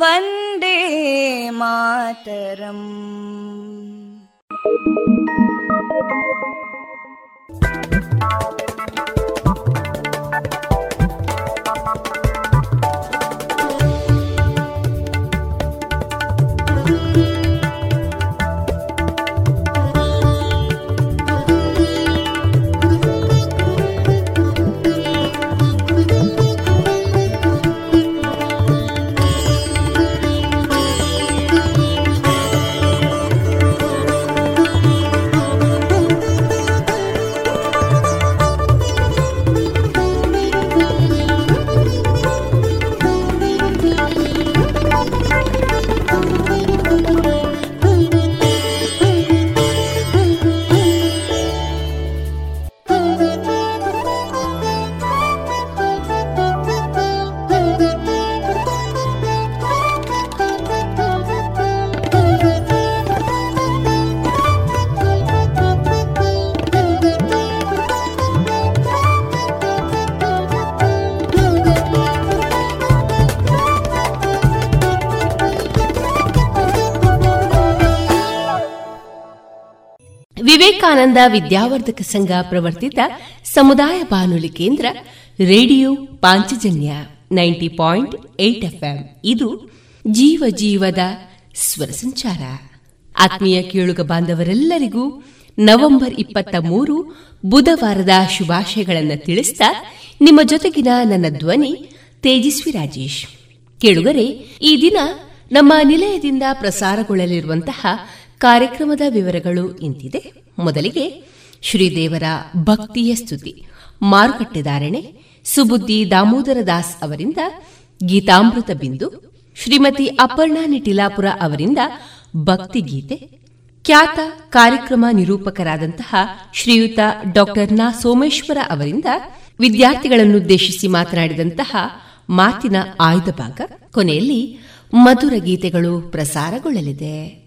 वन्दे मातरम् ವಿವೇಕಾನಂದ ವಿದ್ಯಾವರ್ಧಕ ಸಂಘ ಪ್ರವರ್ತಿತ ಸಮುದಾಯ ಬಾನುಲಿ ಕೇಂದ್ರ radio Panchajanya ninety point eight ಇದು ಜೀವ ಜೀವದ ಸ್ವರ ಸಂಚಾರ. ಆತ್ಮೀಯ ಕೇಳುಗ ಬಾಂಧವರೆಲ್ಲರಿಗೂ ನವೆಂಬರ್ ಇಪ್ಪತ್ತ ಮೂರು ಬುಧವಾರದ ಶುಭಾಶಯಗಳನ್ನು ತಿಳಿಸಿದ ನಿಮ್ಮ ಜೊತೆಗಿನ ನನ್ನ ಧ್ವನಿ ತೇಜಸ್ವಿ ರಾಜೇಶ್. ಕೇಳುಗರೆ, ಈ ದಿನ ನಮ್ಮ ನಿಲಯದಿಂದ ಪ್ರಸಾರಗೊಳ್ಳಲಿರುವಂತಹ ಕಾರ್ಯಕ್ರಮದ ವಿವರಗಳು ಇಂತಿದೆ. ಮೊದಲಿಗೆ ಶ್ರೀದೇವರ ಭಕ್ತಿಯ ಸ್ತುತಿ. ಮಾರುಕಟ್ಟೆದಾರಣೆ ಸುಬುದ್ದಿ ದಾಮೋದರ ದಾಸ್ ಅವರಿಂದ ಗೀತಾಮೃತ ಬಿಂದು. ಶ್ರೀಮತಿ ಅಪರ್ಣಾ ನಿಟಿಲಾಪುರ ಅವರಿಂದ ಭಕ್ತಿಗೀತೆ ಖ್ಯಾತ ಕಾರ್ಯಕ್ರಮ ನಿರೂಪಕರಾದಂತಹ ಶ್ರೀಯುತ ಡಾಕ್ಟರ್ ನಾ ಸೋಮೇಶ್ವರ ಅವರಿಂದ ವಿದ್ಯಾರ್ಥಿಗಳನ್ನುದ್ದೇಶಿಸಿ ಮಾತನಾಡಿದಂತಹ ಮಾತಿನ ಆಯ್ದ ಭಾಗ ಕೊನೆಯಲ್ಲಿ ಮಧುರ ಗೀತೆಗಳು ಪ್ರಸಾರಗೊಳ್ಳಲಿದೆ.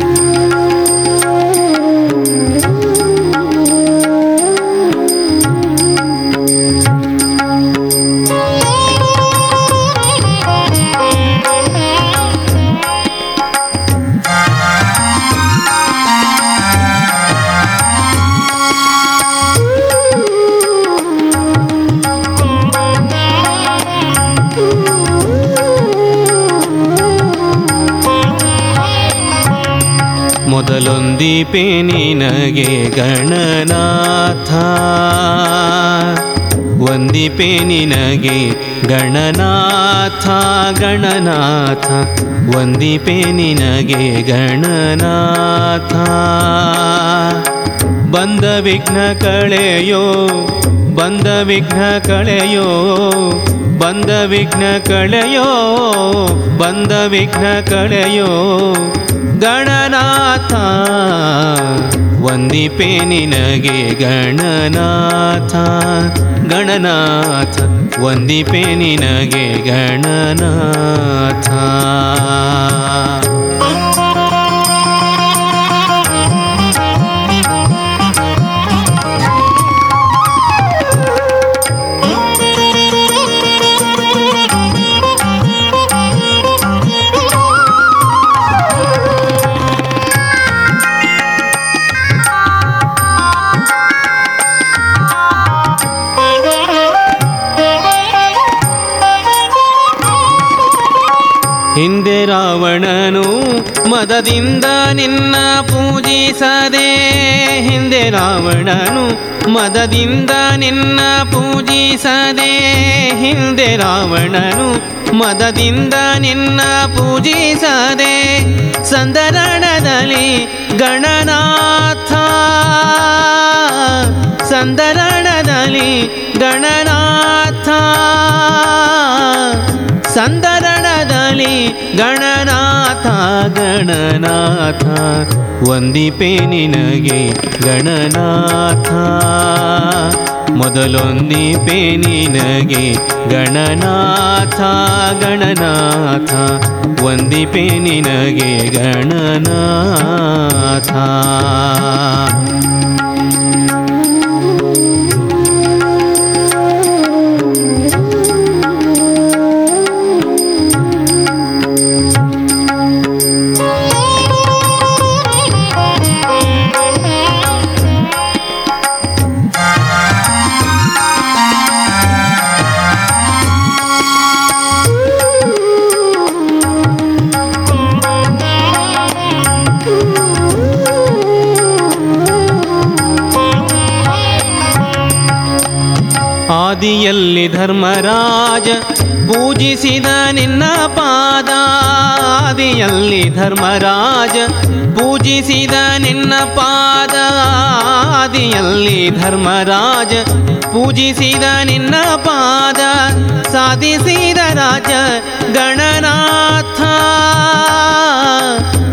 ಮೊದಲೊಂದೀಪೆ ನಿನಗೆ ಗಣನಾಥ. ಒಂದಿಪೆ ನಿನಗೆ ಗಣನಾಥ ಗಣನಾಥ. ಒಂದಿಪೆ ನಿನಗೆ ಗಣನಾಥ. ಬಂದ ವಿಘ್ನ ಕಳೆಯೋ, ಬಂದ ವಿಘ್ನ ಕಳೆಯೋ, ಬಂದ ವಿಘ್ನ ಕಳೆಯೋ, ಬಂದ ವಿಘ್ನ ಕಳೆಯೋ, ಗಣನಾಥ, ವಂದಿಪೆ ನಿನಗೆ ಗಣನಾಥ ಗಣನಾಥ, ವಂದಿಪೆ ನಿನಗೆ ಗಣನಾಥ. ಹಿಂದೆ ರಾವಣನು ಮದದಿಂದ ನಿನ್ನ ಪೂಜಿಸದೆ. ಹಿಂದೆ ರಾವಣನು ಮದದಿಂದ ನಿನ್ನ ಪೂಜಿಸದೆ. ಹಿಂದೆ ರಾವಣನು ಮದದಿಂದ ನಿನ್ನ ಪೂಜಿಸದೆ. ಸಂದರಣದಲ್ಲಿ ಗಣನಾಥ. ಸಂದರಣದಲ್ಲಿ ಗಣನಾಥ. ಗಣನಾಥ ಗಣನಾಥ ಒಂದಿಪೆ ನಿನಗೆ ಗಣನಾಥ. ಮೊದಲೊಂದಿಪೆ ನಿನಗೆ ಗಣನಾಥ ಗಣನಾಥ ಒಂದಿಪೆ ನಿನಗೆ ಗಣನಾಥ. ಆದಿಯಲ್ಲಿ ಧರ್ಮರಾಜ ಪೂಜಿಸಿದ ನಿನ್ನ ಪಾದ ಧರ್ಮರಾಜ ಪೂಜಿಸಿದ ನಿನ್ನ ಪಾದ ಧರ್ಮರಾಜ ಪೂಜಿಸಿದ ನಿನ್ನ ಪಾದ ಸಾಧಿಸಿದ ರಾಜ ಗಣನಾಥ.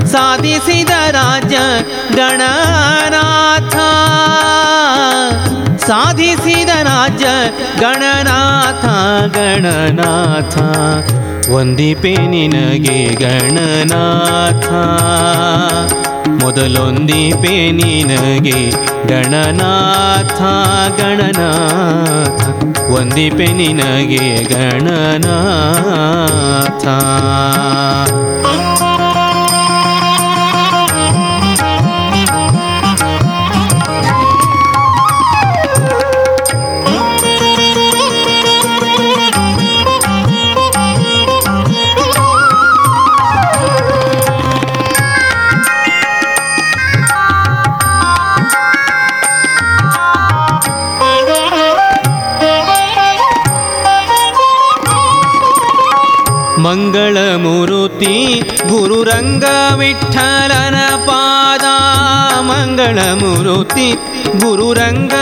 ಸಾಧಿಸಿದ ರಾಜ ಗಣನಾಥ. ಸಾಧಿಸಿದ ರಾಜ ಗಣನಾಥ ಗಣನಾಥ. ಒಂದಿಪೆ ನಿನಗೆ ಗಣನಾಥ. ಮೊದಲೊಂದಿಪೆ ನಿನಗೆ ಗಣನಾಥ ಗಣನಾಥ. ಒಂದಿಪೆ ನಿನಗೆ ಗಣನಾಥ. ಮಂಗಳಮೂರುತಿ ಗುರುರಂಗ ವಿಠಲನ ಪಾದ. ಮಂಗಳಮೂರುತಿ ಗುರುರಂಗ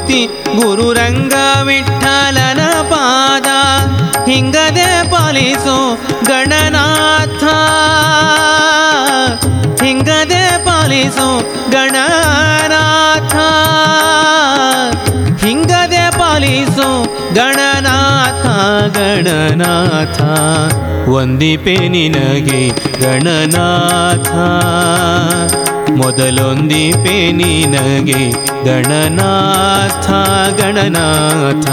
ಮಂಗಳಮೂರುತಿ ಗುರುರಂಗ ವಿಠಲನ ಪಾದ ಹಿಂಗದೆ ಪಾಲಿಸೋ ಗಣನಾಥ. ಹಿಂಗದೆ ಪಾಲಿಸೋ ಗಣನಾಥ. ಹಿಂಗದೆ ಪಾಲಿಸೋ ಗಣನಾಥ ಗಣನಾಥ. ಒಂದಿಪೆ ನಿನಗೆ ಗಣನಾಥ. ಮೊದಲೊಂದಿಪೆ ನಿನಗೆ ಗಣನಾಥ ಗಣನಾಥ.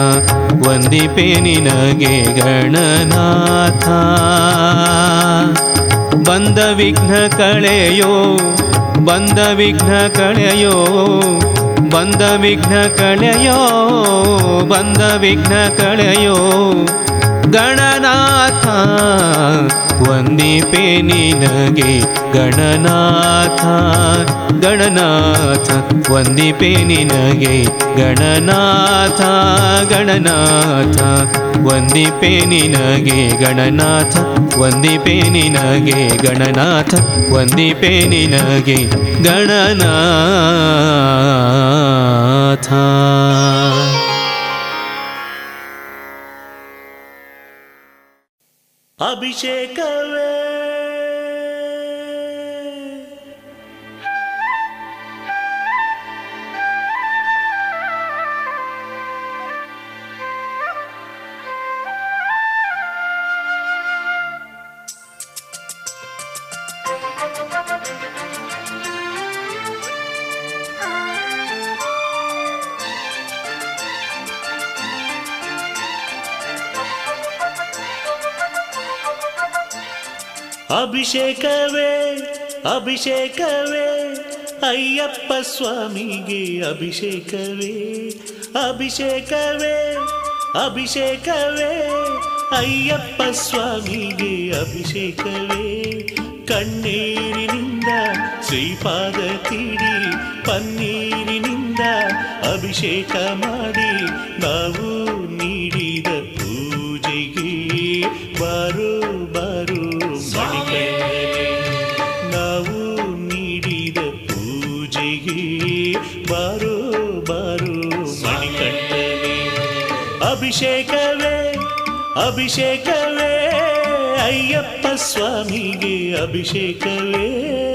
ಒಂದಿಪೆ ನಿನಗೆ ಗಣನಾಥ. ಬಂದ ವಿಘ್ನ ಕಳೆಯೋ, ಬಂದ ವಿಘ್ನ ಕಳೆಯೋ, ಬಂದ ವಿಘ್ನ ಕಳೆಯೋ, ಬಂದ ವಿಘ್ನ ಕಳೆಯೋ. ಗಣನಾಥ ವಂದಿಪೆ ನಿನಗೆ ಗಣನಾಥ. ಗಣನಾಥ ವಂದಿಪೆ ನಿನಗೆ ಗಣನಾಥ. ಗಣನಾಥ ವಂದಿಪೆ ನಿನಗೆ ಗಣನಾಥ. ವಂದಿಪೆ ನಿನಗೆ ಗಣನಾಥ ವಂದಿಪೆ ನಿನಗೆ ಗಣನಾಥ. ಅಭಿಷೇಕವೇ ಅಭಿಷೇಕವೇ ಅಭಿಷೇಕವೇ, ಅಯ್ಯಪ್ಪ ಸ್ವಾಮಿಗೆ ಅಭಿಷೇಕವೇ ಅಭಿಷೇಕವೇ ಅಭಿಷೇಕವೇ, ಅಯ್ಯಪ್ಪ ಸ್ವಾಮಿಗೆ ಅಭಿಷೇಕವೇ. ಕಣ್ಣೀರಿನಿಂದ ಶ್ರೀಪಾದ ತೀಡಿ ಪನ್ನೀರಿನಿಂದ ಅಭಿಷೇಕ ಮಾಡಿ ನಾವು ನೀಡಿದ ಅಭಿಷೇಕವೇ ಅಭಿಷೇಕವೇ ಅಯ್ಯಪ್ಪ ಸ್ವಾಮಿಗೆ ಅಭಿಷೇಕವೇ.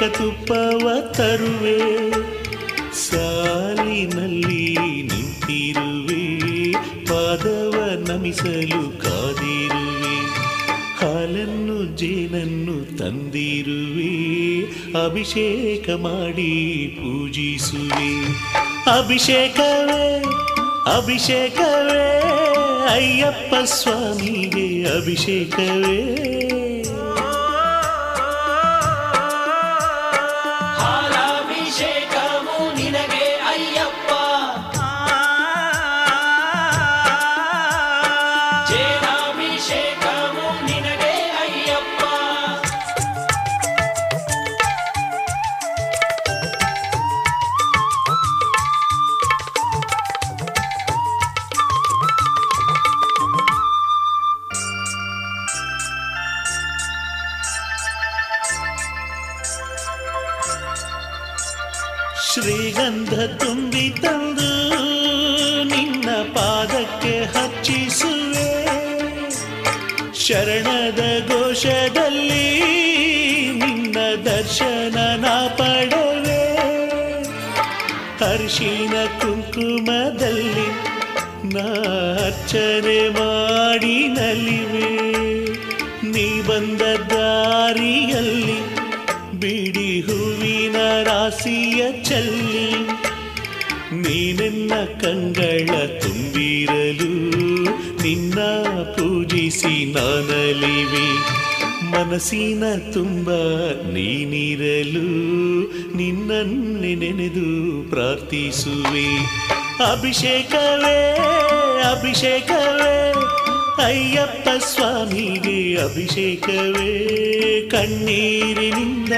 ತುಪ್ಪವ ತರುವೆ, ಸಾಲಿನಲ್ಲಿ ನಿಂತಿರುವೆ, ಪಾದವ ನಮಿಸಲು ಕಾದಿರುವೆ, ಹಾಲನ್ನು ಜೇನನ್ನು ತಂದಿರುವೆ, ಅಭಿಷೇಕ ಮಾಡಿ ಪೂಜಿಸುವೆ. ಅಭಿಷೇಕವೇ ಅಭಿಷೇಕವೇ, ಅಯ್ಯಪ್ಪ ಸ್ವಾಮಿಗೆ ಅಭಿಷೇಕವೇ. ಅರಿಶಿನ ಕುಂಕುಮದಲ್ಲಿ ನಾರ್ಚನೆ ಮಾಡಿ ನಲಿವೆ. ನೀ ಬಂದ ದಾರಿಯಲ್ಲಿ ಬಿಡಿ ಹೂವಿನ ರಾಶಿಯ ಚಲ್ಲಿ. ನೀನೆನ್ನ ಕಂಗಳ ತುಂಬಿರಲು ನಿನ್ನ ಪೂಜಿಸಿ ನಾನಲಿವೆ. ಮನಸ್ಸಿನ ತುಂಬ ನೀನಿರಲು ನಿನ್ನನ್ನೆ ನೆನೆದು ಪ್ರಾರ್ಥಿಸುವೆ. ಅಭಿಷೇಕವೇ ಅಭಿಷೇಕವೇ, ಅಯ್ಯಪ್ಪ ಸ್ವಾಮಿಗೆ ಅಭಿಷೇಕವೇ. ಕಣ್ಣೀರಿನಿಂದ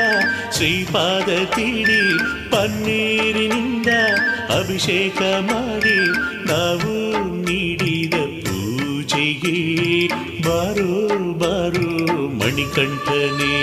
ಶ್ರೀಪಾದ ತೀಡಿ, ಪನ್ನೀರಿನಿಂದ ಅಭಿಷೇಕ ಮಾಡಿ ನಾವು ನೀಡಿದ ಪೂಜೆಗೆ ಬಾರೋ ಬಾರೋ ಮಣಿಕಂಠನೇ.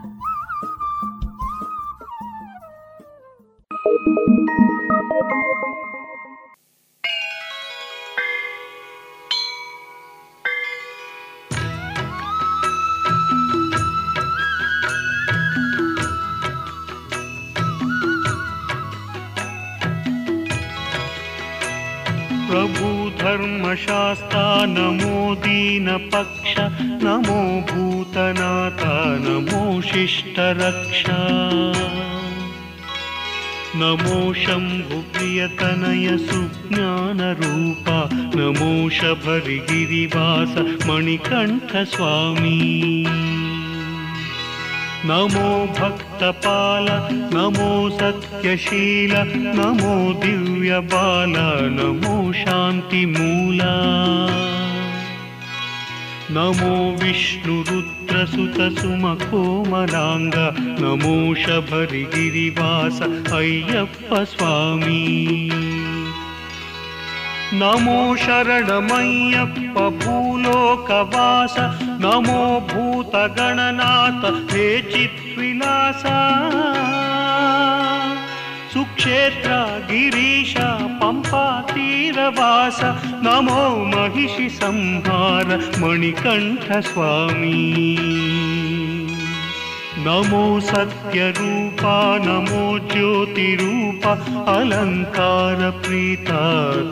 धर्मशास्ता नमो दीनपक्ष नमो भूतनाथ नमो शिष्टरक्षा। नमो शम्भुप्रियतनय सुज्ञानरूप नमो शबरिगिरिवास मणिकण्ठस्वामी नमो भक्तपाल नमो सत्यशील नमो दिव्यबाल नमो शान्तिमूला। नमो विष्णुरुद्रसुतसुमकोमलाङ्ग नमो शबरिगिरिवास अय्यप्प स्वामी नमो शरणमय्यप्प भूलोकवास नमो भूतगणनाथ हे चिद्विलास सुक्षेत्र गिरीश पम्पा तीरवास नमो महिषि संहार मणिकण्ठ నమో సత్య సత్యరూప నమో జ్యోతి జ్యోతిరూప అలంకార ప్రీత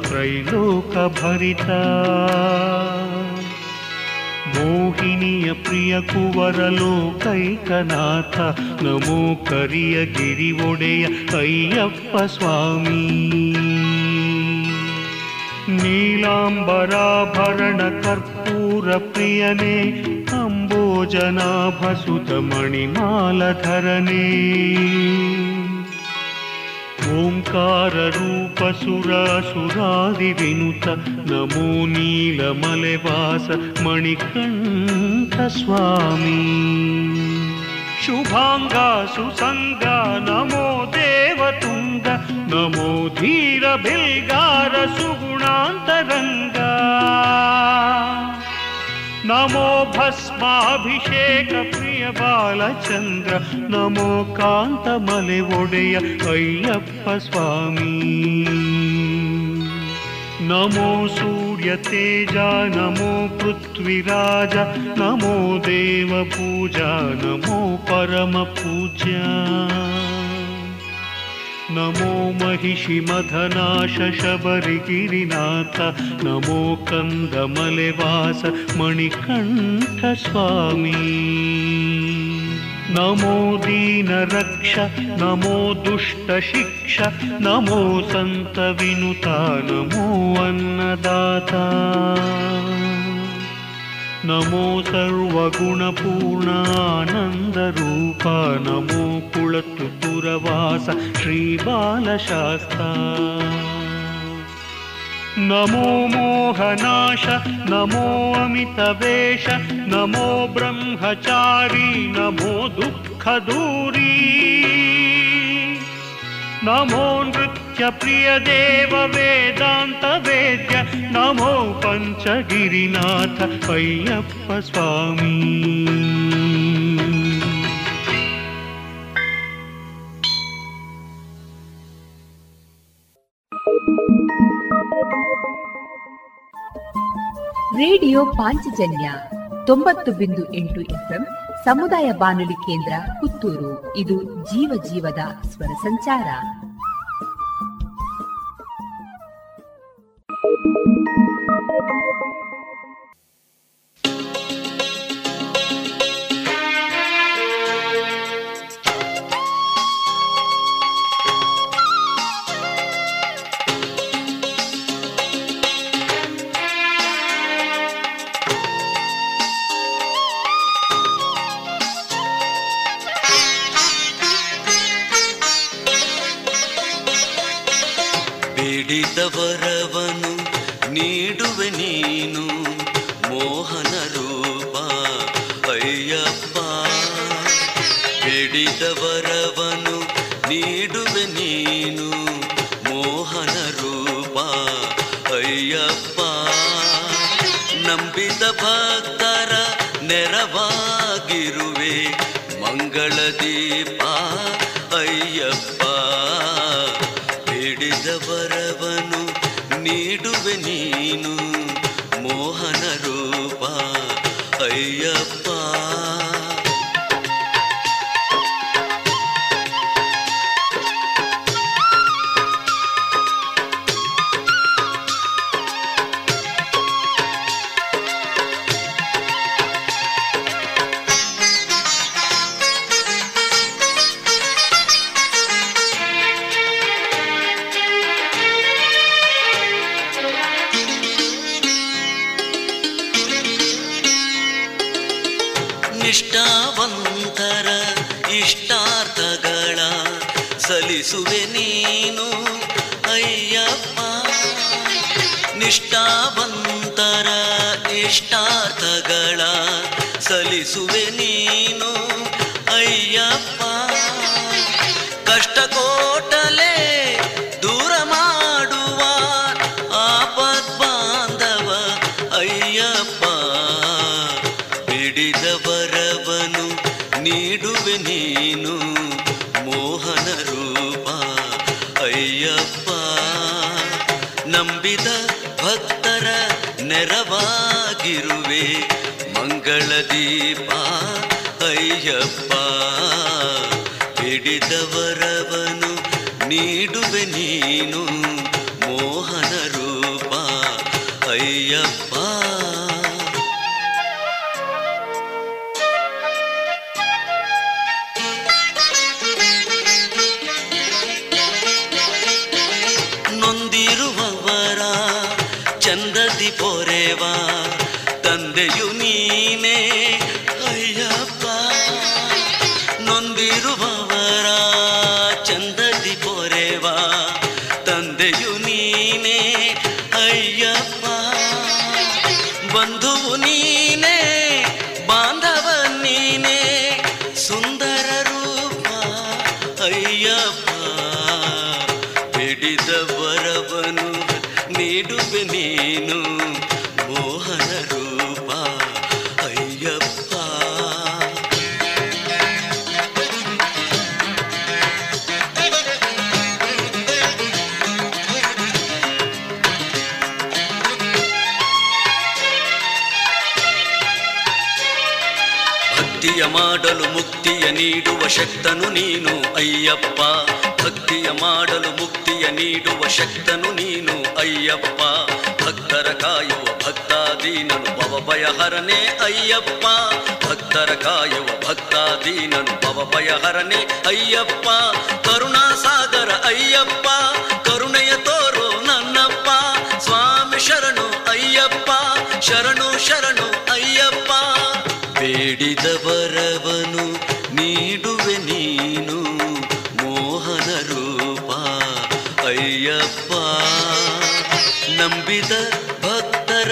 త్రైలోక భరిత మోహినియ ప్రియ కువరలోకైకనాథ నమో కరియ గిరి ఒడేయ అయ్యప్ప స్వామి. నీలాంబరాభరణ కర్పూర ప్రియనే भोजनाभसुतमणिमालधरणे। ओङ्काररूपसुरासुरादिविनुत नमो नीलमलेवास मणिकण्ठस्वामी। शुभाङ्गा सुसङ्गा नमो देवतुङ्ग नमो धीरभिङ्गार सुगुणान्तरङ्गा। नमो भस्माभिषेक प्रिय बालचंद्र, नमो कांतमले ओडेय अय्यप्प स्वामी। नमो सूर्यतेजा, नमो पृथ्वीराज, नमो देवपूजा, नमो परम पूजा नमो महिषिमथनाश शबरिगिरिनाथ नमो कन्दमलेवास मणिकण्ठस्वामी नमो दीनरक्ष नमो दुष्टशिक्ष नमो सन्तविनुता नमो अन्नदाता नमो सर्वगुणपूर्णानन्दरूप नमो कुळतु पुरवास श्रीबालशास्ता नमो मोहनाश नमो अमितवेश नमो ब्रह्मचारी नमो दुःखदूरी नमो नृत्यप्रियदेव वेदान्तवेद्य नमो पञ्चगिरिनाथ अय्यप्प स्वामी ರೇಡಿಯೋ ಪಾಂಚಜನ್ಯ ತೊಂಬತ್ತು ಬಿಂದು ಎಂಟು ಎಫ್ಎಂ ಸಮುದಾಯ ಬಾನುಲಿ ಕೇಂದ್ರ ಪುತ್ತೂರು ಇದು ಜೀವ ಜೀವದ ಸ್ವರ ಸಂಚಾರ ಬೇಡಿದವರವನು ಇಷ್ಟಾರ್ಥಗಳ ಸಲ್ಲಿಸುವೆ ನೀನು ಅಯ್ಯಪ್ಪ. ಬಿಡಿದವರವನು ನೀಡುವೆ ನೀನು ನೀಡುವ ಶಕ್ತನು ನೀನು ಅಯ್ಯಪ್ಪ. ಭಕ್ತಿಯ ಮಾಡಲು ಮುಕ್ತಿಯ ನೀಡುವ ಶಕ್ತನು ನೀನು ಅಯ್ಯಪ್ಪ. ಭಕ್ತರ ಕಾಯುವ ಭಕ್ತಾದೀನನು ಭವಭಯ ಹರನೆ ಅಯ್ಯಪ್ಪ. ಭಕ್ತರ ಕಾಯುವ ಭಕ್ತಾದೀನನು ಭವಭಯ ಹರನೆ ಅಯ್ಯಪ್ಪ. ಕರುಣಾಸಾಗರ ಅಯ್ಯಪ್ಪ, ಕರುಣೆಯ ತೋರು ನನ್ನಪ್ಪ. ಸ್ವಾಮಿ ಶರಣು ಅಯ್ಯಪ್ಪ, ಶರಣು ಶರಣು ಅಯ್ಯಪ್ಪ. ಬೇಡಿದ ನಂಬಿದ ಭಕ್ತರ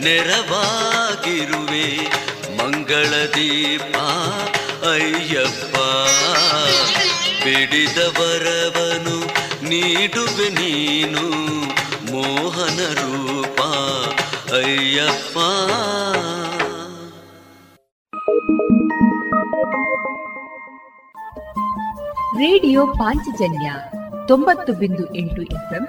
ನೆರವಾಗಿರುವೆ. ಮಂಗಳ ದೀಪ, ಅಯ್ಯಪ್ಪ ಬಿಡಿದ ವರವನು ನೀಡುವೆ ನೀನು ಮೋಹನ ರೂಪ, ಅಯ್ಯಪ್ಪ. ರೇಡಿಯೋ ಪಾಂಚಜನ್ಯ ತೊಂಬತ್ತು ಬಿಂದು ಎಂಟು ಎಫ್ಎಂ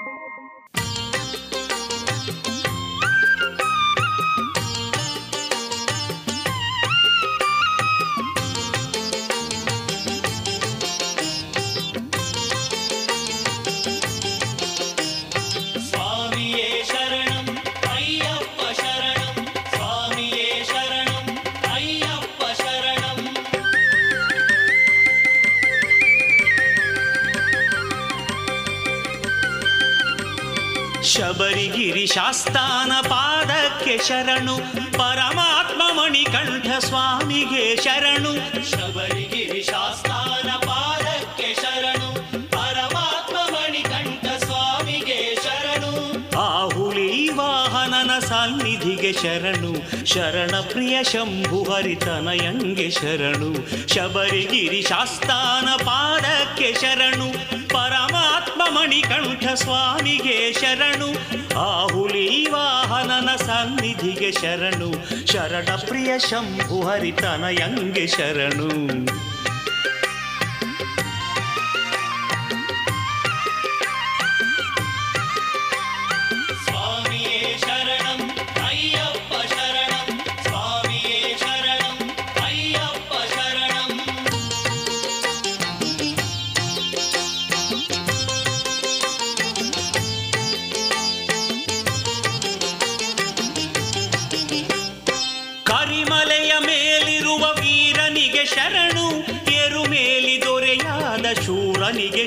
ಶಬರಿಗಿರಿ ಶಾಸ್ತಾನ ಪಾದಕ್ಕೆ ಶರಣು. ಪರಮಾತ್ಮ ಮಣಿಕಂಠ ಸ್ವಾಮಿಗೆ ಶರಣು. ಶಬರಿಗಿರಿ ಶಾಸ್ತಾನ ಪಾದಕ್ಕೆ ಶರಣು. ಶರಣು, ಶರಣ ಪ್ರಿಯ ಶಂಭು ಹರಿತನಯಂಗೆ ಶರಣು, ಶಬರಿಗಿರಿ ಶಾಸ್ತಾನ ಪಾದಕ್ಕೆ ಶರಣು, ಪರಮಾತ್ಮ ಮಣಿಕಂಠ ಸ್ವಾಮಿಗೆ ಶರಣು, ಆಹುಲಿ ವಾಹನನ ಸನ್ನಿಧಿಗೆ ಶರಣು, ಶರಣ ಪ್ರಿಯ ಶಂಭು ಹರಿತನಯಂಗೆ ಶರಣು.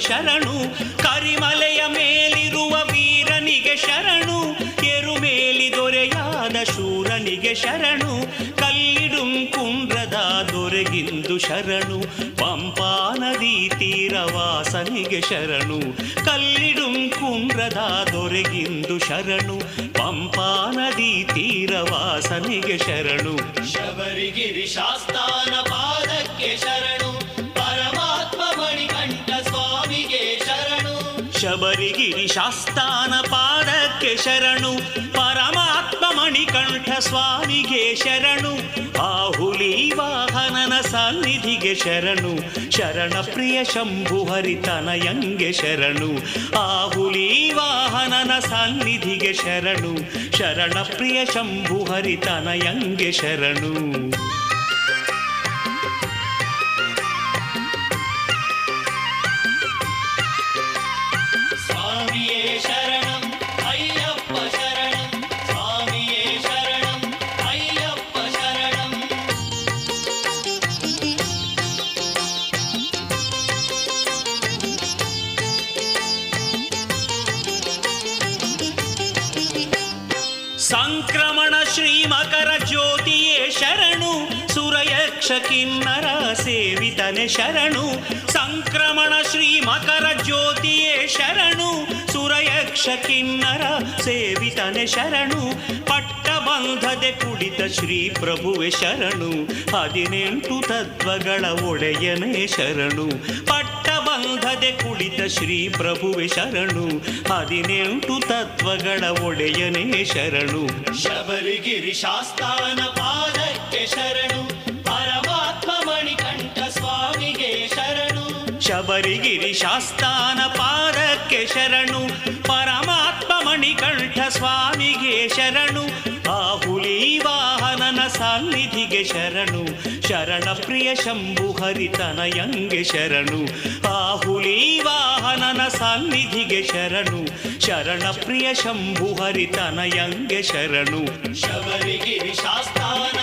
ಶರಣು, ಕರಿಮಲೆಯ ಮೇಲಿರುವ ವೀರನಿಗೆ ಶರಣು, ಎರುಮೇಲಿ ದೊರೆಯಾದ ಶೂರನಿಗೆ ಶರಣು, ಕಲ್ಲಿಡುಂ ಕುಂಡ್ರದ ದೊರೆಗಿಂದು ಶರಣು, ಪಂಪಾ ನದಿ ತೀರವಾಸನಿಗೆ ಶರಣು, ಕಲ್ಲಿಡುಂ ಕುಂಡ್ರದ ದೊರೆಗಿಂದು ಶರಣು, ಪಂಪಾ ನದಿ ತೀರವಾಸನಿಗೆ ಶರಣು. ಶಬರಿಗಿರಿ ಶಾಸ್ತಾನ ಪಾದಕ್ಕೆ ಶರಣು. ಶಬರಿಗಿರಿ ಶಾಸ್ತಾನ ಪಾದಕ್ಕೆ ಶರಣು. ಪರಮಾತ್ಮ ಮಣಿಕಂಠ ಸ್ವಾಮಿಗೆ ಶರಣು. ಆಹುಲಿ ವಾಹನನ ಸನ್ನಿಧಿಗೆ ಶರಣು. ಶರಣ ಪ್ರಿಯ ಶಂಭು ಹರಿತನಯಂಗೆ ಶರಣು. ಆಹುಲಿ ವಾಹನನ ಸನ್ನಿಧಿಗೆ ಶರಣು. ಶರಣ ಪ್ರಿಯ ಶಂಭು ಹರಿತನಯಂಗೆ ಶರಣು. ಸುರಯಕ್ಷ ಕಿನ್ನರ ಸೇವಿತನೆ ಶರಣು. ಸಂಕ್ರಮಣ ಶ್ರೀ ಮಕರ ಜ್ಯೋತಿಯೇ ಶರಣು. ಸುರಯಕ್ಷ ಕಿನ್ನರ ಸೇವಿತನೆ ಶರಣು. ಪಟ್ಟಬಂಧದೆ ಕುಡಿತ ಶ್ರೀ ಪ್ರಭುವೆ ಶರಣು. ಹದಿನೆಂಟು ತತ್ವಗಳ ಒಡೆಯನೇ ಶರಣು. ಪಟ್ಟಬಂಧದೆ ಕುಳಿತ ಶ್ರೀ ಪ್ರಭುವೆ ಶರಣು. ಹದಿನೆಂಟು ತತ್ವಗಳ ಒಡೆಯನೇ ಶರಣು. ಶಬರಿಗಿರಿ ಶಾಸ್ತಾನ ಪಾದಕ್ಕೆ ಶರಣು. ಮಣಿಕಂಠ ಸ್ವಾಮಿಗೆ ಶರಣು. ಶಬರಿಗಿರಿ ಶಾಸ್ತಾನ ಪಾದಕ್ಕೆ ಶರಣು. ಪರಮಾತ್ಮ ಮಣಿಕಂಠ ಸ್ವಾಮಿಗೆ ಶರಣು. ಆ ಹುಲಿ ವಾಹನನ ಸನ್ನಿಧಿಗೆ ಶರಣು. ಶರಣ ಪ್ರಿಯ ಶಂಭು ಹರಿತನಯಂಗೆ ಶರಣು. ಆ ಹುಲಿ ವಾಹನನ ಸನ್ನಿಧಿಗೆ ಶರಣು. ಶರಣ ಪ್ರಿಯ ಶಂಭು ಹರಿತನಯಂಗೆ ಶರಣು. ಶಬರಿಗಿರಿ ಶಾಸ್ತಾನ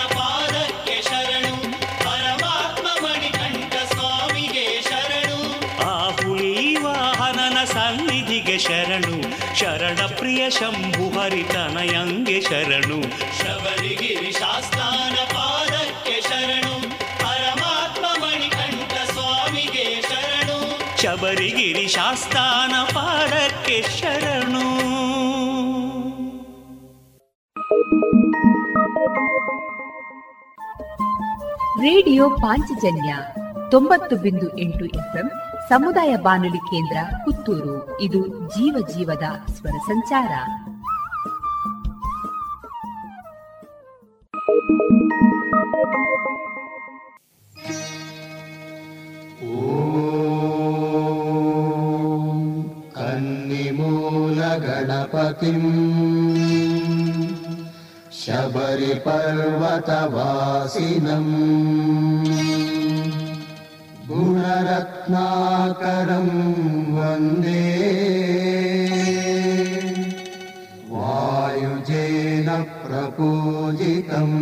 ಸನ್ನಿಧಿಗೆ ಶರಣು, ಶರಣ ಪ್ರಿಯ ಶಂಭು ಹರಿತನಯಂಗೆ ಶರಣು. ಶಬರಿಗಿರಿ ಶಾಸ್ತಾನ ಪಾದಕ್ಕೆ ಶರಣು, ಪರಮಾತ್ಮ ಮಣಿಕಂಠ ಸ್ವಾಮಿಗೆ ಶರಣು. ಶಬರಿಗಿರಿ ಶಾಸ್ತಾನ ಪಾದಕ್ಕೆ ಶರಣು. ರೇಡಿಯೋ ಪಾಂಚಜನ್ಯ ತೊಂಬತ್ತು ಬಿಂದು ಎಂಟು ಎಫ್ಎಂ ಸಮುದಾಯ ಬಾನುಲಿ ಕೇಂದ್ರ ಪುತ್ತೂರು. ಇದು ಜೀವ ಜೀವದ ಸ್ವರ ಸಂಚಾರ. ಕನ್ನಿಮೂಲ ಗಣಪತಿ ಶಬರಿ ಪರ್ವತವಾಸಿನಂ गुणरत्नाकरं वन्दे। वायुजेन प्रपूजितम्।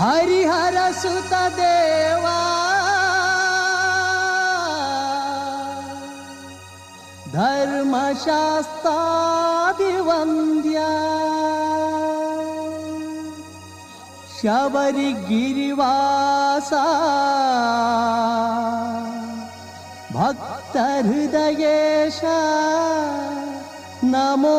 हरिहरसुतदेवा धर्मशास्त्रादिवन्द्या। शबरिगिरिवासा भक्तहृदयेश नमो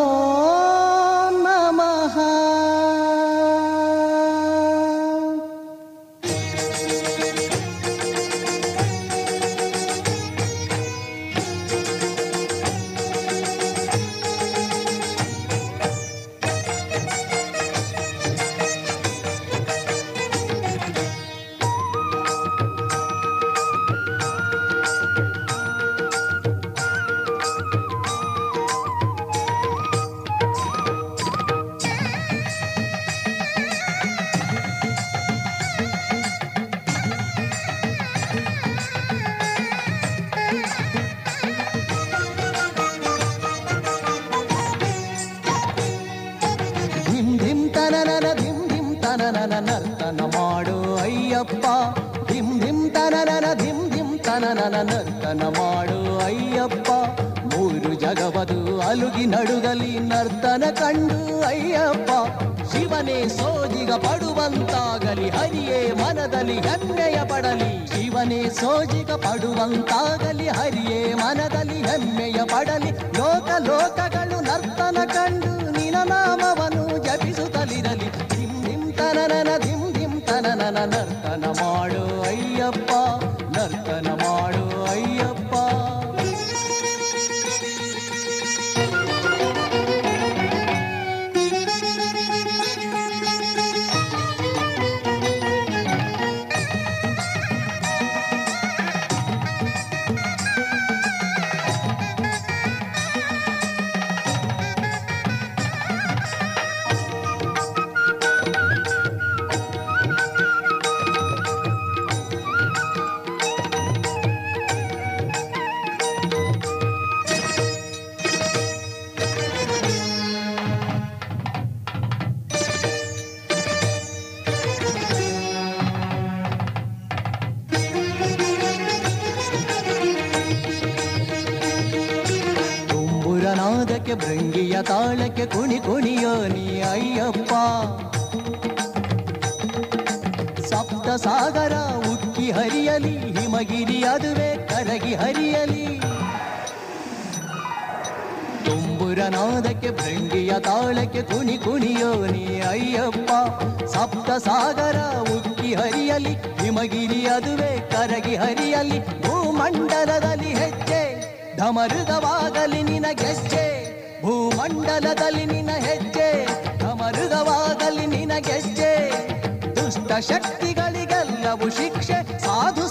ತನನನ ನರ್ತನ ಮಾಡು ಅಯ್ಯಪ್ಪ. ಮೂರು ಜಗವದು ಅಲುಗಿ ನಡುಗಲಿ ನರ್ತನ ಕಂಡು ಅಯ್ಯಪ್ಪ. ಶಿವನೇ ಸೋಜಿಗ ಪಡುವಂತಾಗಲಿ, ಹರಿಯೇ ಮನದಲ್ಲಿ ಹೆಮ್ಮೆಯ ಪಡಲಿ. ಶಿವನೇ ಸೋಜಿಗ ಪಡುವಂತಾಗಲಿ, ಹರಿಯೇ ಮನದಲ್ಲಿ ಹೆಮ್ಮೆಯ ಪಡಲಿ. ಲೋಕ ಲೋಕಗಳು ನರ್ತನ ಕಂಡು ನಿನ ನಾಮವನ್ನು ಜಪಿಸುತ್ತಲಿರಲಿ. ಧಿಂ ಧಿಂ ತನನನ ನರ್ತನ ಮಾಡು ಅಯ್ಯಪ್ಪ. ನರ್ತನ ಮಾಡು. ತಾಳಕ್ಕೆ ಕುಣಿ ಕುಣಿಯೋ ನೀ ಅಯ್ಯಪ್ಪ. ಸಪ್ತ ಸಾಗರ ಉಕ್ಕಿ ಹರಿಯಲಿ, ಹಿಮಗಿರಿ ಅದುವೆ ಕರಗಿ ಹರಿಯಲಿ. ತುಂಬುರನಾದಕ್ಕೆ ನಾದಕ್ಕೆ ಭೃಂಗಿಯ ತಾಳಕ್ಕೆ ಕುಣಿ ಕುಣಿಯೋ ನೀ ಅಯ್ಯಪ್ಪ. ಸಪ್ತ ಸಾಗರ ಉಕ್ಕಿ ಹರಿಯಲಿ, ಹಿಮಗಿರಿ ಅದುವೆ ಕರಗಿ ಹರಿಯಲಿ. ಭೂಮಂಡಲದಲ್ಲಿ ಹೆಜ್ಜೆ ಧಮರುದವಾಗಲಿ ನಿನ ಗೆಜ್ಜೆ ಭೂಮಂಡಲದಲ್ಲಿ ನಿನ ಹೆಜ್ಜೆ ಢಮರುಗವಾಗಲಿ ನಿನ ಗೆಜ್ಜೆ ದುಷ್ಟ ಶಕ್ತಿಗಳಿಗೆಲ್ಲವೂ ಶಿಕ್ಷೆ ಸಾಧು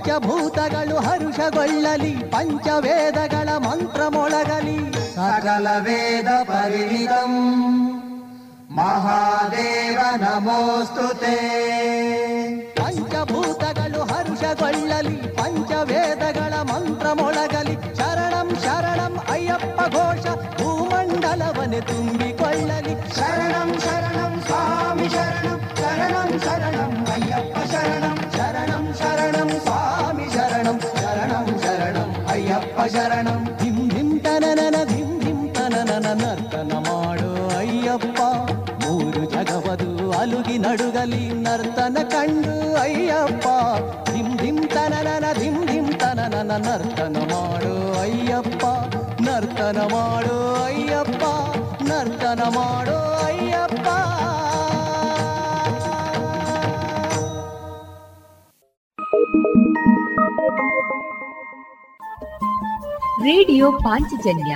ಪಂಚಭೂತಗಳು ಹರುಷಗೊಳ್ಳಲಿ ಪಂಚವೇದಗಳ ಮಂತ್ರ ಮೊಳಗಲಿ ಸಕಲ ವೇದ ಪರಿಣಿತಂ ಮಹಾದೇವ ನಮೋಸ್ತುತೆ ತನನನ ನರ್ತನ ಮಾಡು ಅಯ್ಯಪ್ಪ. ಮೂರು ಜಗವದು ಅಲುಗಿ ನಡುಗಲಿ ನರ್ತನ ಕಂಡು ಅಯ್ಯಪ್ಪ. ಧಿಮ್ ಧಿಂ ತನನನ ಧಿಮ್ ಧಿಂ ತನನನ ನರ್ತನ ಮಾಡು ಅಯ್ಯಪ್ಪ. ನರ್ತನ ಮಾಡು ಅಯ್ಯಪ್ಪ. ನರ್ತನ ಮಾಡು ಅಯ್ಯಪ್ಪ. ರೇಡಿಯೋ ಪಾಂಚಜನ್ಯ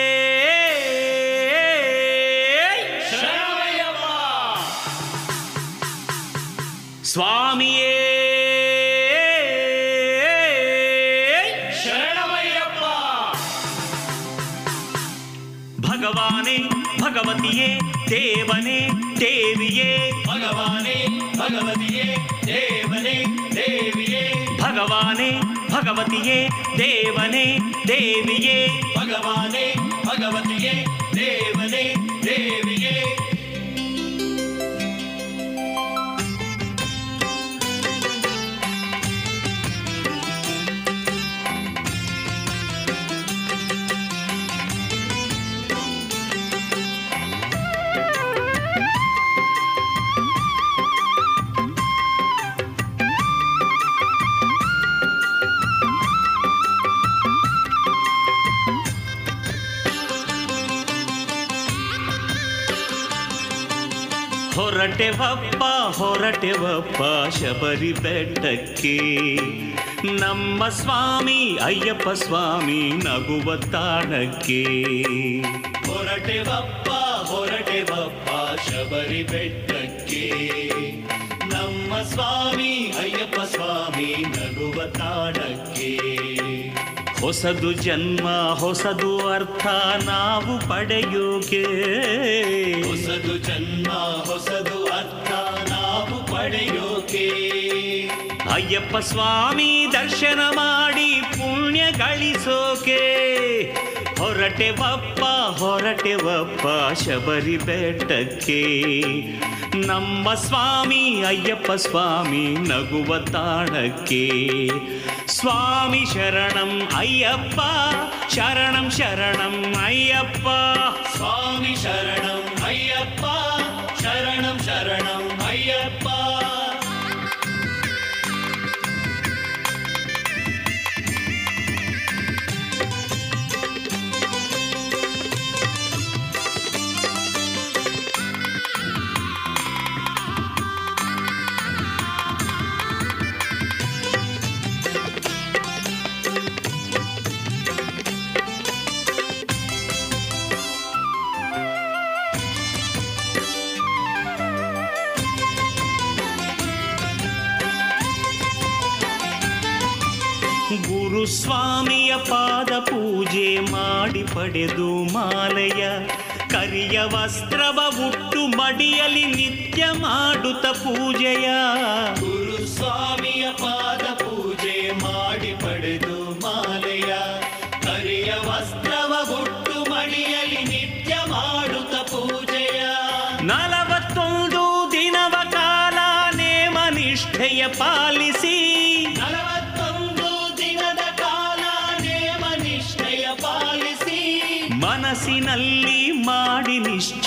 ಭಗವತಿಯೇ ದೇವನೇ ದೇವಿಯೇ. ಭಗವಾನೇ ಭಗವತಿಯೇ ದೇವನೇ ದೇವಿಯೇ. ಹೊರಟೆವಪ್ಪ ಹೊರಟೆವಪ್ಪ ಶಬರಿ ಬೆಟ್ಟಕ್ಕೆ. ನಮ್ಮ ಸ್ವಾಮಿ, ಅಯ್ಯಪ್ಪ ಸ್ವಾಮಿ ನಗುವ ತಾಣಕ್ಕೆ. ಹೊರಟೆವಪ್ಪ ಹೊರಟೆವಪ್ಪ ಶಬರಿ ಬೆಟ್ಟಕ್ಕೆ. ನಮ್ಮ ಸ್ವಾಮಿ, ಅಯ್ಯಪ್ಪ ಸ್ವಾಮಿ ನಗುವ ತಾಣಕ್ಕೆ. ಹೊಸದು ಜನ್ಮ ಹೊಸದು ಅರ್ಥ ನಾವು ಪಡೆಯೋಕೆ. ಹೊಸದು ಜನ್ಮ ಹೊಸದು ಅರ್ಥ ನಾವು ಪಡೆಯೋಕೆ. ಅಯ್ಯಪ್ಪ ಸ್ವಾಮಿ ದರ್ಶನ ಮಾಡಿ ಪುಣ್ಯ ಗಳಿಸೋಕೆ. ಹೊರಟೆವಪ್ಪ ಹೊರಟೆವಪ್ಪ ಶಬರಿ ಬೆಟ್ಟಕ್ಕೆ. ನಮ್ಮ ಸ್ವಾಮಿ ಅಯ್ಯಪ್ಪ ಸ್ವಾಮಿ ನಗುವ ತಾಣಕ್ಕೆ ಸ್ವಾಮಿ ಶರಣಂ ಅಯ್ಯಪ್ಪ, ಶರಣಂ ಶರಣಂ ಅಯ್ಯಪ್ಪ. ಸ್ವಾಮಿ ಶರಣಂ ಅಯ್ಯಪ್ಪ. ಗುರುಸ್ವಾಮಿಯ ಪಾದ ಪೂಜೆ ಮಾಡಿ ಪಡೆದು ಮಾಲೆಯ ಕರಿಯ ವಸ್ತ್ರವ ಉಟ್ಟು ಮಡಿಯಲಿ ನಿತ್ಯ ಮಾಡುತ್ತ ಪೂಜೆಯ. ಗುರುಸ್ವಾಮಿಯ ಪಾದ ಪೂಜೆ ಮಾಡಿ ಪಡೆದು ಮಾಲೆಯ ಕರಿಯ ವಸ್ತ್ರವ ಉಟ್ಟು ಮಡಿಯಲಿ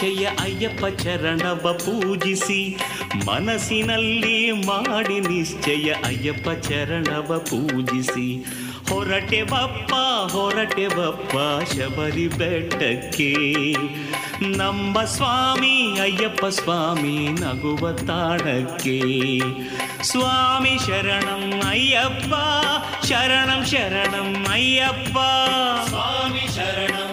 ನಿಶ್ಚಯ ಅಯ್ಯಪ್ಪ ಚರಣವ ಪೂಜಿಸಿ, ಮನಸ್ಸಿನಲ್ಲಿ ಮಾಡಿ ನಿಶ್ಚಯ ಅಯ್ಯಪ್ಪ ಚರಣವ ಪೂಜಿಸಿ. ಹೊರಟೆ ಬಪ್ಪ ಹೊರಟೆ ಬಪ್ಪ, ಶಬರಿ ಬೆಟ್ಟಕ್ಕೆ. ನಮ್ಮ ಸ್ವಾಮಿ, ಅಯ್ಯಪ್ಪ ಸ್ವಾಮಿ ನಗುವ ತಾಣಕ್ಕೆ ಸ್ವಾಮಿ ಶರಣಂ ಅಯ್ಯಪ್ಪ, ಶರಣಂ ಶರಣಂ ಅಯ್ಯಪ್ಪ. ಸ್ವಾಮಿ ಶರಣಂ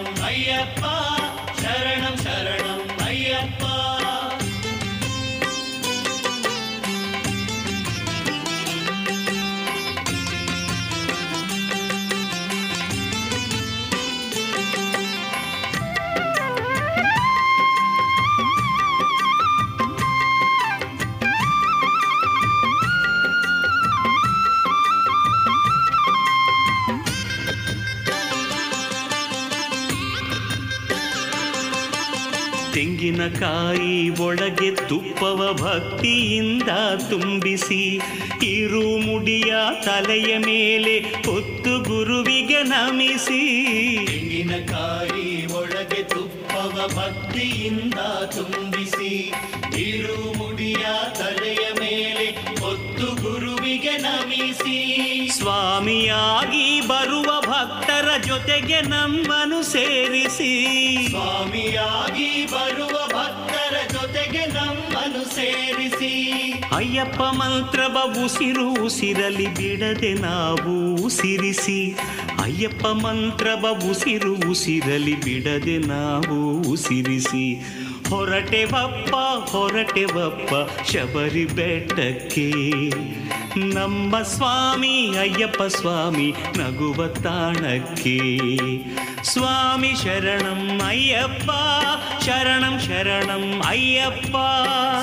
ತೆಂಗಿನಕಾಯಿ ಒಳಗೆ ತುಪ್ಪವ ಭಕ್ತಿಯಿಂದ ತುಂಬಿಸಿ ಇರು ಮುಡಿಯ ತಲೆಯ ಮೇಲೆ ಹೊತ್ತು ಗುರುವಿಗೆ ನಮಿಸಿ. ತೆಂಗಿನಕಾಯಿ ಒಳಗೆ ತುಪ್ಪವ ಭಕ್ತಿಯಿಂದ ತುಂಬಿಸಿ ಇರು ಮುಡಿಯ ತಲೆಯ ಮೇಲೆ ನಮಿಸಿ ಸ್ವಾಮಿಯಾಗಿ ಬರುವ ಭಕ್ತರ ಜೊತೆಗೆ ನಮ್ಮನು ಸೇರಿಸಿ ಸ್ವಾಮಿಯಾಗಿ ಬರುವ ಭಕ್ತರ ಜೊತೆಗೆ ನಮ್ಮನು ಸೇರಿಸಿ ಅಯ್ಯಪ್ಪ ಮಂತ್ರವ ಉಸಿರು ಉಸಿರಲಿ ಬಿಡದೆ ನಾವು ಉಸಿರಿಸಿ ಅಯ್ಯಪ್ಪ ಮಂತ್ರವ ಉಸಿರು ಉಸಿರಲಿ ಬಿಡದೆ ನಾವು ಉಸಿರಿಸಿ ಹೊರಟೆವಪ್ಪ ಹೊರಟೆವಪ್ಪ ಶಬರಿ ಬೆಟ್ಟಕ್ಕೆ ನಮ್ಮ ಸ್ವಾಮಿ ಅಯ್ಯಪ್ಪ ಸ್ವಾಮಿ ನಗುವ ತಾಣಕ್ಕೆ. ಸ್ವಾಮಿ ಶರಣಂ ಅಯ್ಯಪ್ಪ, ಶರಣಂ ಶರಣಂ ಅಯ್ಯಪ್ಪ.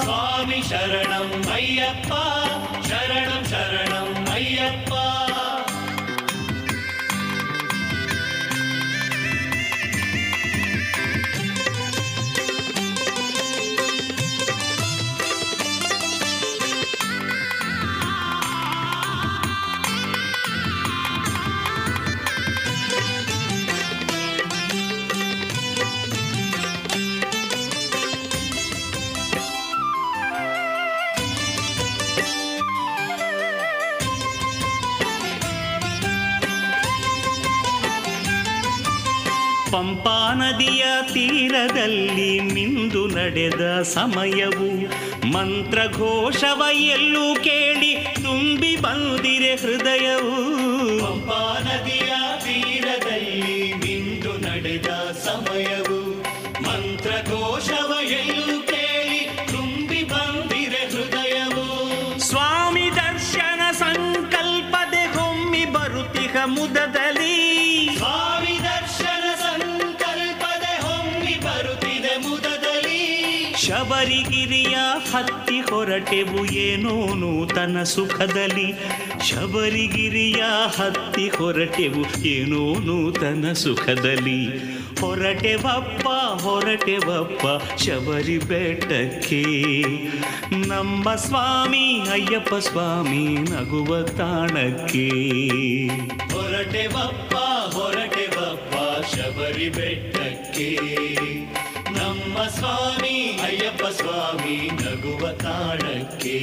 ಸ್ವಾಮಿ ಶರಣಂ ಅಯ್ಯಪ್ಪ, ಶರಣಂ ಶರಣಂ ಅಯ್ಯಪ್ಪ. ಪಂಪಾ ನದಿಯ ತೀರದಲ್ಲಿ ಮಿಂದು ನಡೆದ ಸಮಯವು ಮಂತ್ರಘೋಷವ ಎಲ್ಲೂ ಕೇಳಿ ತುಂಬಿ ಬಂದಿರೆ ಹೃದಯವು. ಪಂಪಾ ನದಿಯ ತೀರದಲ್ಲಿ ಮಿಂದು ನಡೆದ ಸಮಯವು ಮಂತ್ರ ಘೋಷವ ಎಲ್ಲೂ ಕೇಳಿ ತುಂಬಿ ಬಂದಿರೆ ಹೃದಯವು. ಸ್ವಾಮಿ ದರ್ಶನ ಸಂಕಲ್ಪದೆ ಹೊಮ್ಮಿ ಬರುತ್ತಿಹ ಮುದದಲ್ಲಿ ಶಬರಿಗಿರಿಯ ಹತ್ತಿ ಹೊರಟೆವು ಏನೋ ನೂತನ ಸುಖದಲ್ಲಿ. ಶಬರಿಗಿರಿಯ ಹತ್ತಿ ಹೊರಟೆವು ಏನೋ ನೂತನ ಸುಖದಲ್ಲಿ. ಹೊರಟೆವಪ್ಪ ಹೊರಟೆವಪ್ಪ, ಶಬರಿ ಬೆಟ್ಟಕ್ಕೆ. ನಮ್ಮ ಸ್ವಾಮಿ ಅಯ್ಯಪ್ಪ ಸ್ವಾಮಿ ನಗುವ ತಾಣಕ್ಕೆ. ಹೊರಟೆವಪ್ಪ ಹೊರಟೆವಪ್ಪ, ಶಬರಿ ಬೆಟ್ಟಕ್ಕೆ. ಸ್ವಾಮಿ, ಅಯ್ಯಪ್ಪ ಸ್ವಾಮಿ, ನಗುವ ತಾಣಕ್ಕೆ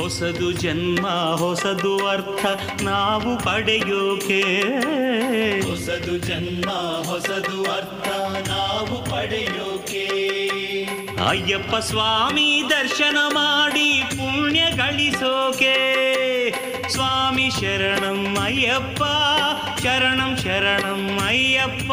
ಹೊಸದು ಜನ್ಮ, ಹೊಸದು ಅರ್ಥ ನಾವು ಪಡೆಯೋಕೆ. ಹೊಸದು ಜನ್ಮ, ಹೊಸದು ಅರ್ಥ ನಾವು ಪಡೆಯೋಕೆ. ಅಯ್ಯಪ್ಪ ಸ್ವಾಮಿ, ದರ್ಶನ ಮಾಡಿ ಪುಣ್ಯ ಗಳಿಸೋಕೆ. ಸ್ವಾಮಿ ಶರಣಂ ಅಯ್ಯಪ್ಪ, ಶರಣಂ ಶರಣಂ ಅಯ್ಯಪ್ಪ.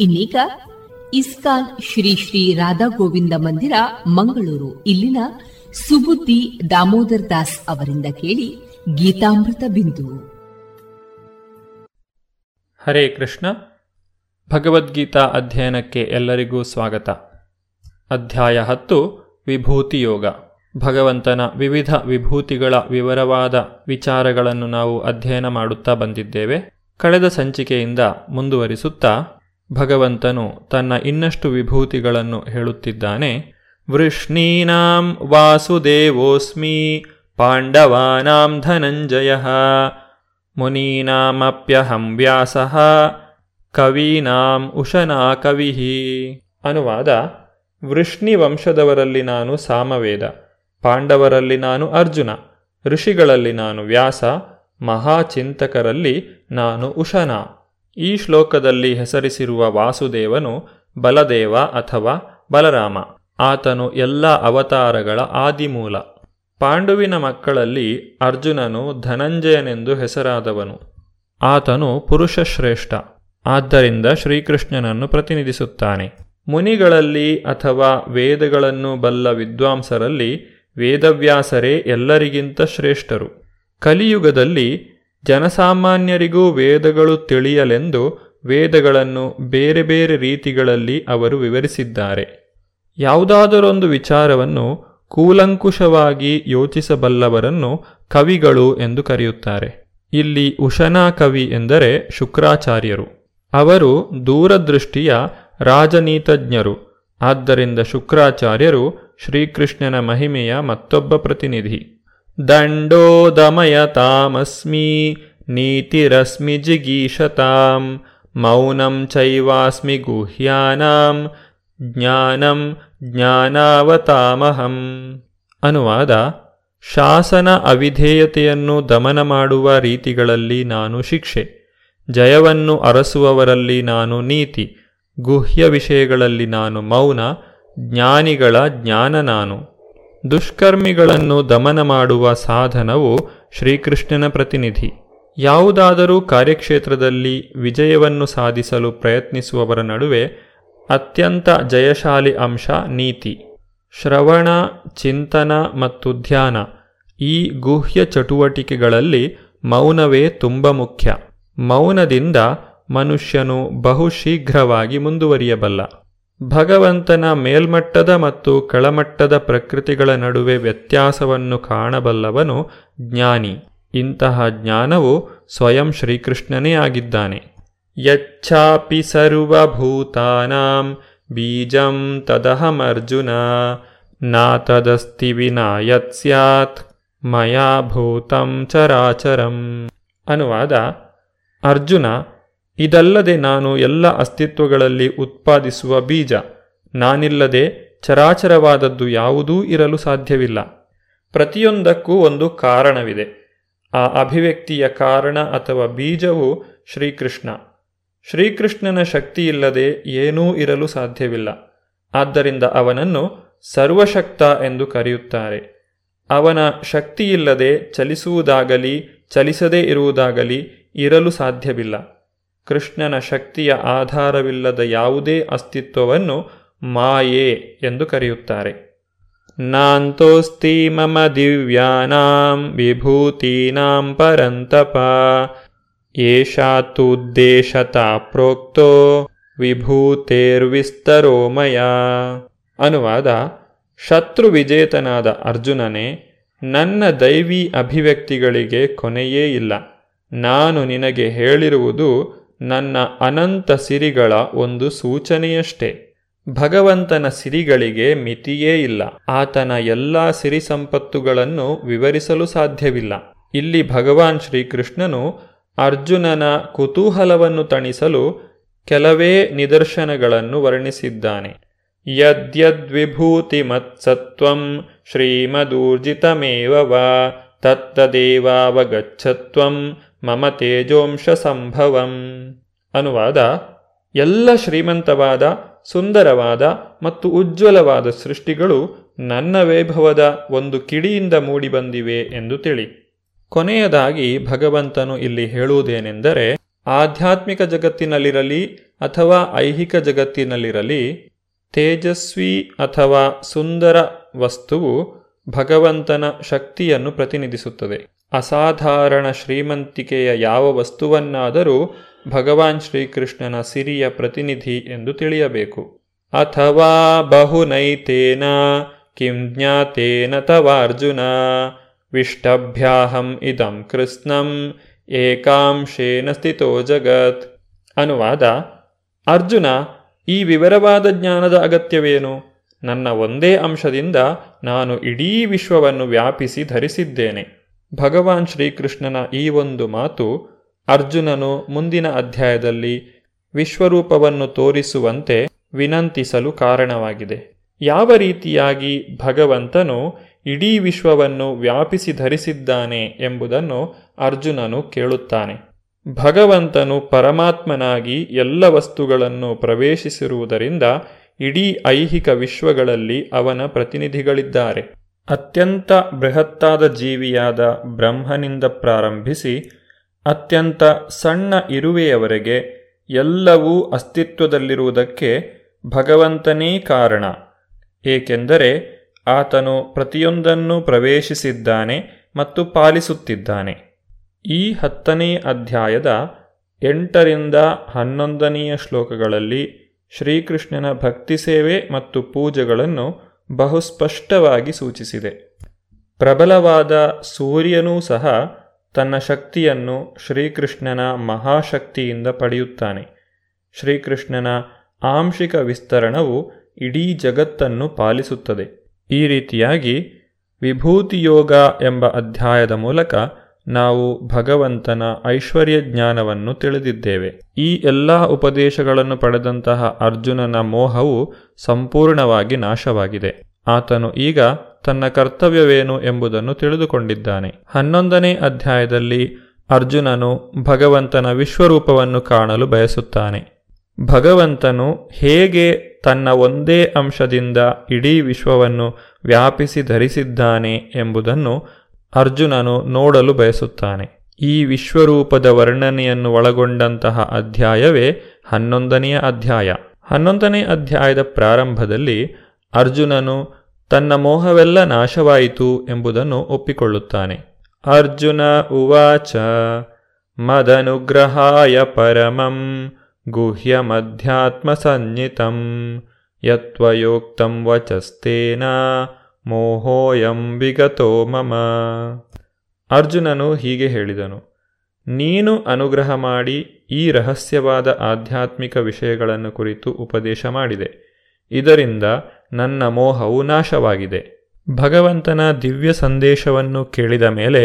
ಇನ್ನೀಗ ಇಸ್ಕಾನ್ ಶ್ರೀ ಶ್ರೀ ರಾಧಾ ಗೋವಿಂದ ಮಂದಿರ, ಮಂಗಳೂರು. ಇಲ್ಲಿನ ಸುಬುದ್ದಿ ದಾಮೋದರ್ ದಾಸ್ ಅವರಿಂದ ಕೇಳಿ ಗೀತಾಮೃತ ಬಿಂದು. ಹರೇ ಕೃಷ್ಣ. ಭಗವದ್ಗೀತಾ ಅಧ್ಯಯನಕ್ಕೆ ಎಲ್ಲರಿಗೂ ಸ್ವಾಗತ. ಅಧ್ಯಾಯ ಹತ್ತು, ವಿಭೂತಿ ಯೋಗ. ಭಗವಂತನ ವಿವಿಧ ವಿಭೂತಿಗಳ ವಿವರವಾದ ವಿಚಾರಗಳನ್ನು ನಾವು ಅಧ್ಯಯನ ಮಾಡುತ್ತಾ ಬಂದಿದ್ದೇವೆ. ಕಳೆದ ಸಂಚಿಕೆಯಿಂದ ಮುಂದುವರಿಸುತ್ತಾ ಭಗವಂತನು ತನ್ನ ಇನ್ನಷ್ಟು ವಿಭೂತಿಗಳನ್ನು ಹೇಳುತ್ತಿದ್ದಾನೆ, ವೃಷ್ಣೀನಾಂ ವಾಸುದೇವೋಸ್ಮಿ ಪಾಂಡವಾನಾಂ ಧನಂಜಯ, ಮುನೀನಾಮಪ್ಯಹಂ ವ್ಯಾಸ, ಕವೀನಾಂ ಉಶನಾ ಕವಿ. ಅನುವಾದ, ವೃಷ್ಣಿ ವಂಶದವರಲ್ಲಿ ನಾನು ಸಾಮವೇದ, ಪಾಂಡವರಲ್ಲಿ ನಾನು ಅರ್ಜುನ, ಋಷಿಗಳಲ್ಲಿ ನಾನು ವ್ಯಾಸ, ಮಹಾಚಿಂತಕರಲ್ಲಿ ನಾನು ಉಶನ ಈ ಶ್ಲೋಕದಲ್ಲಿ ಹೆಸರಿಸಿರುವ ವಾಸುದೇವನು ಬಲದೇವ ಅಥವಾ ಬಲರಾಮ, ಆತನು ಎಲ್ಲ ಅವತಾರಗಳ ಆದಿಮೂಲ. ಪಾಂಡುವಿನ ಮಕ್ಕಳಲ್ಲಿ ಅರ್ಜುನನು ಧನಂಜಯನೆಂದು ಹೆಸರಾದವನು. ಆತನು ಪುರುಷಶ್ರೇಷ್ಠ. ಆದ್ದರಿಂದ ಶ್ರೀಕೃಷ್ಣನನ್ನು ಪ್ರತಿನಿಧಿಸುತ್ತಾನೆ. ಮುನಿಗಳಲ್ಲಿ ಅಥವಾ ವೇದಗಳನ್ನು ಬಲ್ಲ ವಿದ್ವಾಂಸರಲ್ಲಿ ವೇದವ್ಯಾಸರೇ ಎಲ್ಲರಿಗಿಂತ ಶ್ರೇಷ್ಠರು. ಕಲಿಯುಗದಲ್ಲಿ ಜನಸಾಮಾನ್ಯರಿಗೂ ವೇದಗಳು ತಿಳಿಯಲೆಂದು ವೇದಗಳನ್ನು ಬೇರೆ ಬೇರೆ ರೀತಿಗಳಲ್ಲಿ ಅವರು ವಿವರಿಸಿದ್ದಾರೆ. ಯಾವುದಾದರೊಂದು ವಿಚಾರವನ್ನು ಕೂಲಂಕುಷವಾಗಿ ಯೋಚಿಸಬಲ್ಲವರನ್ನು ಕವಿಗಳು ಎಂದು ಕರೆಯುತ್ತಾರೆ. ಇಲ್ಲಿ ಉಶನಾ ಕವಿ ಎಂದರೆ ಶುಕ್ರಾಚಾರ್ಯರು. ಅವರು ದೂರದೃಷ್ಟಿಯ ರಾಜನೀತಜ್ಞರು. ಆದ್ದರಿಂದ ಶುಕ್ರಾಚಾರ್ಯರು ಶ್ರೀಕೃಷ್ಣನ ಮಹಿಮೆಯ ಮತ್ತೊಬ್ಬ ಪ್ರತಿನಿಧಿ. ದಂಡೋದಮಯ ತಾಮಸ್ಮಿ ನೀತಿರಸ್ಮಿ ಜಿಗೀಷತಾಂ ಮೌನಂ ಚೈವಾಸ್ಮಿ ಗುಹ್ಯಾನಾಂ ಜ್ಞಾನಂ ಜ್ಞಾನಾವತಾಮಹಂ ಅನುವಾದ ಶಾಸನ ಅವಿಧೇಯತೆಯನ್ನು ದಮನ ಮಾಡುವ ರೀತಿಗಳಲ್ಲಿ ನಾನು ಶಿಕ್ಷೆ, ಜಯವನ್ನು ಅರಸುವವರಲ್ಲಿ ನಾನು ನೀತಿ, ಗುಹ್ಯ ವಿಷಯಗಳಲ್ಲಿ ನಾನು ಮೌನ, ಜ್ಞಾನಿಗಳ ಜ್ಞಾನ ನಾನು. ದುಷ್ಕರ್ಮಿಗಳನ್ನು ದಮನ ಮಾಡುವ ಸಾಧನವು ಶ್ರೀಕೃಷ್ಣನ ಪ್ರತಿನಿಧಿ. ಯಾವುದಾದರೂ ಕಾರ್ಯಕ್ಷೇತ್ರದಲ್ಲಿ ವಿಜಯವನ್ನು ಸಾಧಿಸಲು ಪ್ರಯತ್ನಿಸುವವರ ನಡುವೆ ಅತ್ಯಂತ ಜಯಶಾಲಿ ಅಂಶ ನೀತಿ. ಶ್ರವಣ, ಚಿಂತನ ಮತ್ತು ಧ್ಯಾನ ಈ ಗುಹ್ಯ ಚಟುವಟಿಕೆಗಳಲ್ಲಿ ಮೌನವೇ ತುಂಬ ಮುಖ್ಯ. ಮೌನದಿಂದ ಮನುಷ್ಯನು ಬಹುಶೀಘ್ರವಾಗಿ ಮುಂದುವರಿಯಬಲ್ಲ. ಭಗವಂತನ ಮೇಲ್ಮಟ್ಟದ ಮತ್ತು ಕೆಳಮಟ್ಟದ ಪ್ರಕೃತಿಗಳ ನಡುವೆ ವ್ಯತ್ಯಾಸವನ್ನು ಕಾಣಬಲ್ಲವನು ಜ್ಞಾನಿ. ಇಂತಹ ಜ್ಞಾನವು ಸ್ವಯಂ ಶ್ರೀಕೃಷ್ಣನೇ ಆಗಿದ್ದಾನೆ. ಯಚ್ಛಾಪಿ ಸರ್ವಭೂತಾನಾಂ ಬೀಜಂ ತದಹಮರ್ಜುನ ನಾತದಸ್ತಿ ವಿನಾ ಯತ್ ಸ್ಯಾತ್, ಮಯಾ ಭೂತಂ ಚರಾಚರಂ. ಅನುವಾದ ಅರ್ಜುನ ಇದಲ್ಲದೆ ನಾನು ಎಲ್ಲ ಅಸ್ತಿತ್ವಗಳಲ್ಲಿ ಉತ್ಪಾದಿಸುವ ಬೀಜ. ನಾನಿಲ್ಲದೆ ಚರಾಚರವಾದದ್ದು ಯಾವುದೂ ಇರಲು ಸಾಧ್ಯವಿಲ್ಲ. ಪ್ರತಿಯೊಂದಕ್ಕೂ ಒಂದು ಕಾರಣವಿದೆ. ಆ ಅಭಿವ್ಯಕ್ತಿಯ ಕಾರಣ ಅಥವಾ ಬೀಜವು ಶ್ರೀಕೃಷ್ಣ. ಶ್ರೀಕೃಷ್ಣನ ಶಕ್ತಿಯಿಲ್ಲದೆ ಏನೂ ಇರಲು ಸಾಧ್ಯವಿಲ್ಲ. ಆದ್ದರಿಂದ ಅವನನ್ನು ಸರ್ವಶಕ್ತ ಎಂದು ಕರೆಯುತ್ತಾರೆ. ಅವನ ಶಕ್ತಿಯಿಲ್ಲದೆ ಚಲಿಸುವುದಾಗಲಿ, ಚಲಿಸದೇ ಇರುವುದಾಗಲಿ ಇರಲು ಸಾಧ್ಯವಿಲ್ಲ. ಕೃಷ್ಣನ ಶಕ್ತಿಯ ಆಧಾರವಿಲ್ಲದ ಯಾವುದೇ ಅಸ್ತಿತ್ವವನ್ನು ಮಾಯೆ ಎಂದು ಕರೆಯುತ್ತಾರೆ. ನಾಂತೋಸ್ತಿ ಮಮ ದಿವ್ಯಾನಾಂ ವಿಭೂತೀನಾಂ ಪರಂತಪ ಏಷಾತುದ್ದೇಶತಾ ಪ್ರೋಕ್ತೋ ವಿಭೂತೇರ್ವಿಸ್ತರೋಮಯ ಅನುವಾದ ಶತ್ರು ವಿಜೇತನಾದ ಅರ್ಜುನನೇ, ನನ್ನ ದೈವಿ ಅಭಿವ್ಯಕ್ತಿಗಳಿಗೆ ಕೊನೆಯೇ ಇಲ್ಲ. ನಾನು ನಿನಗೆ ಹೇಳಿರುವುದು ನನ್ನ ಅನಂತ ಸಿರಿಗಳ ಒಂದು ಸೂಚನೆಯಷ್ಟೇ. ಭಗವಂತನ ಸಿರಿಗಳಿಗೆ ಮಿತಿಯೇ ಇಲ್ಲ. ಆತನ ಎಲ್ಲ ಸಿರಿ ಸಂಪತ್ತುಗಳನ್ನು ವಿವರಿಸಲು ಸಾಧ್ಯವಿಲ್ಲ. ಇಲ್ಲಿ ಭಗವಾನ್ ಶ್ರೀಕೃಷ್ಣನು ಅರ್ಜುನನ ಕುತೂಹಲವನ್ನು ತಣಿಸಲು ಕೆಲವೇ ನಿದರ್ಶನಗಳನ್ನು ವರ್ಣಿಸಿದ್ದಾನೆ. ಯದ್ಯದ್ವಿಭೂತಿಮತ್ಸತ್ವಂ ಶ್ರೀಮದೂರ್ಜಿತಮೇವ ವಾ ತತ್ತದೇವಾವಗಚ್ಚತ್ವಂ ಮಮ ತೇಜೋಂಶ ಸಂಭವಂ ಅನುವಾದ ಎಲ್ಲ ಶ್ರೀಮಂತವಾದ, ಸುಂದರವಾದ ಮತ್ತು ಉಜ್ವಲವಾದ ಸೃಷ್ಟಿಗಳು ನನ್ನ ವೈಭವದ ಒಂದು ಕಿಡಿಯಿಂದ ಮೂಡಿಬಂದಿವೆ ಎಂದು ತಿಳಿ. ಕೊನೆಯದಾಗಿ ಭಗವಂತನು ಇಲ್ಲಿ ಹೇಳುವುದೇನೆಂದರೆ, ಆಧ್ಯಾತ್ಮಿಕ ಜಗತ್ತಿನಲ್ಲಿರಲಿ ಅಥವಾ ಐಹಿಕ ಜಗತ್ತಿನಲ್ಲಿರಲಿ, ತೇಜಸ್ವಿ ಅಥವಾ ಸುಂದರ ವಸ್ತುವು ಭಗವಂತನ ಶಕ್ತಿಯನ್ನು ಪ್ರತಿನಿಧಿಸುತ್ತದೆ. ಅಸಾಧಾರಣ ಶ್ರೀಮಂತಿಕೆಯ ಯಾವ ವಸ್ತುವನ್ನಾದರೂ ಭಗವಾನ್ ಶ್ರೀಕೃಷ್ಣನ ಸಿರಿಯ ಪ್ರತಿನಿಧಿ ಎಂದು ತಿಳಿಯಬೇಕು. ಅಥವಾ ಬಹುನೈತೇನ, ಕಿಂ ಜ್ಞಾತೇನ ತವಾರ್ಜುನ, ವಿಷ್ಟಭ್ಯಾಹಂ ಇದಂ ಕೃಷ್ಣಂ, ಏಕಾಂಶೇನ ಸ್ಥಿತೋ ಜಗತ್. ಅನುವಾದ, ಅರ್ಜುನ, ಈ ವಿವರವಾದ ಜ್ಞಾನದ ಅಗತ್ಯವೇನು? ನನ್ನ ಒಂದೇ ಅಂಶದಿಂದ ನಾನು ಇಡೀ ವಿಶ್ವವನ್ನು ವ್ಯಾಪಿಸಿ ಧರಿಸಿದ್ದೇನೆ. ಭಗವಾನ್ ಶ್ರೀಕೃಷ್ಣನ ಈ ಒಂದು ಮಾತು ಅರ್ಜುನನು ಮುಂದಿನ ಅಧ್ಯಾಯದಲ್ಲಿ ವಿಶ್ವರೂಪವನ್ನು ತೋರಿಸುವಂತೆ ವಿನಂತಿಸಲು ಕಾರಣವಾಗಿದೆ. ಯಾವ ರೀತಿಯಾಗಿ ಭಗವಂತನು ಇಡೀ ವಿಶ್ವವನ್ನು ವ್ಯಾಪಿಸಿ ಧರಿಸಿದ್ದಾನೆ ಎಂಬುದನ್ನು ಅರ್ಜುನನು ಕೇಳುತ್ತಾನೆ. ಭಗವಂತನು ಪರಮಾತ್ಮನಾಗಿ ಎಲ್ಲ ವಸ್ತುಗಳನ್ನು ಪ್ರವೇಶಿಸಿರುವುದರಿಂದ ಇಡೀ ಐಹಿಕ ವಿಶ್ವಗಳಲ್ಲಿ ಅವನ ಪ್ರತಿನಿಧಿಗಳಿದ್ದಾರೆ. ಅತ್ಯಂತ ಬೃಹತ್ತಾದ ಜೀವಿಯಾದ ಬ್ರಹ್ಮನಿಂದ ಪ್ರಾರಂಭಿಸಿ, ಅತ್ಯಂತ ಸಣ್ಣ ಇರುವೆಯವರೆಗೆ ಎಲ್ಲವೂ ಅಸ್ತಿತ್ವದಲ್ಲಿರುವುದಕ್ಕೆ ಭಗವಂತನೇ ಕಾರಣ. ಏಕೆಂದರೆ ಆತನು ಪ್ರತಿಯೊಂದನ್ನು ಪ್ರವೇಶಿಸಿದ್ದಾನೆ ಮತ್ತು ಪಾಲಿಸುತ್ತಿದ್ದಾನೆ. ಈ ಹತ್ತನೇ ಅಧ್ಯಾಯದ ಎಂಟರಿಂದ ಹನ್ನೊಂದನೆಯ ಶ್ಲೋಕಗಳಲ್ಲಿ ಶ್ರೀಕೃಷ್ಣನ ಭಕ್ತಿ ಸೇವೆ ಮತ್ತು ಪೂಜೆಗಳನ್ನು ಬಹುಸ್ಪಷ್ಟವಾಗಿ ಸೂಚಿಸಿದೆ. ಪ್ರಬಲವಾದ ಸೂರ್ಯನೂ ಸಹ ತನ್ನ ಶಕ್ತಿಯನ್ನು ಶ್ರೀಕೃಷ್ಣನ ಮಹಾಶಕ್ತಿಯಿಂದ ಪಡೆಯುತ್ತಾನೆ. ಶ್ರೀಕೃಷ್ಣನ ಆಂಶಿಕ ವಿಸ್ತರಣವು ಇಡೀ ಜಗತ್ತನ್ನು ಪಾಲಿಸುತ್ತದೆ. ಈ ರೀತಿಯಾಗಿ ವಿಭೂತಿಯೋಗ ಎಂಬ ಅಧ್ಯಾಯದ ಮೂಲಕ ನಾವು ಭಗವಂತನ ಐಶ್ವರ್ಯ ಜ್ಞಾನವನ್ನು ತಿಳಿದಿದ್ದೇವೆ. ಈ ಎಲ್ಲ ಉಪದೇಶಗಳನ್ನು ಪಡೆದಂತಹ ಅರ್ಜುನನ ಮೋಹವು ಸಂಪೂರ್ಣವಾಗಿ ನಾಶವಾಗಿದೆ. ಆತನು ಈಗ ತನ್ನ ಕರ್ತವ್ಯವೇನು ಎಂಬುದನ್ನು ತಿಳಿದುಕೊಂಡಿದ್ದಾನೆ. ಹನ್ನೊಂದನೇ ಅಧ್ಯಾಯದಲ್ಲಿ ಅರ್ಜುನನು ಭಗವಂತನ ವಿಶ್ವರೂಪವನ್ನು ಕಾಣಲು ಬಯಸುತ್ತಾನೆ. ಭಗವಂತನು ಹೇಗೆ ತನ್ನ ಒಂದೇ ಅಂಶದಿಂದ ಇಡೀ ವಿಶ್ವವನ್ನು ವ್ಯಾಪಿಸಿ ಧರಿಸಿದ್ದಾನೆ ಎಂಬುದನ್ನು ಅರ್ಜುನನು ನೋಡಲು ಬಯಸುತ್ತಾನೆ. ಈ ವಿಶ್ವರೂಪದ ವರ್ಣನೆಯನ್ನು ಒಳಗೊಂಡಂತಹ ಅಧ್ಯಾಯವೇ ಹನ್ನೊಂದನೆಯ ಅಧ್ಯಾಯ. ಹನ್ನೊಂದನೇ ಅಧ್ಯಾಯದ ಪ್ರಾರಂಭದಲ್ಲಿ ಅರ್ಜುನನು ತನ್ನ ಮೋಹವೆಲ್ಲ ನಾಶವಾಯಿತು ಎಂಬುದನ್ನು ಒಪ್ಪಿಕೊಳ್ಳುತ್ತಾನೆ. ಅರ್ಜುನ ಉವಾಚ, ಮದನುಗ್ರಹಾಯ ಪರಮಂ ಗುಹ್ಯಮಧ್ಯಾತ್ಮ ಸಂಹಿತಂ ಯತ್ವಯೋಕ್ತಂ ವಚಸ್ತೇನ ಮೋಹೋಯಂ ವಿಗತೋ ಮಮ. ಅರ್ಜುನನು ಹೀಗೆ ಹೇಳಿದನು, ನೀನು ಅನುಗ್ರಹ ಮಾಡಿ ಈ ರಹಸ್ಯವಾದ ಆಧ್ಯಾತ್ಮಿಕ ವಿಷಯಗಳನ್ನು ಕುರಿತು ಉಪದೇಶ ಮಾಡಿದೆ. ಇದರಿಂದ ನನ್ನ ಮೋಹವು ನಾಶವಾಗಿದೆ. ಭಗವಂತನ ದಿವ್ಯ ಸಂದೇಶವನ್ನು ಕೇಳಿದ ಮೇಲೆ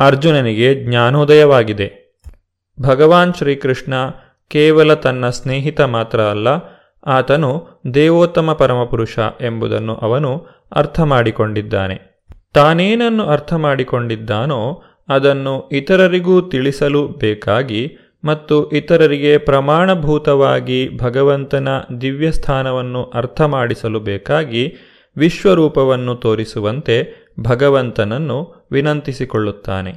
ಅರ್ಜುನನಿಗೆ ಜ್ಞಾನೋದಯವಾಗಿದೆ. ಭಗವಾನ್ ಶ್ರೀಕೃಷ್ಣ ಕೇವಲ ತನ್ನ ಸ್ನೇಹಿತ ಮಾತ್ರ ಅಲ್ಲ, ಆತನು ದೇವೋತ್ತಮ ಪರಮಪುರುಷ ಎಂಬುದನ್ನು ಅವನು ಅರ್ಥ ಮಾಡಿಕೊಂಡಿದ್ದಾನೆ ತಾನೇನನ್ನು ಅರ್ಥ ಮಾಡಿಕೊಂಡಿದ್ದಾನೋ ಅದನ್ನು ಇತರರಿಗೂ ತಿಳಿಸಲು ಬೇಕಾಗಿ ಮತ್ತು ಇತರರಿಗೆ ಪ್ರಮಾಣಭೂತವಾಗಿ ಭಗವಂತನ ದಿವ್ಯಸ್ಥಾನವನ್ನು ಅರ್ಥ ಮಾಡಿಸಲು ಬೇಕಾಗಿ ವಿಶ್ವರೂಪವನ್ನು ತೋರಿಸುವಂತೆ ಭಗವಂತನನ್ನು ವಿನಂತಿಸಿಕೊಳ್ಳುತ್ತಾನೆ.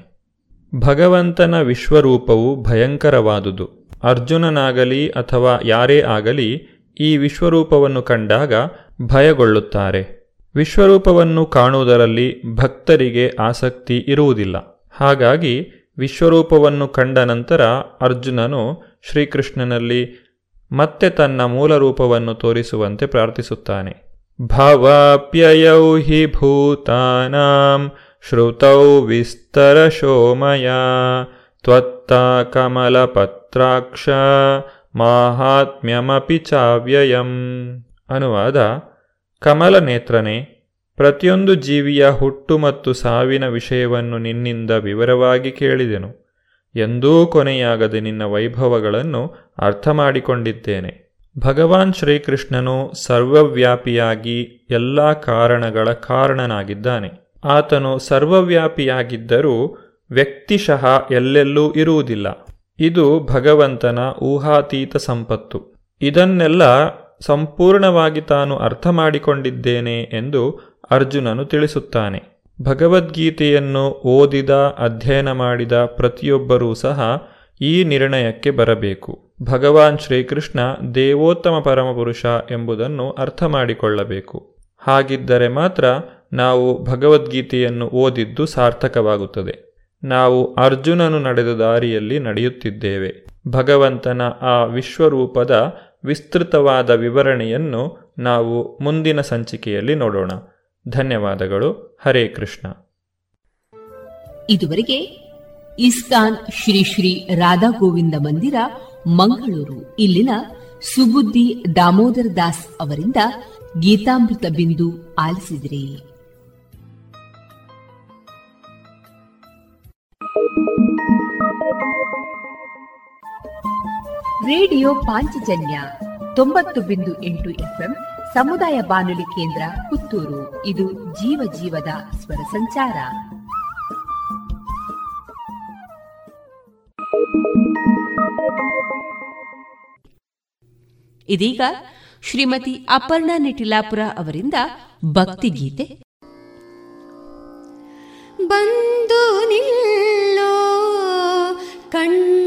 ಭಗವಂತನ ವಿಶ್ವರೂಪವು ಭಯಂಕರವಾದುದು. ಅರ್ಜುನನಾಗಲಿ ಅಥವಾ ಯಾರೇ ಆಗಲಿ ಈ ವಿಶ್ವರೂಪವನ್ನು ಕಂಡಾಗ ಭಯಗೊಳ್ಳುತ್ತಾರೆ. ವಿಶ್ವರೂಪವನ್ನು ಕಾಣುವುದರಲ್ಲಿ ಭಕ್ತರಿಗೆ ಆಸಕ್ತಿ ಇರುವುದಿಲ್ಲ. ಹಾಗಾಗಿ ವಿಶ್ವರೂಪವನ್ನು ಕಂಡ ನಂತರ ಅರ್ಜುನನು ಶ್ರೀಕೃಷ್ಣನಲ್ಲಿ ಮತ್ತೆ ತನ್ನ ಮೂಲ ರೂಪವನ್ನು ತೋರಿಸುವಂತೆ ಪ್ರಾರ್ಥಿಸುತ್ತಾನೆ. ಭವಾಪ್ಯಯೌ ಹಿ ಭೂತಾನಾಂ ಶ್ರುತೌ ವಿಸ್ತರಶೋಮಯ ತ್ವತ್ತ ಕಮಲಪತ್ರಾಕ್ಷ ಮಾಹಾತ್ಮ್ಯಮಪಿ ಚಾವ್ಯಯಂ ಅನುವಾದ ಕಮಲ ನೇತ್ರನೇ ಪ್ರತಿಯೊಂದು ಜೀವಿಯ ಹುಟ್ಟು ಮತ್ತು ಸಾವಿನ ವಿಷಯವನ್ನು ನಿನ್ನಿಂದ ವಿವರವಾಗಿ ಕೇಳಿದೆನು. ಎಂದೂ ಕೊನೆಯಾಗದೆ ನಿನ್ನ ವೈಭವಗಳನ್ನು ಅರ್ಥ ಮಾಡಿಕೊಂಡಿದ್ದೇನೆ ಭಗವಾನ್ ಶ್ರೀಕೃಷ್ಣನು ಸರ್ವವ್ಯಾಪಿಯಾಗಿ ಎಲ್ಲ ಕಾರಣಗಳ ಕಾರಣನಾಗಿದ್ದಾನೆ. ಆತನು ಸರ್ವವ್ಯಾಪಿಯಾಗಿದ್ದರೂ ವ್ಯಕ್ತಿಶಃ ಎಲ್ಲೆಲ್ಲೂ ಇರುವುದಿಲ್ಲ. ಇದು ಭಗವಂತನ ಊಹಾತೀತ ಸಂಪತ್ತು. ಇದನ್ನೆಲ್ಲ ಸಂಪೂರ್ಣವಾಗಿ ತಾನು ಅರ್ಥ ಮಾಡಿಕೊಂಡಿದ್ದೇನೆ ಎಂದು ಅರ್ಜುನನು ತಿಳಿಸುತ್ತಾನೆ. ಭಗವದ್ಗೀತೆಯನ್ನು ಓದಿದ, ಅಧ್ಯಯನ ಮಾಡಿದ ಪ್ರತಿಯೊಬ್ಬರೂ ಸಹ ಈ ನಿರ್ಣಯಕ್ಕೆ ಬರಬೇಕು. ಭಗವಾನ್ ಶ್ರೀಕೃಷ್ಣ ದೇವೋತ್ತಮ ಪರಮಪುರುಷ ಎಂಬುದನ್ನು ಅರ್ಥ ಮಾಡಿಕೊಳ್ಳಬೇಕು ಹಾಗಿದ್ದರೆ ಮಾತ್ರ ನಾವು ಭಗವದ್ಗೀತೆಯನ್ನು ಓದಿದ್ದು ಸಾರ್ಥಕವಾಗುತ್ತದೆ. ನಾವು ಅರ್ಜುನನು ನಡೆದ ದಾರಿಯಲ್ಲಿ ನಡೆಯುತ್ತಿದ್ದೇವೆ. ಭಗವಂತನ ಆ ವಿಶ್ವರೂಪದ ವಿಸ್ತೃತವಾದ ವಿವರಣೆಯನ್ನು ನಾವು ಮುಂದಿನ ಸಂಚಿಕೆಯಲ್ಲಿ ನೋಡೋಣ. ಧನ್ಯವಾದಗಳು. ಹರೇ ಕೃಷ್ಣ. ಇದುವರೆಗೆ ಇಸ್ತಾನ್ ಶ್ರೀ ಶ್ರೀ ರಾಧಾ ಗೋವಿಂದ ಮಂದಿರ, ಮಂಗಳೂರು. ಇಲ್ಲಿನ ಸುಬುದ್ದಿ ದಾಮೋದರ ದಾಸ್ ಅವರಿಂದ ಗೀತಾಮೃತ ಬಿಂದು ಆಲಿಸಿದಿರಿ. ರೇಡಿಯೋ ಪಾಂಚಜನ್ಯ ತೊಂಬತ್ತು ಬಿಂದು ಎಂಟು ಎಫ್ಎಂ ಸಮುದಾಯ ಬಾನುಲಿ ಕೇಂದ್ರ ಪುತ್ತೂರು. ಇದು ಜೀವ ಜೀವದ ಸ್ವರ ಸಂಚಾರ. ಇದೀಗ ಶ್ರೀಮತಿ ಅಪರ್ಣಾ ನಿಟಿಲಾಪುರ ಅವರಿಂದ ಭಕ್ತಿಗೀತೆ ಬಂದು ನಿಲ್ಲೋ ಕಣ್ಣು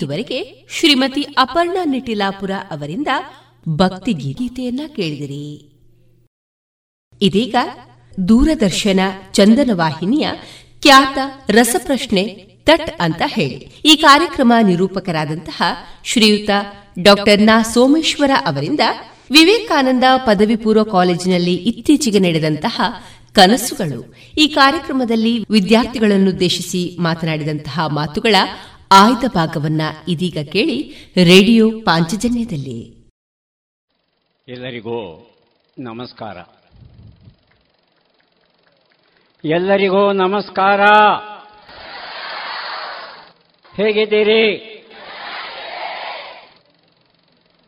ಇದುವರೆಗೆ ಶ್ರೀಮತಿ ಅಪರ್ಣಾ ನಿಟಿಲಾಪುರ ಅವರಿಂದ ಭಕ್ತಿ ಗೀತೆಯನ್ನ ಕೇಳಿದಿರಿ. ಇದೀಗ ದೂರದರ್ಶನ ಚಂದನ ವಾಹಿನಿಯ ಖ್ಯಾತ ರಸಪ್ರಶ್ನೆ ತಟ್ ಅಂತ ಹೇಳಿ. ಈ ಕಾರ್ಯಕ್ರಮ ನಿರೂಪಕರಾದಂತಹ ಶ್ರೀಯುತ ಡಾಕ್ಟರ್ ನಾ. ಸೋಮೇಶ್ವರ ಅವರಿಂದ ವಿವೇಕಾನಂದ ಪದವಿ ಪೂರ್ವ ಕಾಲೇಜಿನಲ್ಲಿ ಇತ್ತೀಚೆಗೆ ನಡೆದಂತಹ ಕನಸುಗಳು. ಈ ಕಾರ್ಯಕ್ರಮದಲ್ಲಿ ವಿದ್ಯಾರ್ಥಿಗಳನ್ನುದ್ದೇಶಿಸಿ ಮಾತನಾಡಿದಂತಹ ಮಾತುಗಳ ಆಯ್ದ ಭಾಗವನ್ನ ಇದೀಗ ಕೇಳಿ ರೇಡಿಯೋ ಪಾಂಚಜನ್ಯದಲ್ಲಿ. ಎಲ್ಲರಿಗೂ ನಮಸ್ಕಾರ. ಎಲ್ಲರಿಗೂ ನಮಸ್ಕಾರ. ಹೇಗಿದ್ದೀರಿ?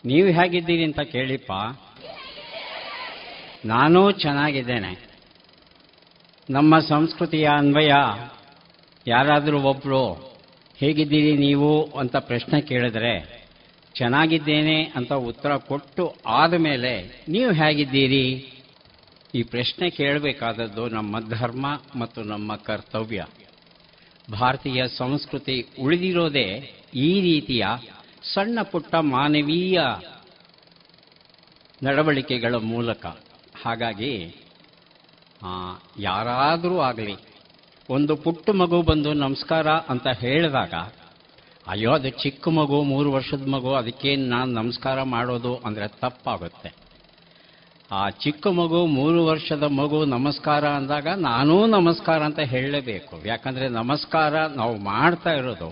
ನೀವು ಹೇಗಿದ್ದೀರಿ ಅಂತ ಕೇಳಿಪ್ಪ. ನಾನು ಚೆನ್ನಾಗಿದ್ದೇನೆ. ನಮ್ಮ ಸಂಸ್ಕೃತಿಯ ಅನ್ವಯ ಯಾರಾದರೂ ಒಬ್ಬರು ಹೇಗಿದ್ದೀರಿ ನೀವು ಅಂತ ಪ್ರಶ್ನೆ ಕೇಳಿದ್ರೆ, ಚೆನ್ನಾಗಿದ್ದೇನೆ ಅಂತ ಉತ್ತರ ಕೊಟ್ಟು ಆದ ಮೇಲೆ ನೀವು ಹೇಗಿದ್ದೀರಿ? ಈ ಪ್ರಶ್ನೆ ಕೇಳಬೇಕಾದದ್ದು ನಮ್ಮ ಧರ್ಮ ಮತ್ತು ನಮ್ಮ ಕರ್ತವ್ಯ. ಭಾರತೀಯ ಸಂಸ್ಕೃತಿ ಉಳಿದಿರೋದೇ ಈ ರೀತಿಯ ಸಣ್ಣ ಪುಟ್ಟ ಮಾನವೀಯ ನಡವಳಿಕೆಗಳ ಮೂಲಕ. ಹಾಗಾಗಿ ಯಾರಾದರೂ ಆಗಲಿ ಒಂದು ಪುಟ್ಟ ಮಗು ಬಂದು ನಮಸ್ಕಾರ ಅಂತ ಹೇಳಿದಾಗ, ಅಯ್ಯೋ, ಅದು ಚಿಕ್ಕ ಮಗು, ಮೂರು ವರ್ಷದ ಮಗು, ಅದಕ್ಕೇನು ನಾನು ನಮಸ್ಕಾರ ಮಾಡೋದು ಅಂದರೆ ತಪ್ಪಾಗುತ್ತೆ. ಆ ಚಿಕ್ಕ ಮಗು, ಮೂರು ವರ್ಷದ ಮಗು ನಮಸ್ಕಾರ ಅಂದಾಗ ನಾನೂ ನಮಸ್ಕಾರ ಅಂತ ಹೇಳಲೇಬೇಕು. ಯಾಕಂದರೆ ನಮಸ್ಕಾರ ನಾವು ಮಾಡ್ತಾ ಇರೋದು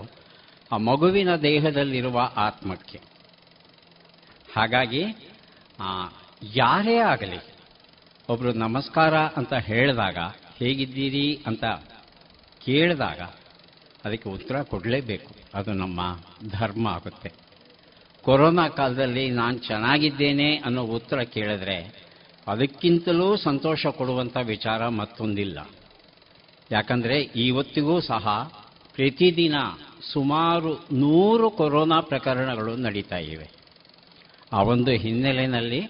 ಆ ಮಗುವಿನ ದೇಹದಲ್ಲಿರುವ ಆತ್ಮಕ್ಕೆ. ಹಾಗಾಗಿ ಯಾರೇ ಆಗಲಿ ಒಬ್ಬರು ನಮಸ್ಕಾರ ಅಂತ ಹೇಳಿದಾಗ ಹೇಗಿದ್ದೀರಿ ಅಂತ ಕೇಳಿದಾಗ ಅದಕ್ಕೆ ಉತ್ತರ ಕೊಡಲೇಬೇಕು. ಅದು ನಮ್ಮ ಧರ್ಮ ಆಗುತ್ತೆ. ಕೊರೋನಾ ಕಾಲದಲ್ಲಿ ನಾನು ಚೆನ್ನಾಗಿದ್ದೇನೆ ಅನ್ನೋ ಉತ್ತರ ಕೇಳಿದ್ರೆ ಅದಕ್ಕಿಂತಲೂ ಸಂತೋಷ ಕೊಡುವಂಥ ವಿಚಾರ ಮತ್ತೊಂದಿಲ್ಲ. ಯಾಕಂದರೆ ಇವತ್ತಿಗೂ ಸಹ ಪ್ರತಿದಿನ ಸುಮಾರು ನೂರು ಕೊರೋನಾ ಪ್ರಕರಣಗಳು ನಡೀತಾ ಇವೆ. ಆ ಒಂದು ಹಿನ್ನೆಲೆಯಲ್ಲಿ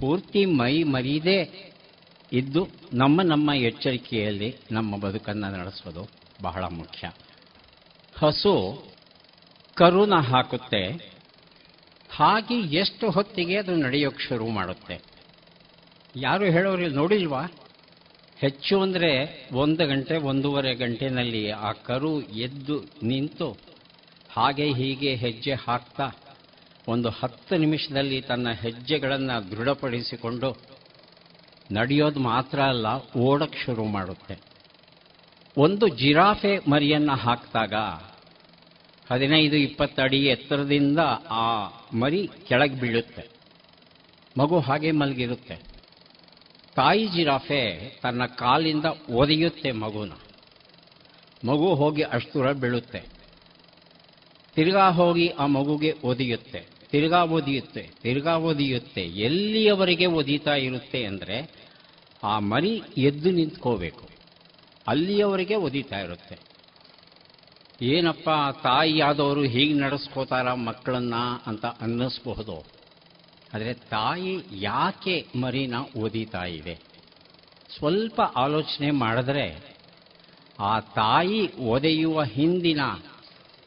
ಪೂರ್ತಿ ಮೈ ಮರೀದೇ ಇದ್ದು ನಮ್ಮ ನಮ್ಮ ಎಚ್ಚರಿಕೆಯಲ್ಲಿ ನಮ್ಮ ಬದುಕನ್ನು ನಡೆಸೋದು ಬಹಳ ಮುಖ್ಯ. ಹಸು ಕರುನ ಹಾಕುತ್ತೆ. ಹಾಗೆ ಎಷ್ಟು ಹೊತ್ತಿಗೆ ಅದು ನಡೆಯೋಕ್ಕೆ ಶುರು ಮಾಡುತ್ತೆ? ಯಾರು ಹೇಳೋರು ನೋಡಿಲ್ವಾ? ಹೆಚ್ಚು ಅಂದರೆ ಒಂದು ಗಂಟೆ, ಒಂದೂವರೆ ಗಂಟೆನಲ್ಲಿ ಆ ಕರು ಎದ್ದು ನಿಂತು ಹಾಗೆ ಹೀಗೆ ಹೆಜ್ಜೆ ಹಾಕ್ತಾ ಒಂದು ಹತ್ತು ನಿಮಿಷದಲ್ಲಿ ತನ್ನ ಹೆಜ್ಜೆಗಳನ್ನು ದೃಢಪಡಿಸಿಕೊಂಡು ನಡೆಯೋದು ಮಾತ್ರ ಅಲ್ಲ ಓಡಕ್ಕೆ ಶುರು ಮಾಡುತ್ತೆ. ಒಂದು ಜಿರಾಫೆ ಮರಿಯನ್ನು ಹಾಕಿದಾಗ, ಹದಿನೈದು ಇಪ್ಪತ್ತು ಅಡಿ ಎತ್ತರದಿಂದ ಆ ಮರಿ ಕೆಳಗೆ ಬೀಳುತ್ತೆ. ಮಗು ಹಾಗೆ ಮಲಗಿರುತ್ತೆ. ತಾಯಿ ಜಿರಾಫೆ ತನ್ನ ಕಾಲಿಂದ ಒದೆಯುತ್ತೆ ಮಗುನ. ಮಗು ಹೋಗಿ ಅಷ್ಟುರ ಬೀಳುತ್ತೆ. ತಿರ್ಗಾ ಹೋಗಿ ಆ ಮಗುಗೆ ಒದೆಯುತ್ತೆ. ತಿರ್ಗಾ ಒದಿಯುತ್ತೆ ತಿರ್ಗಾ ಒದಿಯುತ್ತೆ. ಎಲ್ಲಿಯವರೆಗೆ ಒದೀತಾ ಇರುತ್ತೆ ಅಂದರೆ ಆ ಮರಿ ಎದ್ದು ನಿಂತ್ಕೋಬೇಕು. ಅಲ್ಲಿಯವರೆಗೆ ಒದಿತಾ ಇರುತ್ತೆ. ಏನಪ್ಪ ತಾಯಿ ಆದವರು ಹೀಗೆ ನಡೆಸ್ಕೋತಾರ ಮಕ್ಕಳನ್ನ ಅಂತ ಅನ್ನಿಸ್ಬಹುದು. ಆದರೆ ತಾಯಿ ಯಾಕೆ ಮರಿನ ಓದಿತಾ ಇದೆ? ಸ್ವಲ್ಪ ಆಲೋಚನೆ ಮಾಡಿದ್ರೆ ಆ ತಾಯಿ ಒದೆಯುವ ಹಿಂದಿನ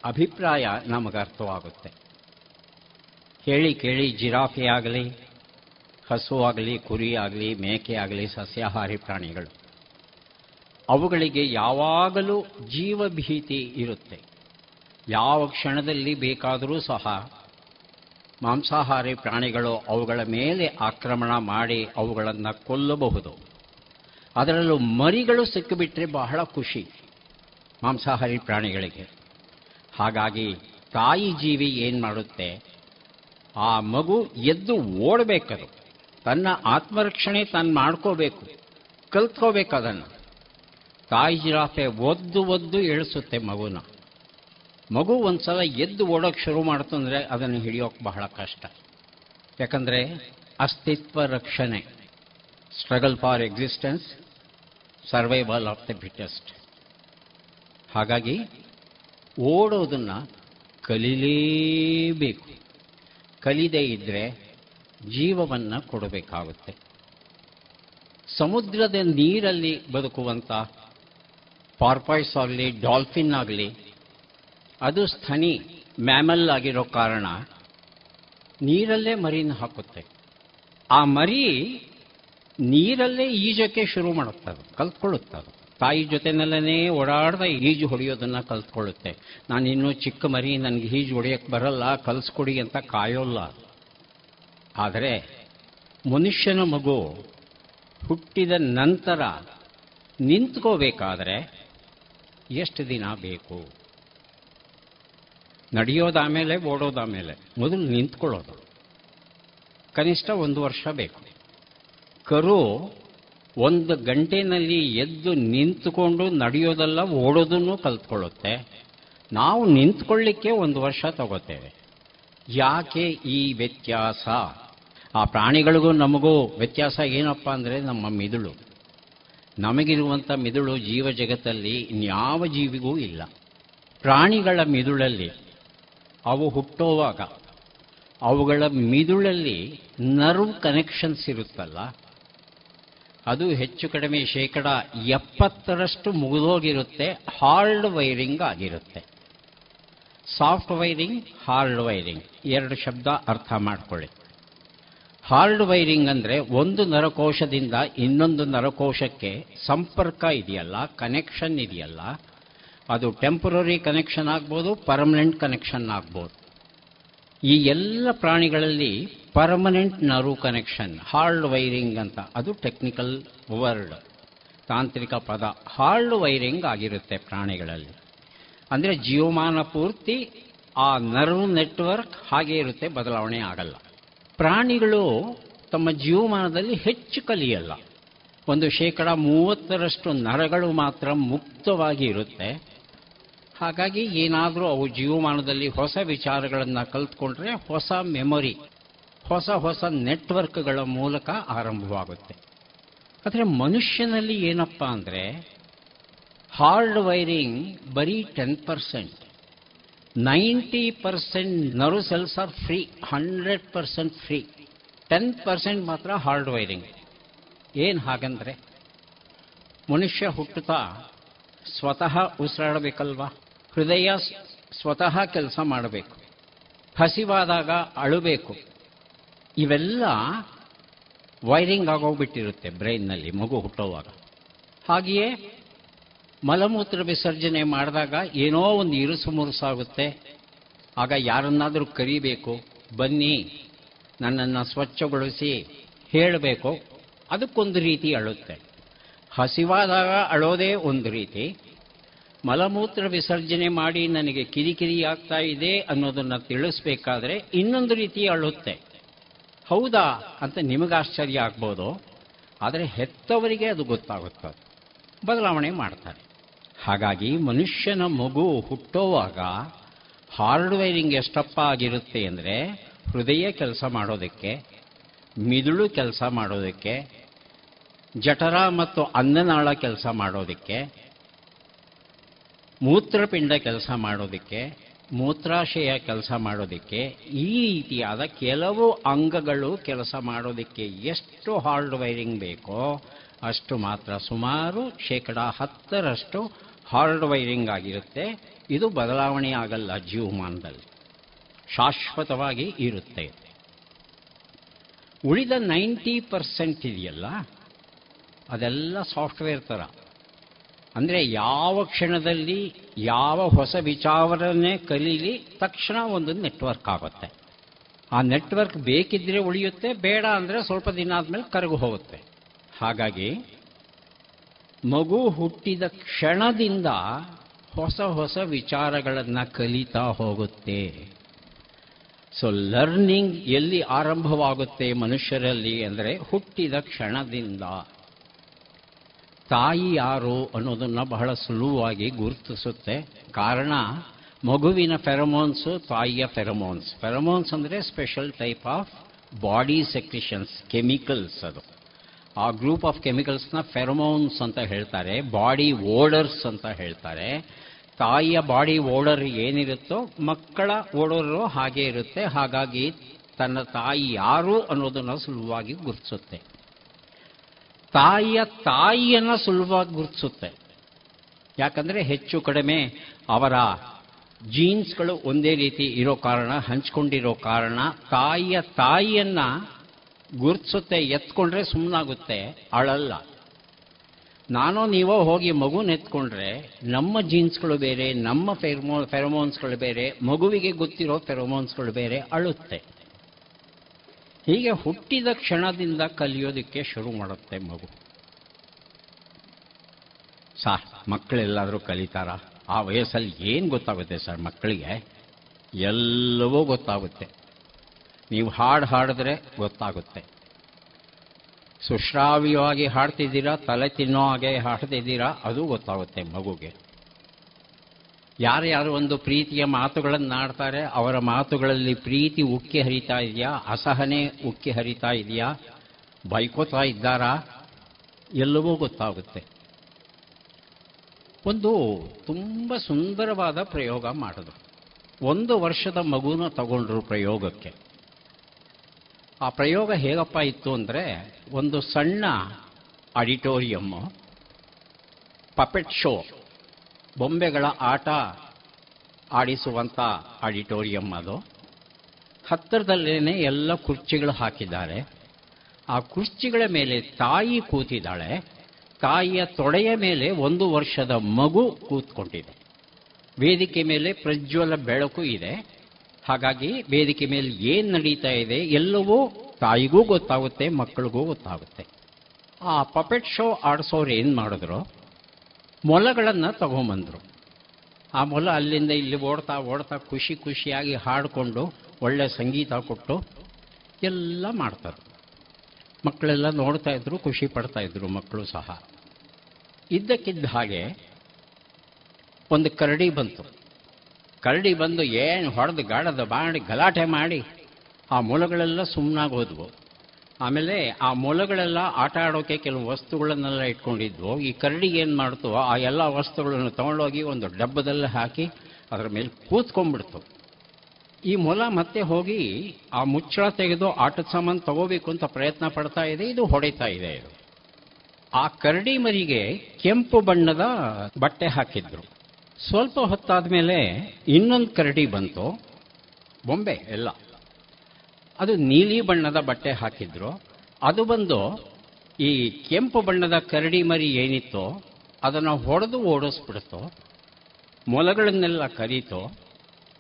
ಅಭಿಪ್ರಾಯ ನಮಗರ್ಥವಾಗುತ್ತೆ. ಹೇಳಿ ಕೇಳಿ, ಜಿರಾಫೆ ಆಗಲಿ ಹಸು ಆಗಲಿ, ಕುರಿ ಆಗಲಿ, ಮೇಕೆ ಆಗಲಿ, ಸಸ್ಯಾಹಾರಿ ಪ್ರಾಣಿಗಳು. ಅವುಗಳಿಗೆ ಯಾವಾಗಲೂ ಜೀವಭೀತಿ ಇರುತ್ತೆ. ಯಾವ ಕ್ಷಣದಲ್ಲಿ ಬೇಕಾದರೂ ಸಹ ಮಾಂಸಾಹಾರಿ ಪ್ರಾಣಿಗಳು ಅವುಗಳ ಮೇಲೆ ಆಕ್ರಮಣ ಮಾಡಿ ಅವುಗಳನ್ನು ಕೊಲ್ಲಬಹುದು. ಅದರಲ್ಲೂ ಮರಿಗಳು ಸಿಕ್ಕಿಬಿಟ್ರೆ ಬಹಳ ಖುಷಿ ಮಾಂಸಾಹಾರಿ ಪ್ರಾಣಿಗಳಿಗೆ. ಹಾಗಾಗಿ ತಾಯಿ ಜೀವಿ ಏನು ಮಾಡುತ್ತೆ? ಆ ಮಗು ಎದ್ದು ಓಡಬೇಕದು. ತನ್ನ ಆತ್ಮರಕ್ಷಣೆ ತಾನು ಮಾಡ್ಕೋಬೇಕು. ಕಲ್ತ್ಕೋಬೇಕು ಅದನ್ನು. ತಾಯಿ ಜಿರಾಫೆ ಒದ್ದು ಒದ್ದು ಇಳಿಸುತ್ತೆ ಮಗುನ. ಮಗು ಒಂದ್ಸಲ ಎದ್ದು ಓಡೋಕೆ ಶುರು ಮಾಡ್ತಂದ್ರೆ ಅದನ್ನು ಹಿಡಿಯೋಕೆ ಬಹಳ ಕಷ್ಟ. ಯಾಕಂದರೆ ಅಸ್ತಿತ್ವ ರಕ್ಷಣೆ. Struggle for existence, survival of the fittest ಹಾಗಾಗಿ ಓಡೋದನ್ನು ಕಲೀಲೇಬೇಕು. ಕಲಿದೇ ಇದ್ದರೆ ಜೀವವನ್ನು ಕೊಡಬೇಕಾಗುತ್ತೆ. ಸಮುದ್ರದ ನೀರಲ್ಲಿ ಬದುಕುವಂಥ ಪಾರ್ಪಾಯ್ಸ್ ಆಗಲಿ ಡಾಲ್ಫಿನ್ ಆಗಲಿ ಅದು ಸ್ಥನಿ ಮ್ಯಾಮಲ್ ಆಗಿರೋ ಕಾರಣ ನೀರಲ್ಲೇ ಮರಿನ ಹಾಕುತ್ತೆ. ಆ ಮರಿ ನೀರಲ್ಲೇ ಈಜಕ್ಕೆ ಶುರು ಮಾಡುತ್ತದು ಕಲ್ತ್ಕೊಳ್ಳುತ್ತದು ತಾಯಿ ಜೊತೆನಲ್ಲೇ ಓಡಾಡ್ದ ಈಜು ಹೊಡೆಯೋದನ್ನು ಕಲ್ತ್ಕೊಳ್ಳುತ್ತೆ. ನಾನು ಇನ್ನೂ ಚಿಕ್ಕ ಮರಿ, ನನಗೆ ಈಜು ಹೊಡೆಯೋಕ್ಕೆ ಬರಲ್ಲ, ಕಲಿಸ್ಕೊಡಿ ಅಂತ ಕಾಯೋಲ್ಲ ಆದರೆ ಮನುಷ್ಯನ ಮಗು ಹುಟ್ಟಿದ ನಂತರ ನಿಂತ್ಕೋಬೇಕಾದ್ರೆ ಎಷ್ಟು ದಿನ ಬೇಕು? ನಡೆಯೋದಾಮೇಲೆ ಓಡೋದಾಮೇಲೆ ಮೊದಲು ನಿಂತ್ಕೊಳ್ಳೋದು. ಕನಿಷ್ಠ ಒಂದು ವರ್ಷ ಬೇಕು. ಕರು ಒಂದು ಗಂಟೆನಲ್ಲಿ ಎದ್ದು ನಿಂತುಕೊಂಡು ನಡೆಯೋದಲ್ಲ, ಓಡೋದನ್ನು ಕಲ್ತ್ಕೊಳ್ಳುತ್ತೆ. ನಾವು ನಿಂತ್ಕೊಳ್ಳಿಕ್ಕೆ ಒಂದು ವರ್ಷ ತಗೋತೇವೆ. ಯಾಕೆ ಈ ವ್ಯತ್ಯಾಸ? ಆ ಪ್ರಾಣಿಗಳಿಗೂ ನಮಗೂ ವ್ಯತ್ಯಾಸ ಏನಪ್ಪ ಅಂದರೆ ನಮ್ಮ ಮಿದುಳು. ನಮಗಿರುವಂಥ ಮಿದುಳು ಜೀವ ಜಗತ್ತಲ್ಲಿ ಇನ್ಯಾವ ಜೀವಿಗೂ ಇಲ್ಲ. ಪ್ರಾಣಿಗಳ ಮಿದುಳಲ್ಲಿ ಅವು ಹುಟ್ಟುವಾಗ ಅವುಗಳ ಮಿದುಳಲ್ಲಿ ನರ್ವ್ ಕನೆಕ್ಷನ್ಸ್ ಇರುತ್ತಲ್ಲ. ಅದು ಹೆಚ್ಚು ಕಡಿಮೆ ಶೇಕಡ ಎಪ್ಪತ್ತರಷ್ಟು ಮುಗಿದೋಗಿರುತ್ತೆ ಹಾರ್ಡ್ ವೈರಿಂಗ್ ಆಗಿರುತ್ತೆ. ಸಾಫ್ಟ್ ವೈರಿಂಗ್ ಹಾರ್ಡ್ ವೈರಿಂಗ್ ಎರಡು ಶಬ್ದ ಅರ್ಥ ಮಾಡ್ಕೊಳ್ಳಿ. ಹಾರ್ಡ್ ವೈರಿಂಗ್ ಅಂದರೆ ಒಂದು ನರಕೋಶದಿಂದ ಇನ್ನೊಂದು ನರಕೋಶಕ್ಕೆ ಸಂಪರ್ಕ ಇದೆಯಲ್ಲ ಕನೆಕ್ಷನ್ ಇದೆಯಲ್ಲ, ಅದು ಟೆಂಪರರಿ ಕನೆಕ್ಷನ್ ಆಗ್ಬೋದು ಪರ್ಮನೆಂಟ್ ಕನೆಕ್ಷನ್ ಆಗ್ಬೋದು. ಈ ಎಲ್ಲ ಪ್ರಾಣಿಗಳಲ್ಲಿ ಪರ್ಮನೆಂಟ್ ನರು ಕನೆಕ್ಷನ್ ಹಾರ್ಡ್ ವೈರಿಂಗ್ ಅಂತ, ಅದು ಟೆಕ್ನಿಕಲ್ ವರ್ಡ್ ತಾಂತ್ರಿಕ ಪದ. ಹಾರ್ಡ್ ವೈರಿಂಗ್ ಆಗಿರುತ್ತೆ ಪ್ರಾಣಿಗಳಲ್ಲಿ. ಅಂದರೆ ಜೀವಮಾನ ಪೂರ್ತಿ ಆ ನರ್ವ್ ನೆಟ್ವರ್ಕ್ ಹಾಗೆ ಇರುತ್ತೆ, ಬದಲಾವಣೆ ಆಗಲ್ಲ. ಪ್ರಾಣಿಗಳು ತಮ್ಮ ಜೀವಮಾನದಲ್ಲಿ ಹೆಚ್ಚು ಕಲಿಯಲ್ಲ. ಒಂದು ಶೇಕಡ ಮೂವತ್ತರಷ್ಟು ನರಗಳು ಮಾತ್ರ ಮುಕ್ತವಾಗಿ ಇರುತ್ತೆ. ಹಾಗಾಗಿ ಏನಾದರೂ ಅವು ಜೀವಮಾನದಲ್ಲಿ ಹೊಸ ವಿಚಾರಗಳನ್ನು ಕಲ್ತ್ಕೊಂಡ್ರೆ ಹೊಸ ಮೆಮೊರಿ, ಹೊಸ ಹೊಸ ನೆಟ್ವರ್ಕ್ಗಳ ಮೂಲಕ ಆರಂಭವಾಗುತ್ತೆ. ಆದರೆ ಮನುಷ್ಯನಲ್ಲಿ ಏನಪ್ಪ ಅಂದರೆ, ಹಾರ್ಡ್ ವೈರಿಂಗ್ ಬರೀ ten percent ninety percent nerve cells are free, hundred percent free. Ten percent ಮಾತ್ರ ಹಾರ್ಡ್ ವೈರಿಂಗ್. ಏನು ಹಾಗಂದ್ರೆ, ಮನುಷ್ಯ ಹುಟ್ಟುತ್ತಾ ಸ್ವತಃ ಉಸಿರಾಡಬೇಕಲ್ವಾ? ಹೃದಯ ಸ್ವತಃ ಕೆಲಸ ಮಾಡಬೇಕು. ಹಸಿವಾದಾಗ ಅಳಬೇಕು. ಇವೆಲ್ಲ ವೈರಿಂಗ್ ಆಗೋಗ್ಬಿಟ್ಟಿರುತ್ತೆ ಬ್ರೈನ್ನಲ್ಲಿ, ಮಗು ಹುಟ್ಟುವಾಗ. ಹಾಗೆಯೇ ಮಲಮೂತ್ರ ವಿಸರ್ಜನೆ ಮಾಡಿದಾಗ ಏನೋ ಒಂದು ಇರುಸು ಮುರುಸಾಗುತ್ತೆ ಆಗ ಯಾರನ್ನಾದರೂ ಕರಿಬೇಕು. ಬನ್ನಿ, ನನ್ನನ್ನು ಸ್ವಚ್ಛಗೊಳಿಸಿ ಹೇಳಬೇಕು. ಅದಕ್ಕೊಂದು ರೀತಿ ಅಳುತ್ತೆ. ಹಸಿವಾದಾಗ ಅಳೋದೇ ಒಂದು ರೀತಿ. ಮಲಮೂತ್ರ ವಿಸರ್ಜನೆ ಮಾಡಿ ನನಗೆ ಕಿರಿಕಿರಿ ಆಗ್ತಾ ಇದೆ ಅನ್ನೋದನ್ನು ತಿಳಿಸ್ಬೇಕಾದ್ರೆ ಇನ್ನೊಂದು ರೀತಿ ಅಳುತ್ತೆ. ಹೌದಾ ಅಂತ ನಿಮಗೆ ಆಶ್ಚರ್ಯ ಆಗ್ಬೋದು. ಆದರೆ ಹೆತ್ತವರಿಗೆ ಅದು ಗೊತ್ತಾಗುತ್ತೆ. ಬದಲಾವಣೆ ಮಾಡ್ತಾರೆ. ಹಾಗಾಗಿ ಮನುಷ್ಯನ ಮಗು ಹುಟ್ಟೋವಾಗ ಹಾರ್ಡ್ವೇರಿಂಗ್ ಎಷ್ಟಪ್ಪ ಆಗಿರುತ್ತೆ ಅಂದರೆ ಹೃದಯ ಕೆಲಸ ಮಾಡೋದಕ್ಕೆ, ಮಿದುಳು ಕೆಲಸ ಮಾಡೋದಕ್ಕೆ, ಜಠರ ಮತ್ತು ಅನ್ನನಾಳ ಕೆಲಸ ಮಾಡೋದಕ್ಕೆ, ಮೂತ್ರಪಿಂಡ ಕೆಲಸ ಮಾಡೋದಕ್ಕೆ, ಮೂತ್ರಾಶಯ ಕೆಲಸ ಮಾಡೋದಕ್ಕೆ, ಈ ರೀತಿಯಾದ ಕೆಲವು ಅಂಗಗಳು ಕೆಲಸ ಮಾಡೋದಕ್ಕೆ ಎಷ್ಟು ಹಾರ್ಡ್ ವೈರಿಂಗ್ ಬೇಕೋ ಅಷ್ಟು ಮಾತ್ರ ಸುಮಾರು ಶೇಕಡ ಹತ್ತರಷ್ಟು ಹಾರ್ಡ್ ವೈರಿಂಗ್ ಆಗಿರುತ್ತೆ. ಇದು ಬದಲಾವಣೆ ಆಗಲ್ಲ ಜೀವಮಾನದಲ್ಲಿ. ಶಾಶ್ವತವಾಗಿ ಇರುತ್ತೆ. ಉಳಿದ ನೈಂಟಿ ಪರ್ಸೆಂಟ್ ಇದೆಯಲ್ಲ? ಅದೆಲ್ಲ ಸಾಫ್ಟ್ವೇರ್ ಥರ. ಅಂದರೆ ಯಾವ ಕ್ಷಣದಲ್ಲಿ ಯಾವ ಹೊಸ ವಿಚಾರನೆ ಕಲೀಲಿ ತಕ್ಷಣ ಒಂದು ನೆಟ್ವರ್ಕ್ ಆಗುತ್ತೆ. ಆ ನೆಟ್ವರ್ಕ್ ಬೇಕಿದ್ರೆ ಉಳಿಯುತ್ತೆ, ಬೇಡ ಅಂದರೆ ಸ್ವಲ್ಪ ದಿನ ಆದಮೇಲೆ ಕರಗು ಹೋಗುತ್ತೆ. ಹಾಗಾಗಿ ಮಗು ಹುಟ್ಟಿದ ಕ್ಷಣದಿಂದ ಹೊಸ ಹೊಸ ವಿಚಾರಗಳನ್ನು ಕಲಿತಾ ಹೋಗುತ್ತೆ. ಸೊ ಲರ್ನಿಂಗ್ ಎಲ್ಲಿ ಆರಂಭವಾಗುತ್ತೆ ಮನುಷ್ಯರಲ್ಲಿ ಅಂದರೆ ಹುಟ್ಟಿದ ಕ್ಷಣದಿಂದ. ತಾಯಿ ಯಾರು ಅನ್ನೋದನ್ನು ಬಹಳ ಸುಲಭವಾಗಿ ಗುರುತಿಸುತ್ತೆ. ಕಾರಣ, ಮಗುವಿನ ಫೆರಮೋನ್ಸು ತಾಯಿಯ ಫೆರಮೋನ್ಸ್ ಫೆರಮೋನ್ಸ್ ಅಂದರೆ special type of body secretions chemicals ಅದು. ಆ ಗ್ರೂಪ್ ಆಫ್ ಕೆಮಿಕಲ್ಸ್ನ ಫೆರಮೋನ್ಸ್ ಅಂತ ಹೇಳ್ತಾರೆ ಬಾಡಿ ಓಡರ್ಸ್ ಅಂತ ಹೇಳ್ತಾರೆ. ತಾಯಿಯ ಬಾಡಿ ಓಡರ್ ಏನಿರುತ್ತೋ ಮಕ್ಕಳ ಓಡರು ಹಾಗೆ ಇರುತ್ತೆ. ಹಾಗಾಗಿ ತನ್ನ ತಾಯಿ ಯಾರು ಅನ್ನೋದನ್ನು ಸುಲಭವಾಗಿ ಗುರುತಿಸುತ್ತೆ. ತಾಯಿಯ ತಾಯಿಯನ್ನು ಸುಲಭವಾಗಿ ಗುರುತಿಸುತ್ತೆ. ಯಾಕಂದರೆ ಹೆಚ್ಚು ಕಡಿಮೆ ಅವರ ಜೀನ್ಸ್ಗಳು ಒಂದೇ ರೀತಿ ಇರೋ ಕಾರಣ, ಹಂಚ್ಕೊಂಡಿರೋ ಕಾರಣ ತಾಯಿಯ ತಾಯಿಯನ್ನ ಗುರುತಿಸುತ್ತೆ ಎತ್ಕೊಂಡ್ರೆ ಸುಮ್ಮನಾಗುತ್ತೆ ಅಳಲ್ಲ. ನಾನೋ ನೀವೋ ಹೋಗಿ ಮಗುನ ಎತ್ಕೊಂಡ್ರೆ ನಮ್ಮ ಜೀನ್ಸ್ಗಳು ಬೇರೆ, ನಮ್ಮ ಫೆರಮೋ ಫೆರಮೋನ್ಸ್ಗಳು ಬೇರೆ, ಮಗುವಿಗೆ ಗೊತ್ತಿರೋ ಫೆರಮೋನ್ಸ್ಗಳು ಬೇರೆ, ಅಳುತ್ತೆ. ಹೀಗೆ ಹುಟ್ಟಿದ ಕ್ಷಣದಿಂದ ಕಲಿಯೋದಕ್ಕೆ ಶುರು ಮಾಡುತ್ತೆ ಮಗು. ಸರ್, ಮಕ್ಕಳೆಲ್ಲಾದರೂ ಕಲಿತಾರ? ಆ ವಯಸ್ಸಲ್ಲಿ ಏನು ಗೊತ್ತಾಗುತ್ತೆ ಸರ್ ಮಕ್ಕಳಿಗೆ? ಎಲ್ಲವೂ ಗೊತ್ತಾಗುತ್ತೆ. ನೀವು ಹಾಡು ಹಾಡಿದ್ರೆ ಗೊತ್ತಾಗುತ್ತೆ. ಸುಶ್ರಾವ್ಯವಾಗಿ ಹಾಡ್ತಿದ್ದೀರಾ, ತಲೆ ತಿನ್ನೋ ಹಾಗೆ ಹಾಡ್ತಿದ್ದೀರಾ, ಅದು ಗೊತ್ತಾಗುತ್ತೆ ಮಗುಗೆ. ಯಾರ್ಯಾರು ಒಂದು ಪ್ರೀತಿಯ ಮಾತುಗಳನ್ನು ಆಡ್ತಾರೆ ಅವರ ಮಾತುಗಳಲ್ಲಿ ಪ್ರೀತಿ ಉಕ್ಕಿ ಹರಿತಾ ಇದೆಯಾ, ಅಸಹನೆ ಉಕ್ಕಿ ಹರಿತಾ ಇದೆಯಾ, ಬೈಕೋತಾ ಇದ್ದಾರಾ, ಎಲ್ಲವೂ ಗೊತ್ತಾಗುತ್ತೆ. ಒಂದು ತುಂಬ ಸುಂದರವಾದ ಪ್ರಯೋಗ ಮಾಡಿದ್ರು ಒಂದು ವರ್ಷದ ಮಗುನ ತಗೊಂಡ್ರು ಪ್ರಯೋಗಕ್ಕೆ. ಆ ಪ್ರಯೋಗ ಹೇಗಪ್ಪ ಇತ್ತು ಅಂದರೆ ಒಂದು ಸಣ್ಣ ಆಡಿಟೋರಿಯಮ್ಮು ಪಪೆಟ್ ಶೋ, ಬೊಂಬೆಗಳ ಆಟ ಆಡಿಸುವಂಥ ಆಡಿಟೋರಿಯಂ ಅದು. ಹತ್ತಿರದಲ್ಲೇ ಎಲ್ಲ ಕುರ್ಚಿಗಳು ಹಾಕಿದ್ದಾರೆ. ಆ ಕುರ್ಚಿಗಳ ಮೇಲೆ ತಾಯಿ ಕೂತಿದ್ದಾಳೆ. ತಾಯಿಯ ತೊಡೆಯ ಮೇಲೆ ಒಂದು ವರ್ಷದ ಮಗು ಕೂತ್ಕೊಂಡಿದೆ. ವೇದಿಕೆ ಮೇಲೆ ಪ್ರಜ್ವಲ ಬೆಳಕು ಇದೆ. ಹಾಗಾಗಿ ವೇದಿಕೆ ಮೇಲೆ ಏನು ನಡೀತಾ ಇದೆ ಎಲ್ಲವೂ ತಾಯಿಗೂ ಗೊತ್ತಾಗುತ್ತೆ, ಮಕ್ಕಳಿಗೂ ಗೊತ್ತಾಗುತ್ತೆ. ಆ ಪಪೆಟ್ ಶೋ ಆಡಿಸೋರು ಏನು ಮಾಡಿದ್ರು? ಮೊಲಗಳನ್ನು ತಗೊಂಬಂದರು. ಆ ಮೊಲ ಅಲ್ಲಿಂದ ಇಲ್ಲಿ ಓಡ್ತಾ ಓಡ್ತಾ ಖುಷಿ ಖುಷಿಯಾಗಿ ಹಾಡಿಕೊಂಡು ಒಳ್ಳೆ ಸಂಗೀತ ಕೊಟ್ಟು ಎಲ್ಲ ಮಾಡ್ತಾರೆ. ಮಕ್ಕಳೆಲ್ಲ ನೋಡ್ತಾ ಇದ್ರು, ಖುಷಿ ಪಡ್ತಾ ಇದ್ರು, ಮಕ್ಕಳು ಸಹ. ಇದ್ದಕ್ಕಿದ್ದ ಹಾಗೆ ಒಂದು ಕರಡಿ ಬಂತು. ಕರಡಿ ಬಂದು ಏನು ಹೊಡೆದು ಗಾಡದ ಬಾಡಿ ಗಲಾಟೆ ಮಾಡಿ, ಆ ಮೊಲಗಳೆಲ್ಲ ಸುಮ್ಮನಾಗಿ ಹೋದ್ವು. ಆಮೇಲೆ ಆ ಮೊಲಗಳೆಲ್ಲ ಆಟ ಆಡೋಕೆ ಕೆಲವು ವಸ್ತುಗಳನ್ನೆಲ್ಲ ಇಟ್ಕೊಂಡಿದ್ವು. ಈ ಕರಡಿ ಏನು ಮಾಡ್ತು, ಆ ಎಲ್ಲ ವಸ್ತುಗಳನ್ನು ತಗೊಂಡೋಗಿ ಒಂದು ಡಬ್ಬದಲ್ಲಿ ಹಾಕಿ ಅದರ ಮೇಲೆ ಕೂತ್ಕೊಂಡ್ಬಿಡ್ತು. ಈ ಮೊಲ ಮತ್ತೆ ಹೋಗಿ ಆ ಮುಚ್ಚಳ ತೆಗೆದು ಆಟದ ಸಾಮಾನು ತಗೋಬೇಕು ಅಂತ ಪ್ರಯತ್ನ ಪಡ್ತಾ ಇದೆ, ಇದು ಹೊಡಿತಾ ಇದೆ ಇದು. ಆ ಕರಡಿ ಮರಿಗೆ ಕೆಂಪು ಬಣ್ಣದ ಬಟ್ಟೆ ಹಾಕಿದ್ರು. ಸ್ವಲ್ಪ ಹೊತ್ತಾದ ಮೇಲೆ ಇನ್ನೊಂದು ಕರಡಿ ಬಂತು. ಬೊಂಬೆ ಎಲ್ಲ. ಅದು ನೀಲಿ ಬಣ್ಣದ ಬಟ್ಟೆ ಹಾಕಿದ್ರು. ಅದು ಬಂದು ಈ ಕೆಂಪು ಬಣ್ಣದ ಕರಡಿ ಮರಿ ಏನಿತ್ತೋ ಅದನ್ನು ಹೊಡೆದು ಓಡಿಸ್ಬಿಡ್ತು. ಮೊಲಗಳನ್ನೆಲ್ಲ ಕರೀತು.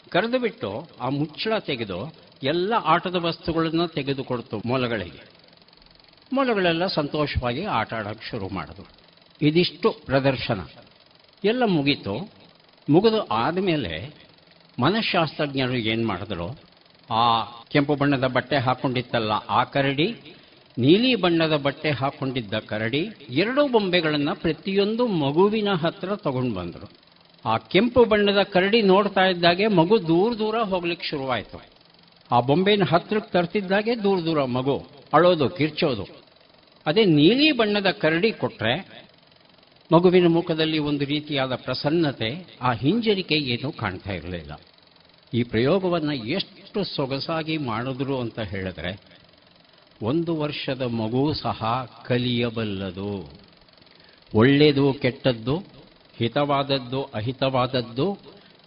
ಕರೆದು ಬಿಟ್ಟು ಆ ಮುಚ್ಚಳ ತೆಗೆದು ಎಲ್ಲ ಆಟದ ವಸ್ತುಗಳನ್ನು ತೆಗೆದುಕೊಡ್ತು ಮೊಲಗಳಿಗೆ. ಮೊಲಗಳೆಲ್ಲ ಸಂತೋಷವಾಗಿ ಆಟ ಆಡೋಕ್ಕೆ ಶುರು ಮಾಡಿದ್ರು. ಇದಿಷ್ಟು ಪ್ರದರ್ಶನ. ಎಲ್ಲ ಮುಗೀತು. ಮುಗಿದು ಆದಮೇಲೆ ಮನಃಶಾಸ್ತ್ರಜ್ಞರು ಏನು ಮಾಡಿದ್ರು? ಆ ಕೆಂಪು ಬಣ್ಣದ ಬಟ್ಟೆ ಹಾಕೊಂಡಿತ್ತಲ್ಲ, ಆ ಕರಡಿ, ನೀಲಿ ಬಣ್ಣದ ಬಟ್ಟೆ ಹಾಕೊಂಡಿದ್ದ ಕರಡಿ, ಎರಡು ಬೊಂಬೆಗಳನ್ನು ಪ್ರತಿಯೊಂದು ಮಗುವಿನ ಹತ್ರ ತಗೊಂಡು ಬಂದರು. ಆ ಕೆಂಪು ಬಣ್ಣದ ಕರಡಿ ನೋಡ್ತಾ ಇದ್ದಾಗೆ ಮಗು ದೂರ ದೂರ ಹೋಗ್ಲಿಕ್ಕೆ ಶುರುವಾಯಿತು. ಆ ಬೊಂಬೆನ ಹತ್ರಕ್ಕೆ ತರ್ತಿದ್ದಾಗೆ ದೂರ ದೂರ ಮಗು ಅಳೋದು, ಕಿರ್ಚೋದು. ಅದೇ ನೀಲಿ ಬಣ್ಣದ ಕರಡಿ ಕೊಟ್ರೆ ಮಗುವಿನ ಮುಖದಲ್ಲಿ ಒಂದು ರೀತಿಯಾದ ಪ್ರಸನ್ನತೆ, ಆ ಹಿಂಜರಿಕೆ ಏನೂ ಕಾಣ್ತಾ ಇರಲಿಲ್ಲ. ಈ ಪ್ರಯೋಗವನ್ನು ಎಷ್ಟು ಸೊಗಸಾಗಿ ಮಾಡಿದ್ರು ಅಂತ ಹೇಳಿದ್ರೆ, ಒಂದು ವರ್ಷದ ಮಗು ಸಹ ಕಲಿಯಬಲ್ಲದು. ಒಳ್ಳೆಯದು ಕೆಟ್ಟದ್ದು, ಹಿತವಾದದ್ದು, ಅಹಿತವಾದದ್ದು,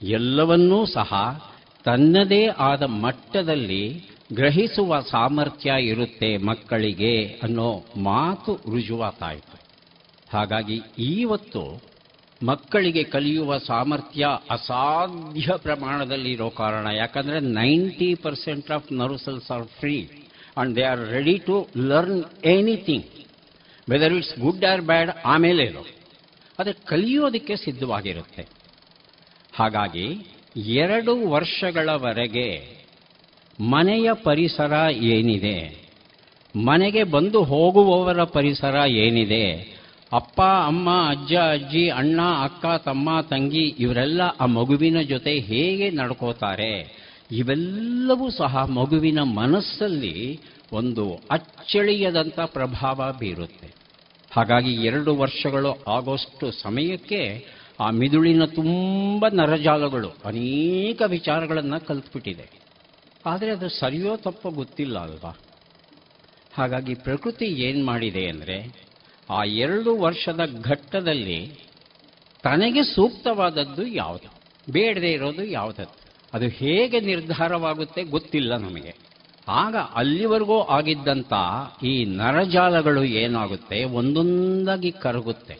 ಎಲ್ಲವನ್ನೂ ಸಹ ತನ್ನದೇ ಆದ ಮಟ್ಟದಲ್ಲಿ ಗ್ರಹಿಸುವ ಸಾಮರ್ಥ್ಯ ಇರುತ್ತೆ ಮಕ್ಕಳಿಗೆ ಅನ್ನೋ ಮಾತು ರುಜುವಾತಾಯಿತು. ಹಾಗಾಗಿ ಇವತ್ತು ಮಕ್ಕಳಿಗೆ ಕಲಿಯುವ ಸಾಮರ್ಥ್ಯ ಅಸಾಧ್ಯ ಪ್ರಮಾಣದಲ್ಲಿ ಇರೋ ಕಾರಣ. ಯಾಕಂದರೆ ninety percent of ನರ್ಸಲ್ಸ್ cells are free and they are ready to learn anything. Whether it's good or bad ಆಮೇಲೆ ಅದು ಕಲಿಯೋದಕ್ಕೆ ಸಿದ್ಧವಾಗಿರುತ್ತೆ. ಹಾಗಾಗಿ ಎರಡು ವರ್ಷಗಳವರೆಗೆ ಮನೆಯ ಪರಿಸರ ಏನಿದೆ, ಮನೆಗೆ ಬಂದು ಹೋಗುವವರ ಪರಿಸರ ಏನಿದೆ ಅಪ್ಪ, ಅಮ್ಮ, ಅಜ್ಜ, ಅಜ್ಜಿ, ಅಣ್ಣ, ಅಕ್ಕ, ತಮ್ಮ, ತಂಗಿ ಇವರೆಲ್ಲ ಆ ಮಗುವಿನ ಜೊತೆ ಹೇಗೆ ನಡ್ಕೋತಾರೆ? ಇವೆಲ್ಲವೂ ಸಹ ಮಗುವಿನ ಮನಸ್ಸಲ್ಲಿ ಒಂದು ಅಚ್ಚಳಿಯದಂಥ ಪ್ರಭಾವ ಬೀರುತ್ತೆ. ಹಾಗಾಗಿ ಎರಡು ವರ್ಷಗಳು ಆಗೋಷ್ಟು ಸಮಯಕ್ಕೆ ಆ ಮಿದುಳಿನ ತುಂಬ ನರಜಾಲಗಳು ಅನೇಕ ವಿಚಾರಗಳನ್ನು ಕಲ್ತ್ಬಿಟ್ಟಿದೆ. ಆದರೆ ಅದು ಸರಿಯೋ ತಪ್ಪೋ ಗೊತ್ತಿಲ್ಲ ಅಲ್ವಾ? ಹಾಗಾಗಿ ಪ್ರಕೃತಿ ಏನು ಮಾಡಿದೆ ಅಂದರೆ ಆ ಎರಡು ವರ್ಷದ ಘಟ್ಟದಲ್ಲಿ ತನಗೆ ಸೂಕ್ತವಾದದ್ದು ಯಾವುದು? ಬೇಡದೇ ಇರೋದು ಯಾವುದದ್ದು ಅದು ಹೇಗೆ ನಿರ್ಧಾರವಾಗುತ್ತೆ ಗೊತ್ತಿಲ್ಲ ನಮಗೆ. ಆಗ ಅಲ್ಲಿವರೆಗೂ ಆಗಿದ್ದಂಥ ಈ ನರಜಾಲಗಳು ಏನಾಗುತ್ತೆ? ಒಂದೊಂದಾಗಿ ಕರಗುತ್ತೆ.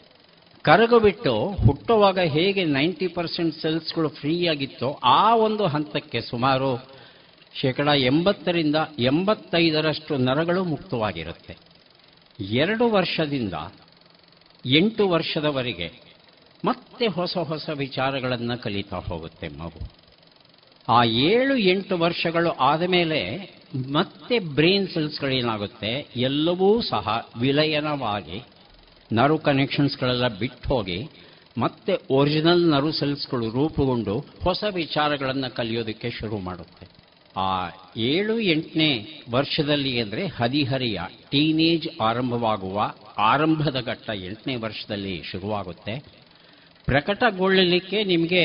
ಕರಗುಬಿಟ್ಟು ಹುಟ್ಟುವಾಗ ಹೇಗೆ ನೈಂಟಿ ಪರ್ಸೆಂಟ್ ಸೆಲ್ಸ್ಗಳು ಫ್ರೀ ಆಗಿತ್ತೋ ಆ ಒಂದು ಹಂತಕ್ಕೆ ಸುಮಾರು ಶೇಕಡ ಎಂಬತ್ತರಿಂದ ಎಂಬತ್ತೈದರಷ್ಟು ನರಗಳು ಮುಕ್ತವಾಗಿರುತ್ತೆ. ಎರಡು ವರ್ಷದಿಂದ, ಎಂಟು ವರ್ಷದವರೆಗೆ ಮತ್ತೆ ಹೊಸ ಹೊಸ ವಿಚಾರಗಳನ್ನು ಕಲಿತಾ ಹೋಗುತ್ತೆ ಮಗು. ಆ ಏಳು, ಎಂಟು ವರ್ಷಗಳು ಆದ ಮೇಲೆ ಮತ್ತೆ ಬ್ರೈನ್ ಸೆಲ್ಸ್ಗಳೇನಾಗುತ್ತೆ ಎಲ್ಲವೂ ಸಹ ವಿಲಯನವಾಗಿ ನರು ಕನೆಕ್ಷನ್ಸ್ಗಳೆಲ್ಲ ಬಿಟ್ಟು ಹೋಗಿ ಮತ್ತೆ ಒರಿಜಿನಲ್ ನರು ಸೆಲ್ಸ್ಗಳು ರೂಪುಗೊಂಡು ಹೊಸ ವಿಚಾರಗಳನ್ನು ಕಲಿಯೋದಕ್ಕೆ ಶುರು ಮಾಡುತ್ತೆ. ಆ ಏಳು ಎಂಟನೇ ವರ್ಷದಲ್ಲಿ ಅಂದರೆ ಹದಿಹರಿಯ ಟೀನೇಜ್ ಆರಂಭವಾಗುವ ಆರಂಭದ ಘಟ್ಟ ಎಂಟನೇ ವರ್ಷದಲ್ಲಿ ಶುರುವಾಗುತ್ತೆ. ಪ್ರಕಟಗೊಳ್ಳಲಿಕ್ಕೆ ನಿಮಗೆ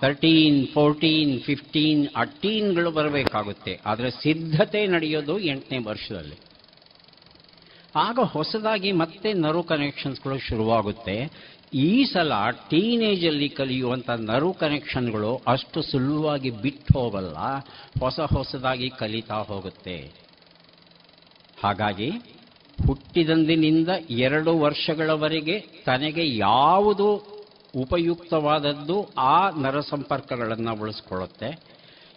ತರ್ಟೀನ್ ಫೋರ್ಟೀನ್ ಫಿಫ್ಟೀನ್ ಅಟ್ಟೀನ್ಗಳು ಟೀನ್ಗಳು ಬರಬೇಕಾಗುತ್ತೆ. ಆದರೆ ಸಿದ್ಧತೆ ನಡೆಯೋದು ಎಂಟನೇ ವರ್ಷದಲ್ಲಿ. ಆಗ ಹೊಸದಾಗಿ ಮತ್ತೆ ನರು ಕನೆಕ್ಷನ್ಸ್ಗಳು ಶುರುವಾಗುತ್ತೆ. ಈ ಸಲ ಟೀನೇಜಲ್ಲಿ ಕಲಿಯುವಂಥ ನರು ಕನೆಕ್ಷನ್ಗಳು ಅಷ್ಟು ಸುಲಭವಾಗಿ ಬಿಟ್ಟು ಹೋಗಲ್ಲ, ಹೊಸ ಹೊಸದಾಗಿ ಕಲಿತಾ ಹೋಗುತ್ತೆ. ಹಾಗಾಗಿ ಹುಟ್ಟಿದಂದಿನಿಂದ ಎರಡು ವರ್ಷಗಳವರೆಗೆ ತನಗೆ ಯಾವುದು ಉಪಯುಕ್ತವಾದದ್ದು ಆ ನರ ಸಂಪರ್ಕಗಳನ್ನು ಉಳಿಸ್ಕೊಳ್ಳುತ್ತೆ.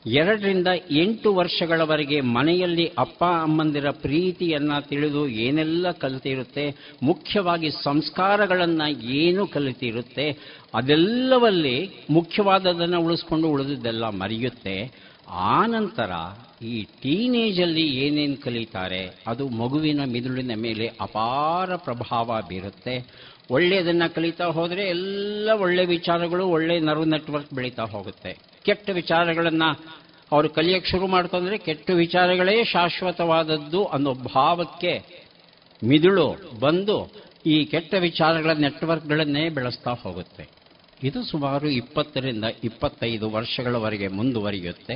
ಎರಡರಿಂದ ಎಂಟು ವರ್ಷಗಳವರೆಗೆ ಮನೆಯಲ್ಲಿ ಅಪ್ಪ ಅಮ್ಮಂದಿರ ಪ್ರೀತಿಯನ್ನ ತಿಳಿದು ಏನೆಲ್ಲ ಕಲಿತಿರುತ್ತೆ, ಮುಖ್ಯವಾಗಿ ಸಂಸ್ಕಾರಗಳನ್ನು ಏನು ಕಲಿತಿರುತ್ತೆ, ಅದೆಲ್ಲವಲ್ಲಿ ಮುಖ್ಯವಾದದನ್ನು ಉಳಿಸ್ಕೊಂಡು ಉಳಿದಿದ್ದೆಲ್ಲ ಮರೆಯುತ್ತೆ. ಆ ನಂತರ ಈ ಟೀನೇಜಲ್ಲಿ ಏನೇನು ಕಲಿತಾರೆ, ಅದು ಮಗುವಿನ ಮಿದುಳಿನ ಮೇಲೆ ಅಪಾರ ಪ್ರಭಾವ ಬೀರುತ್ತೆ. ಒಳ್ಳೆಯದನ್ನು ಕಲಿತಾ ಹೋದರೆ ಎಲ್ಲ ಒಳ್ಳೆ ವಿಚಾರಗಳು, ಒಳ್ಳೆ ನರ್ವ್ ನೆಟ್ವರ್ಕ್ ಬೆಳೀತಾ ಹೋಗುತ್ತೆ. ಕೆಟ್ಟ ವಿಚಾರಗಳನ್ನು ಅವರು ಕಲಿಯಕ್ಕೆ ಶುರು ಮಾಡ್ಕೊಂಡ್ರೆ ಕೆಟ್ಟ ವಿಚಾರಗಳೇ ಶಾಶ್ವತವಾದದ್ದು ಅನ್ನೋ ಭಾವಕ್ಕೆ ಮಿದುಳು ಬಂದು ಈ ಕೆಟ್ಟ ವಿಚಾರಗಳ ನೆಟ್ವರ್ಕ್ಗಳನ್ನೇ ಬೆಳೆಸ್ತಾ ಹೋಗುತ್ತೆ. ಇದು ಸುಮಾರು ಇಪ್ಪತ್ತರಿಂದ ಇಪ್ಪತ್ತೈದು ವರ್ಷಗಳವರೆಗೆ ಮುಂದುವರಿಯುತ್ತೆ.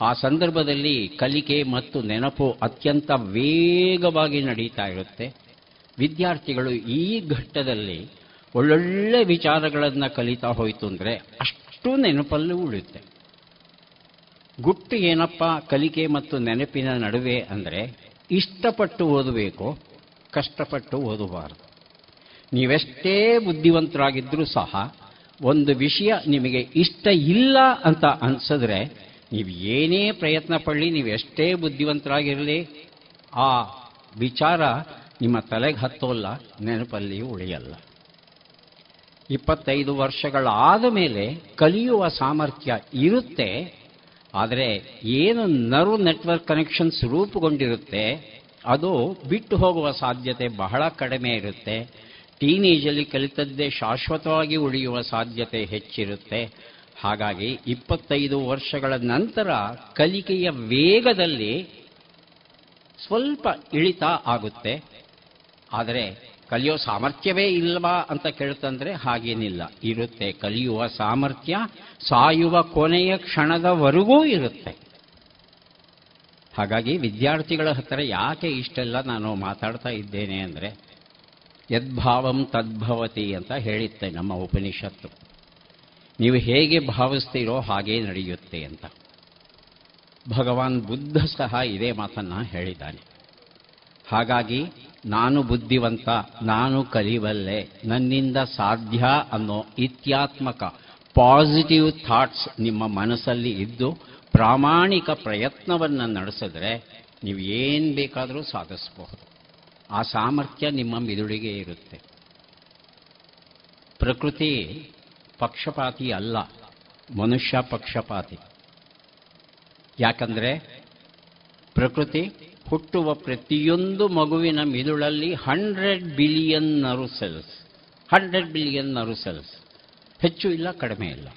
ಆ ಸಂದರ್ಭದಲ್ಲಿ ಕಲಿಕೆ ಮತ್ತು ನೆನಪು ಅತ್ಯಂತ ವೇಗವಾಗಿ ನಡೀತಾ ಇರುತ್ತೆ. ವಿದ್ಯಾರ್ಥಿಗಳು ಈ ಘಟ್ಟದಲ್ಲಿ ಒಳ್ಳೊಳ್ಳೆ ವಿಚಾರಗಳನ್ನು ಕಲಿತಾ ಹೋಯಿತು ಅಂದರೆ ಅಷ್ಟು ನೆನಪಲ್ಲೂ ಉಳಿಯುತ್ತೆ ಗುಟ್ಟು ಏನಪ್ಪ ಕಲಿಕೆ ಮತ್ತು ನೆನಪಿನ ನಡುವೆ ಅಂದರೆ ಇಷ್ಟಪಟ್ಟು ಓದಬೇಕು ಕಷ್ಟಪಟ್ಟು ಓದಬಾರದು. ನೀವೆಷ್ಟೇ ಬುದ್ಧಿವಂತರಾಗಿದ್ದರೂ ಸಹ ಒಂದು ವಿಷಯ ನಿಮಗೆ ಇಷ್ಟ ಇಲ್ಲ ಅಂತ ಅನ್ಸಿದ್ರೆ ನೀವು ಏನೇ ಪ್ರಯತ್ನ ಪಡಲಿ, ನೀವು ಎಷ್ಟೇ ಬುದ್ಧಿವಂತರಾಗಿರಲಿ, ಆ ವಿಚಾರ ನಿಮ್ಮ ತಲೆಗೆ ಹತ್ತೋಲ್ಲ, ನೆನಪಲ್ಲಿ ಉಳಿಯಲ್ಲ. ಇಪ್ಪತ್ತೈದು ವರ್ಷಗಳಾದ ಮೇಲೆ ಕಲಿಯುವ ಸಾಮರ್ಥ್ಯ ಇರುತ್ತೆ, ಆದರೆ ಏನು ನರ್ವ್ ನೆಟ್ವರ್ಕ್ ಕನೆಕ್ಷನ್ಸ್ ರೂಪುಗೊಂಡಿರುತ್ತೆ, ಅದು ಬಿಟ್ಟು ಹೋಗುವ ಸಾಧ್ಯತೆ ಬಹಳ ಕಡಿಮೆ ಇರುತ್ತೆ. ಟೀನೇಜಲ್ಲಿ ಕಲಿತದ್ದೇ ಶಾಶ್ವತವಾಗಿ ಉಳಿಯುವ ಸಾಧ್ಯತೆ ಹೆಚ್ಚಿರುತ್ತೆ. ಹಾಗಾಗಿ ಇಪ್ಪತ್ತೈದು ವರ್ಷಗಳ ನಂತರ ಕಲಿಕೆಯ ವೇಗದಲ್ಲಿ ಸ್ವಲ್ಪ ಇಳಿತ ಆಗುತ್ತೆ. ಆದರೆ ಕಲಿಯೋ ಸಾಮರ್ಥ್ಯವೇ ಇಲ್ವಾ ಅಂತ ಕೇಳ್ತಂದ್ರೆ ಹಾಗೇನಿಲ್ಲ. ಇರುತ್ತೆ, ಕಲಿಯುವ ಸಾಮರ್ಥ್ಯ ಸಾಯುವ ಕೊನೆಯ ಕ್ಷಣದವರೆಗೂ ಇರುತ್ತೆ. ಹಾಗಾಗಿ ವಿದ್ಯಾರ್ಥಿಗಳ ಹತ್ತಿರ ಯಾಕೆ ಇಷ್ಟೆಲ್ಲ ನಾನು ಮಾತಾಡ್ತಾ ಇದ್ದೇನೆ ಅಂದರೆ, ಯದ್ಭಾವಂ ತದ್ಭವತಿ ಅಂತ ಹೇಳಿತ್ತೆ ನಮ್ಮ ಉಪನಿಷತ್ತು. ನೀವು ಹೇಗೆ ಭಾವಿಸ್ತೀರೋ ಹಾಗೇ ನಡೆಯುತ್ತೆ ಅಂತ. ಭಗವಾನ್ ಬುದ್ಧ ಸಹ ಇದೇ ಮಾತನ್ನು ಹೇಳಿದ್ದಾನೆ. ಹಾಗಾಗಿ ನಾನು ಬುದ್ಧಿವಂತ, ನಾನು ಕಲಿಬಲ್ಲೆ ನನ್ನಿಂದ ಸಾಧ್ಯ ಅನ್ನೋ ಇತ್ಯಾತ್ಮಕ ಪಾಸಿಟಿವ್ ಥಾಟ್ಸ್ ನಿಮ್ಮ ಮನಸ್ಸಲ್ಲಿ ಇದ್ದು ಪ್ರಾಮಾಣಿಕ ಪ್ರಯತ್ನವನ್ನು ನಡೆಸಿದ್ರೆ ನೀವು ಏನು ಬೇಕಾದರೂ ಸಾಧಿಸಬಹುದು. ಆ ಸಾಮರ್ಥ್ಯ ನಿಮ್ಮ ಮಿದುಳಿಗೆ ಇರುತ್ತೆ. ಪ್ರಕೃತಿ ಪಕ್ಷಪಾತಿ ಅಲ್ಲ, ಮನುಷ್ಯ ಪಕ್ಷಪಾತಿ. ಯಾಕಂದರೆ ಪ್ರಕೃತಿ ಹುಟ್ಟುವ ಪ್ರತಿಯೊಂದು ಮಗುವಿನ ಮಿದುಳಲ್ಲಿ hundred billion ನರು cells hundred billion ನರು cells ಹೆಚ್ಚು ಇಲ್ಲ, ಕಡಿಮೆ ಇಲ್ಲ.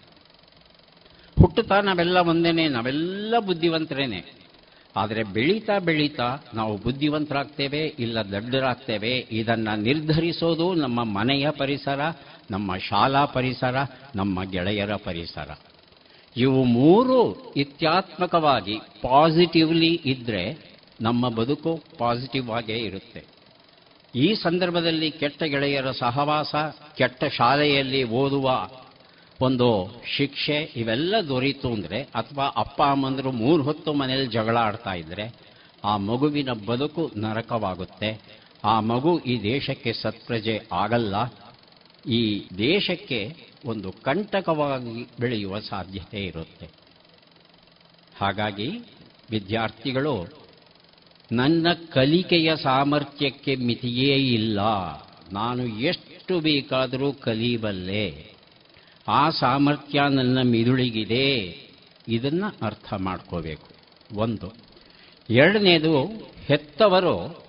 ಹುಟ್ಟುತ್ತಾ ನಾವೆಲ್ಲ ಒಂದೇನೆ, ನಾವೆಲ್ಲ ಬುದ್ಧಿವಂತರೇನೆ. ಆದರೆ ಬೆಳೀತಾ ಬೆಳೀತಾ ನಾವು ಬುದ್ಧಿವಂತರಾಗ್ತೇವೆ, ಇಲ್ಲ ದಡ್ಡರಾಗ್ತೇವೆ, ಇದನ್ನು ನಿರ್ಧರಿಸೋದು ನಮ್ಮ ಮನೆಯ ಪರಿಸರ, ನಮ್ಮ ಶಾಲಾ ಪರಿಸರ, ನಮ್ಮ ಗೆಳೆಯರ ಪರಿಸರ. ಇವು ಮೂರು ಇತ್ಯಾತ್ಮಕವಾಗಿ ಪಾಸಿಟಿವ್ಲಿ ಇದ್ದರೆ ನಮ್ಮ ಬದುಕು ಪಾಸಿಟಿವ್ ಆಗೇ ಇರುತ್ತೆ. ಈ ಸಂದರ್ಭದಲ್ಲಿ ಕೆಟ್ಟ ಗೆಳೆಯರ ಸಹವಾಸ, ಕೆಟ್ಟ ಶಾಲೆಯಲ್ಲಿ ಓದುವ ಒಂದು ಶಿಕ್ಷೆ ಇವೆಲ್ಲ ದೊರೀತು ಅಂದರೆ ಅಥವಾ ಅಪ್ಪ ಅಮ್ಮಂದರು ಮೂರು ಹೊತ್ತು ಮನೆಯಲ್ಲಿ ಜಗಳ ಆಡ್ತಾ ಇದ್ದರೆ ಆ ಮಗುವಿನ ಬದುಕು ನರಕವಾಗುತ್ತೆ. ಆ ಮಗು ಈ ದೇಶಕ್ಕೆ ಸತ್ಪ್ರಜೆ ಆಗಲ್ಲ. ಈ ದೇಶಕ್ಕೆ ಒಂದು ಕಂಟಕವಾಗಿ ಬೆಳೆಯುವ ಸಾಧ್ಯತೆ ಇರುತ್ತೆ. ಹಾಗಾಗಿ ವಿದ್ಯಾರ್ಥಿಗಳು ನನ್ನ ಕಲಿಕೆಯ ಸಾಮರ್ಥ್ಯಕ್ಕೆ ಮಿತಿಯೇ ಇಲ್ಲ. ನಾನು ಎಷ್ಟು ಬೇಕಾದರೂ ಕಲಿಬಲ್ಲೆ. ಆ ಸಾಮರ್ಥ್ಯ ನನ್ನ ಮಿದುಳಿಗಿದೆ. ಇದನ್ನು ಅರ್ಥ ಮಾಡ್ಕೋಬೇಕು. ಒಂದು. ಎರಡನೇದು, ಹೆತ್ತವರು,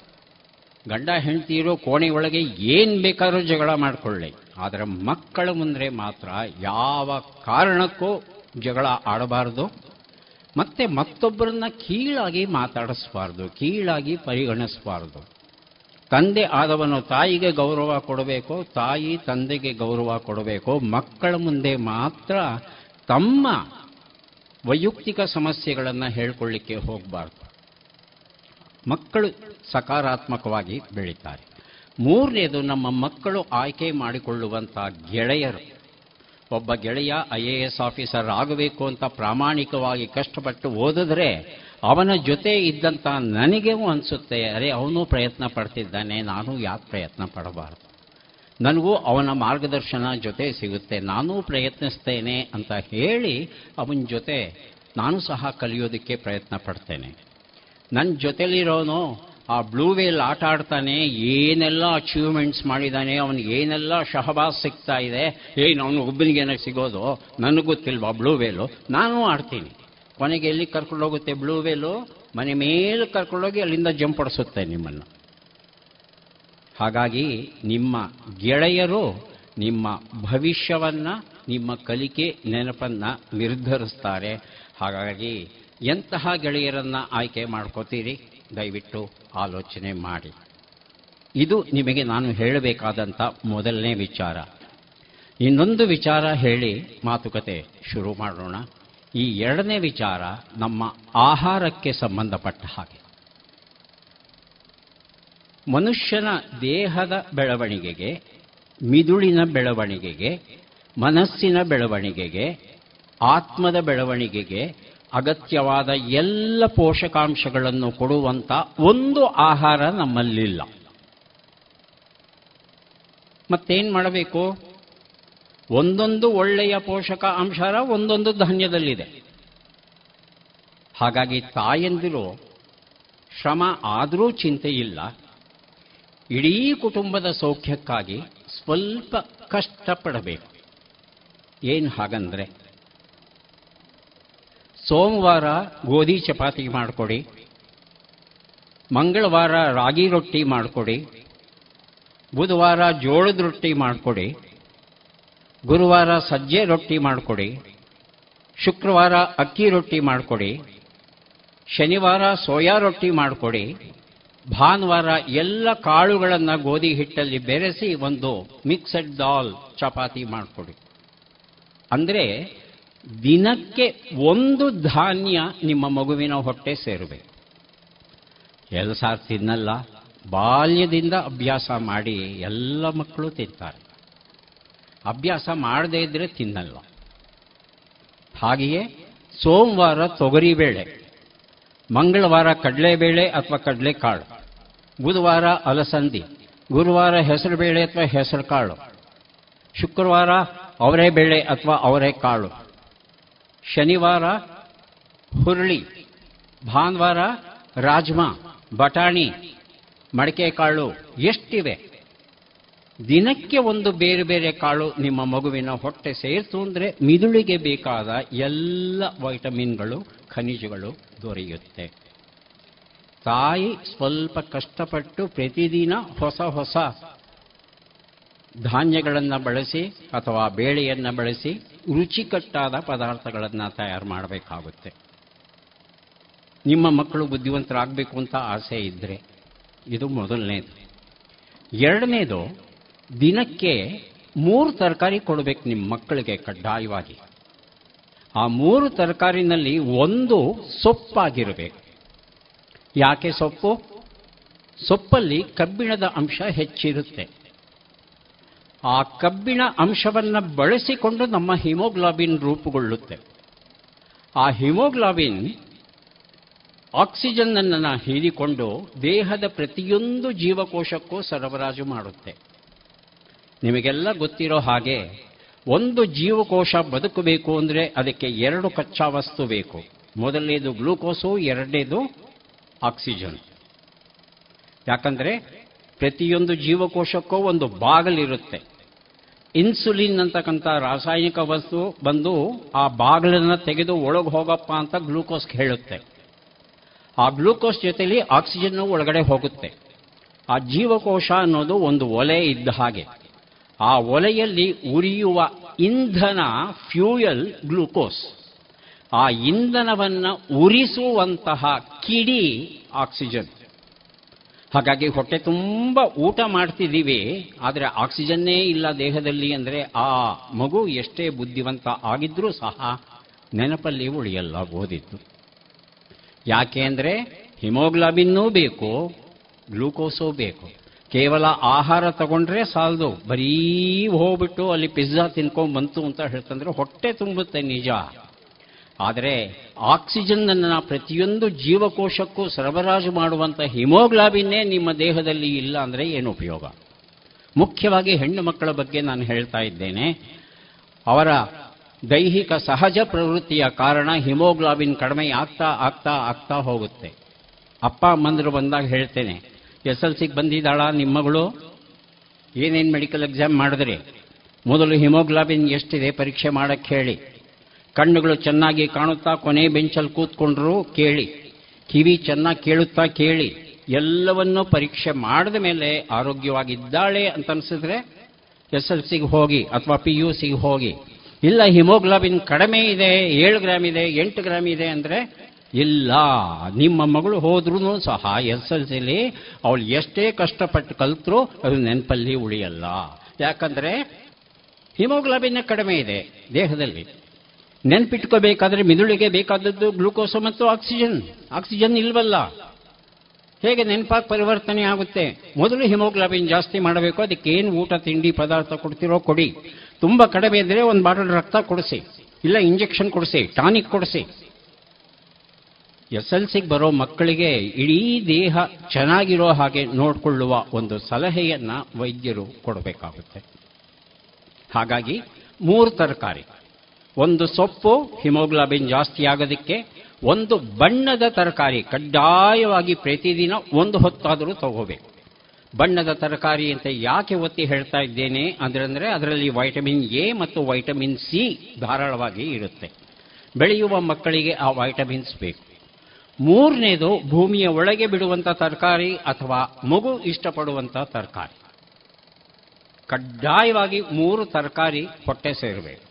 ಗಂಡ, ಹೆಂಡತಿರೋ ಕೋಣೆಯೊಳಗೆ ಏನು ಬೇಕಾದರೂ ಜಗಳ ಮಾಡಿಕೊಳ್ಳಿ. ಆದರೆ ಮಕ್ಕಳ ಮುಂದೆ ಮಾತ್ರ ಯಾವ ಕಾರಣಕ್ಕೂ ಜಗಳ ಆಡಬಾರ್ದು. ಮತ್ತೆ ಮತ್ತೊಬ್ಬರನ್ನ ಕೀಳಾಗಿ ಮಾತಾಡಿಸಬಾರ್ದು, ಕೀಳಾಗಿ ಪರಿಗಣಿಸಬಾರ್ದು. ತಂದೆ ಆದವನು ತಾಯಿಗೆ ಗೌರವ ಕೊಡಬೇಕು, ತಾಯಿ ತಂದೆಗೆ ಗೌರವ ಕೊಡಬೇಕು, ಮಕ್ಕಳ ಮುಂದೆ ಮಾತ್ರ ತಮ್ಮ ವೈಯಕ್ತಿಕ ಸಮಸ್ಯೆಗಳನ್ನು ಹೇಳ್ಕೊಳ್ಳಿಕ್ಕೆ ಹೋಗಬಾರ್ದು. ಮಕ್ಕಳು ಸಕಾರಾತ್ಮಕವಾಗಿ ಬೆಳೀತಾರೆ. ಮೂರನೇದು, ನಮ್ಮ ಮಕ್ಕಳು ಆಯ್ಕೆ ಮಾಡಿಕೊಳ್ಳುವಂಥ ಗೆಳೆಯರು. ಒಬ್ಬ ಗೆಳೆಯ ಐ ಎ ಎಸ್ ಆಫೀಸರ್ ಆಗಬೇಕು ಅಂತ ಪ್ರಾಮಾಣಿಕವಾಗಿ ಕಷ್ಟಪಟ್ಟು ಓದಿದ್ರೆ ಅವನ ಜೊತೆ ಇದ್ದಂಥ ನನಗೆ ಅನಿಸುತ್ತೆ? ಅರೆ, ಅವನು ಪ್ರಯತ್ನ ಪಡ್ತಿದ್ದಾನೆ, ನಾನು ಯಾಕೆ ಪ್ರಯತ್ನ ಪಡಬಾರ್ದು? ನನಗೂ ಅವನ ಮಾರ್ಗದರ್ಶನ ಜೊತೆ ಸಿಗುತ್ತೆ, ನಾನೂ ಪ್ರಯತ್ನಿಸ್ತೇನೆ ಅಂತ ಹೇಳಿ ಅವನ ಜೊತೆ ನಾನು ಸಹ ಕಲಿಯೋದಕ್ಕೆ ಪ್ರಯತ್ನ ಪಡ್ತೇನೆ. ನನ್ನ ಜೊತೆಲಿರೋನು ಆ ಬ್ಲೂ ವೇಲ್ ಆಟ ಆಡ್ತಾನೆ, ಏನೆಲ್ಲ ಅಚೀವ್ಮೆಂಟ್ಸ್ ಮಾಡಿದ್ದಾನೆ ಅವನಿಗೆ ಏನೆಲ್ಲ ಶಹಬಾಸ್ ಸಿಗ್ತಾ ಇದೆ ಏನು ಅವನು ಒಬ್ಬನಿಗೇನ ಸಿಗೋದು? ನನಗೆ ಗೊತ್ತಿಲ್ವಾ ಬ್ಲೂ ವೇಲು? ನಾನು ಆಡ್ತೀನಿ. ಕೊನೆಗೆ ಎಲ್ಲಿ ಕರ್ಕೊಂಡೋಗುತ್ತೆ ಬ್ಲೂ ವೇಲು? ಮನೆ ಮೇಲೆ ಕರ್ಕೊಂಡೋಗಿ ಅಲ್ಲಿಂದ ಜಂಪ್ ಹೊಡಿಸುತ್ತೆ ನಿಮ್ಮನ್ನು. ಹಾಗಾಗಿ ನಿಮ್ಮ ಗೆಳೆಯರು, ನಿಮ್ಮ ಭವಿಷ್ಯವನ್ನು, ನಿಮ್ಮ ಕಲಿಕೆ ನೆನಪನ್ನು ನಿರ್ಧರಿಸ್ತಾರೆ. ಹಾಗಾಗಿ ಎಂತಹ ಗೆಳೆಯರನ್ನು ಆಯ್ಕೆ ಮಾಡ್ಕೋತೀರಿ? ದಯವಿಟ್ಟು ಆಲೋಚನೆ ಮಾಡಿ. ಇದು ನಿಮಗೆ ನಾನು ಹೇಳಬೇಕಾದಂಥ ಮೊದಲನೇ ವಿಚಾರ. ಇನ್ನೊಂದು ವಿಚಾರ ಹೇಳಿ ಮಾತುಕತೆ ಶುರು ಮಾಡೋಣ. ಈ ಎರಡನೇ ವಿಚಾರ ನಮ್ಮ ಆಹಾರಕ್ಕೆ ಸಂಬಂಧಪಟ್ಟ ಹಾಗೆ. ಮನುಷ್ಯನ ದೇಹದ ಬೆಳವಣಿಗೆಗೆ, ಮಿದುಳಿನ ಬೆಳವಣಿಗೆಗೆ, ಮನಸ್ಸಿನ ಬೆಳವಣಿಗೆಗೆ, ಆತ್ಮದ ಬೆಳವಣಿಗೆಗೆ ಅಗತ್ಯವಾದ ಎಲ್ಲ ಪೋಷಕಾಂಶಗಳನ್ನು ಕೊಡುವಂಥ ಒಂದು ಆಹಾರ ನಮ್ಮಲ್ಲಿಲ್ಲ. ಮತ್ತೇನು ಮಾಡಬೇಕು? ಒಂದೊಂದು ಒಳ್ಳೆಯ ಪೋಷಕ ಅಂಶ ಒಂದೊಂದು ಧಾನ್ಯದಲ್ಲಿದೆ. ಹಾಗಾಗಿ ತಾಯಂದಿರು ಶ್ರಮ ಆದರೂ ಚಿಂತೆ ಇಲ್ಲ. ಇಡೀ ಕುಟುಂಬದ ಸೌಖ್ಯಕ್ಕಾಗಿ ಸ್ವಲ್ಪ ಕಷ್ಟಪಡಬೇಕು. ಏನು ಹಾಗಂದ್ರೆ ಸೋಮವಾರ ಗೋಧಿ ಚಪಾತಿ ಮಾಡಿಕೊಡಿ. ಮಂಗಳವಾರ ರಾಗಿ ರೊಟ್ಟಿ ಮಾಡಿಕೊಡಿ. ಬುಧವಾರ ಜೋಳದ ರೊಟ್ಟಿ ಮಾಡಿಕೊಡಿ. ಗುರುವಾರ ಸಜ್ಜೆ ರೊಟ್ಟಿ ಮಾಡಿಕೊಡಿ. ಶುಕ್ರವಾರ ಅಕ್ಕಿ ರೊಟ್ಟಿ ಮಾಡಿಕೊಡಿ. ಶನಿವಾರ ಸೋಯಾ ರೊಟ್ಟಿ ಮಾಡಿಕೊಡಿ. ಭಾನುವಾರ ಎಲ್ಲ ಕಾಳುಗಳನ್ನು ಗೋಧಿ ಹಿಟ್ಟಲ್ಲಿ ಬೆರೆಸಿ ಒಂದು ಮಿಕ್ಸಡ್ ದಾಲ್ ಚಪಾತಿ ಮಾಡಿಕೊಡಿ. ಅಂದರೆ ದಿನಕ್ಕೆ ಒಂದು ಧಾನ್ಯ ನಿಮ್ಮ ಮಗುವಿನ ಹೊಟ್ಟೆ ಸೇರಬೇಕು. ಎಲ್ಲ ಸಾರ್ ತಿನ್ನಲ್ಲ, ಬಾಲ್ಯದಿಂದ ಅಭ್ಯಾಸ ಮಾಡಿ ಎಲ್ಲ ಮಕ್ಕಳು ತಿಂತಾರೆ. ಅಭ್ಯಾಸ ಮಾಡದೇ ಇದ್ರೆ ತಿನ್ನಲ್ಲ. ಹಾಗೆಯೇ ಸೋಮವಾರ ತೊಗರಿಬೇಳೆ ಮಂಗಳವಾರ ಕಡಲೆಬೇಳೆ ಅಥವಾ ಕಡಲೆಕಾಳು, ಬುಧವಾರ ಅಲಸಂದಿ, ಗುರುವಾರ ಹೆಸರು ಬೇಳೆ ಅಥವಾ ಹೆಸರು ಕಾಳು ಶುಕ್ರವಾರ ಅವರೆಬೇಳೆ ಅಥವಾ ಅವರೆಕಾಳು ಶನಿವಾರ ಹುರುಳಿ, ಭಾನುವಾರ ರಾಜ್ಮಾ, ಬಟಾಣಿ ಮಡಿಕೆ ಕಾಳು ಎಷ್ಟಿವೆ? ದಿನಕ್ಕೆ ಒಂದು ಬೇರೆ ಬೇರೆ ಕಾಳು ನಿಮ್ಮ ಮಗುವಿನ ಹೊಟ್ಟೆ ಸೇರಿತು ಅಂದರೆ ಮಿದುಳಿಗೆ ಬೇಕಾದ ಎಲ್ಲ ವೈಟಮಿನ್ಗಳು, ಖನಿಜಗಳು ದೊರೆಯುತ್ತೆ. ತಾಯಿ ಸ್ವಲ್ಪ ಕಷ್ಟಪಟ್ಟು ಪ್ರತಿದಿನ ಹೊಸ ಹೊಸ ಧಾನ್ಯಗಳನ್ನು ಬಳಸಿ ಅಥವಾ ಬೇಳೆಯನ್ನು ಬಳಸಿ ರುಚಿಕಟ್ಟಾದ ಪದಾರ್ಥಗಳನ್ನು ತಯಾರು ಮಾಡಬೇಕಾಗುತ್ತೆ. ನಿಮ್ಮ ಮಕ್ಕಳು ಬುದ್ಧಿವಂತರಾಗಬೇಕು ಅಂತ ಆಸೆ ಇದ್ದರೆ ಇದು ಮೊದಲನೇದು. ಎರಡನೇದು, ದಿನಕ್ಕೆ ಮೂರು ತರಕಾರಿ ಕೊಡಬೇಕು ನಿಮ್ಮ ಮಕ್ಕಳಿಗೆ ಕಡ್ಡಾಯವಾಗಿ. ಆ ಮೂರು ತರಕಾರಿನಲ್ಲಿ ಒಂದು ಸೊಪ್ಪಾಗಿರಬೇಕು. ಯಾಕೆ ಸೊಪ್ಪು? ಸೊಪ್ಪಲ್ಲಿ ಕಬ್ಬಿಣದ ಅಂಶ ಹೆಚ್ಚಿರುತ್ತೆ. ಆ ಕಬ್ಬಿಣ ಅಂಶವನ್ನು ಬಳಸಿಕೊಂಡು ನಮ್ಮ ಹಿಮೋಗ್ಲಾಬಿನ್ ರೂಪುಗೊಳ್ಳುತ್ತೆ. ಆ ಹಿಮೋಗ್ಲಾಬಿನ್ ಆಕ್ಸಿಜನ್ ಅನ್ನು ಹೀರಿಕೊಂಡು ದೇಹದ ಪ್ರತಿಯೊಂದು ಜೀವಕೋಶಕ್ಕೂ ಸರಬರಾಜು ಮಾಡುತ್ತೆ. ನಿಮಗೆಲ್ಲ ಗೊತ್ತಿರೋ ಹಾಗೆ ಒಂದು ಜೀವಕೋಶ ಬದುಕಬೇಕು ಅಂದರೆ ಅದಕ್ಕೆ ಎರಡು ಕಚ್ಚಾ ವಸ್ತು ಬೇಕು. ಮೊದಲನೇದು ಗ್ಲೂಕೋಸು, ಎರಡನೇದು ಆಕ್ಸಿಜನ್. ಯಾಕಂದ್ರೆ ಪ್ರತಿಯೊಂದು ಜೀವಕೋಶಕ್ಕೂ ಒಂದು ಬಾಗಿಲಿರುತ್ತೆ. ಇನ್ಸುಲಿನ್ ಅಂತಕ್ಕಂಥ ರಾಸಾಯನಿಕ ವಸ್ತು ಬಂದು ಆ ಬಾಗಿಲನ್ನು ತೆಗೆದು ಒಳಗೆ ಹೋಗಪ್ಪ ಅಂತ ಗ್ಲೂಕೋಸ್ ಹೇಳುತ್ತೆ. ಆ ಗ್ಲೂಕೋಸ್ ಜೊತೆಯಲ್ಲಿ ಆಕ್ಸಿಜನ್ನು ಒಳಗಡೆ ಹೋಗುತ್ತೆ. ಆ ಜೀವಕೋಶ ಅನ್ನೋದು ಒಂದು ಒಲೆ ಇದ್ದ ಹಾಗೆ. ಆ ಒಲೆಯಲ್ಲಿ ಉರಿಯುವ ಇಂಧನ ಫ್ಯೂಯಲ್ ಗ್ಲೂಕೋಸ್. ಆ ಇಂಧನವನ್ನು ಉರಿಸುವಂತಹ ಕಿಡಿ ಆಕ್ಸಿಜನ್. ಹಾಗಾಗಿ ಹೊಟ್ಟೆ ತುಂಬ ಊಟ ಮಾಡ್ತಿದ್ದೀವಿ, ಆದರೆ ಆಕ್ಸಿಜನ್ನೇ ಇಲ್ಲ ದೇಹದಲ್ಲಿ ಅಂದರೆ ಆ ಮಗು ಎಷ್ಟೇ ಬುದ್ಧಿವಂತ ಆಗಿದ್ರೂ ಸಹ ನೆನಪಲ್ಲಿ ಉಳಿಯಲ್ಲ, ಓದಿದ್ದು. ಯಾಕೆ ಅಂದರೆ ಹಿಮೋಗ್ಲಾಬಿನ್ನೂ ಬೇಕು, ಗ್ಲೂಕೋಸೂ ಬೇಕು. ಕೇವಲ ಆಹಾರ ತಗೊಂಡ್ರೆ ಸಾಲದು. ಬರೀ ಹೋಗ್ಬಿಟ್ಟು ಅಲ್ಲಿ ಪಿಜ್ಜಾ ತಿನ್ಕೊಂಡು ಬಂತು ಅಂತ ಹೇಳ್ತಂದ್ರೆ ಹೊಟ್ಟೆ ತುಂಬುತ್ತೆ ನಿಜ. ಆದರೆ ಆಕ್ಸಿಜನ್ ಅನ್ನ ಪ್ರತಿಯೊಂದು ಜೀವಕೋಶಕ್ಕೂ ಸರಬರಾಜು ಮಾಡುವಂಥ ಹಿಮೋಗ್ಲಾಬಿನ್ನೇ ನಿಮ್ಮ ದೇಹದಲ್ಲಿ ಇಲ್ಲ ಅಂದರೆ ಏನು ಉಪಯೋಗ? ಮುಖ್ಯವಾಗಿ ಹೆಣ್ಣು ಮಕ್ಕಳ ಬಗ್ಗೆ ನಾನು ಹೇಳ್ತಾ ಇದ್ದೇನೆ. ಅವರ ದೈಹಿಕ ಸಹಜ ಪ್ರವೃತ್ತಿಯ ಕಾರಣ ಹಿಮೋಗ್ಲಾಬಿನ್ ಕಡಿಮೆ ಆಗ್ತಾ ಆಗ್ತಾ ಆಗ್ತಾ ಹೋಗುತ್ತೆ. ಅಪ್ಪ ಅಮ್ಮಂದರು ಬಂದಾಗ ಹೇಳ್ತೇನೆ, ಎಸ್ ಎಲ್ ಸಿಗೆ ಬಂದಿದ್ದಾಳ ನಿಮ್ಮ ಮಗಳು? ಏನೇನು ಮೆಡಿಕಲ್ ಎಕ್ಸಾಮ್ ಮಾಡಿದ್ರಿ? ಮೊದಲು ಹಿಮೋಗ್ಲಾಬಿನ್ ಎಷ್ಟಿದೆ ಪರೀಕ್ಷೆ ಮಾಡಕ್ಕೆ ಹೇಳಿ. ಕಣ್ಣುಗಳು ಚೆನ್ನಾಗಿ ಕಾಣುತ್ತಾ ಕೊನೆ ಬೆಂಚಲ್ಲಿ ಕೂತ್ಕೊಂಡ್ರು, ಕೇಳಿ. ಕಿವಿ ಚೆನ್ನಾಗಿ ಕೇಳುತ್ತಾ ಕೇಳಿ. ಎಲ್ಲವನ್ನೂ ಪರೀಕ್ಷೆ ಮಾಡಿದ ಮೇಲೆ ಆರೋಗ್ಯವಾಗಿದ್ದಾಳೆ ಅಂತ ಅನಿಸಿದ್ರೆ ಎಸ್ ಎಲ್ ಸಿಗೆ ಹೋಗಿ ಅಥವಾ ಪಿ ಯು ಸಿಗೆ ಹೋಗಿ. ಇಲ್ಲ, ಹಿಮೋಗ್ಲೋಬಿನ್ ಕಡಿಮೆ ಇದೆ, ಏಳು ಗ್ರಾಮ್ ಇದೆ, ಎಂಟು ಗ್ರಾಮ್ ಇದೆ ಅಂದರೆ ಇಲ್ಲ. ನಿಮ್ಮ ಮಗಳು ಹೋದ್ರೂ ಸಹ ಎಸ್ ಎಲ್ ಸಿಲಿ ಅವಳು ಎಷ್ಟೇ ಕಷ್ಟಪಟ್ಟು ಕಲ್ತರೂ ಅದು ನೆನಪಲ್ಲಿ ಉಳಿಯಲ್ಲ. ಯಾಕಂದರೆ ಹಿಮೋಗ್ಲಾಬಿನ್ ಕಡಿಮೆ ಇದೆ ದೇಹದಲ್ಲಿ. ನೆನ್ಪಿಟ್ಕೋಬೇಕಾದ್ರೆ ಮಿದುಳಿಗೆ ಬೇಕಾದದ್ದು ಗ್ಲೂಕೋಸ್ ಮತ್ತು ಆಕ್ಸಿಜನ್. ಆಕ್ಸಿಜನ್ ಇಲ್ವಲ್ಲ? ಹೇಗೆ ನೆನಪಾಗಿ ಪರಿವರ್ತನೆ ಆಗುತ್ತೆ? ಮೊದಲು ಹಿಮೋಗ್ಲೋಬಿನ್ ಜಾಸ್ತಿ ಮಾಡಬೇಕು. ಅದಕ್ಕೆ ಏನು ಊಟ, ತಿಂಡಿ, ಪದಾರ್ಥ ಕೊಡ್ತಿರೋ ಕೊಡಿ. ತುಂಬ ಕಡಿಮೆ ಇದ್ರೆ ಒಂದು ಬಾಟಲ್ ರಕ್ತ ಕೊಡಿಸಿ. ಇಲ್ಲ ಇಂಜೆಕ್ಷನ್ ಕೊಡಿಸಿ, ಟಾನಿಕ್ ಕೊಡಿಸಿ. ಎಸ್ ಎಲ್ ಸಿಗೆ ಬರೋ ಮಕ್ಕಳಿಗೆ ಇಡೀ ದೇಹ ಚೆನ್ನಾಗಿರೋ ಹಾಗೆ ನೋಡಿಕೊಳ್ಳುವ ಒಂದು ಸಲಹೆಯನ್ನ ವೈದ್ಯರು ಕೊಡಬೇಕಾಗುತ್ತೆ. ಹಾಗಾಗಿ ಮೂರು ತರಕಾರಿ. ಒಂದು ಸೊಪ್ಪು ಹಿಮೋಗ್ಲಾಬಿನ್ ಜಾಸ್ತಿ ಆಗೋದಕ್ಕೆ, ಒಂದು ಬಣ್ಣದ ತರಕಾರಿ ಕಡ್ಡಾಯವಾಗಿ ಪ್ರತಿದಿನ ಒಂದು ಹೊತ್ತಾದರೂ ತಗೋಬೇಕು. ಬಣ್ಣದ ತರಕಾರಿ ಅಂತ ಯಾಕೆ ಒತ್ತಿ ಹೇಳ್ತಾ ಇದ್ದೇನೆ ಅಂದ್ರೆ ಅದರಲ್ಲಿ ವೈಟಮಿನ್ ಎ ಮತ್ತು ವೈಟಮಿನ್ ಸಿ ಧಾರಾಳವಾಗಿ ಇರುತ್ತೆ. ಬೆಳೆಯುವ ಮಕ್ಕಳಿಗೆ ಆ ವೈಟಮಿನ್ಸ್ ಬೇಕು. ಮೂರನೇದು ಭೂಮಿಯ ಒಳಗೆ ಬಿಡುವಂಥ ತರಕಾರಿ ಅಥವಾ ಮಗು ಇಷ್ಟಪಡುವಂಥ ತರಕಾರಿ. ಕಡ್ಡಾಯವಾಗಿ ಮೂರು ತರಕಾರಿ ಹೊಟ್ಟೆ ಸೇರಬೇಕು.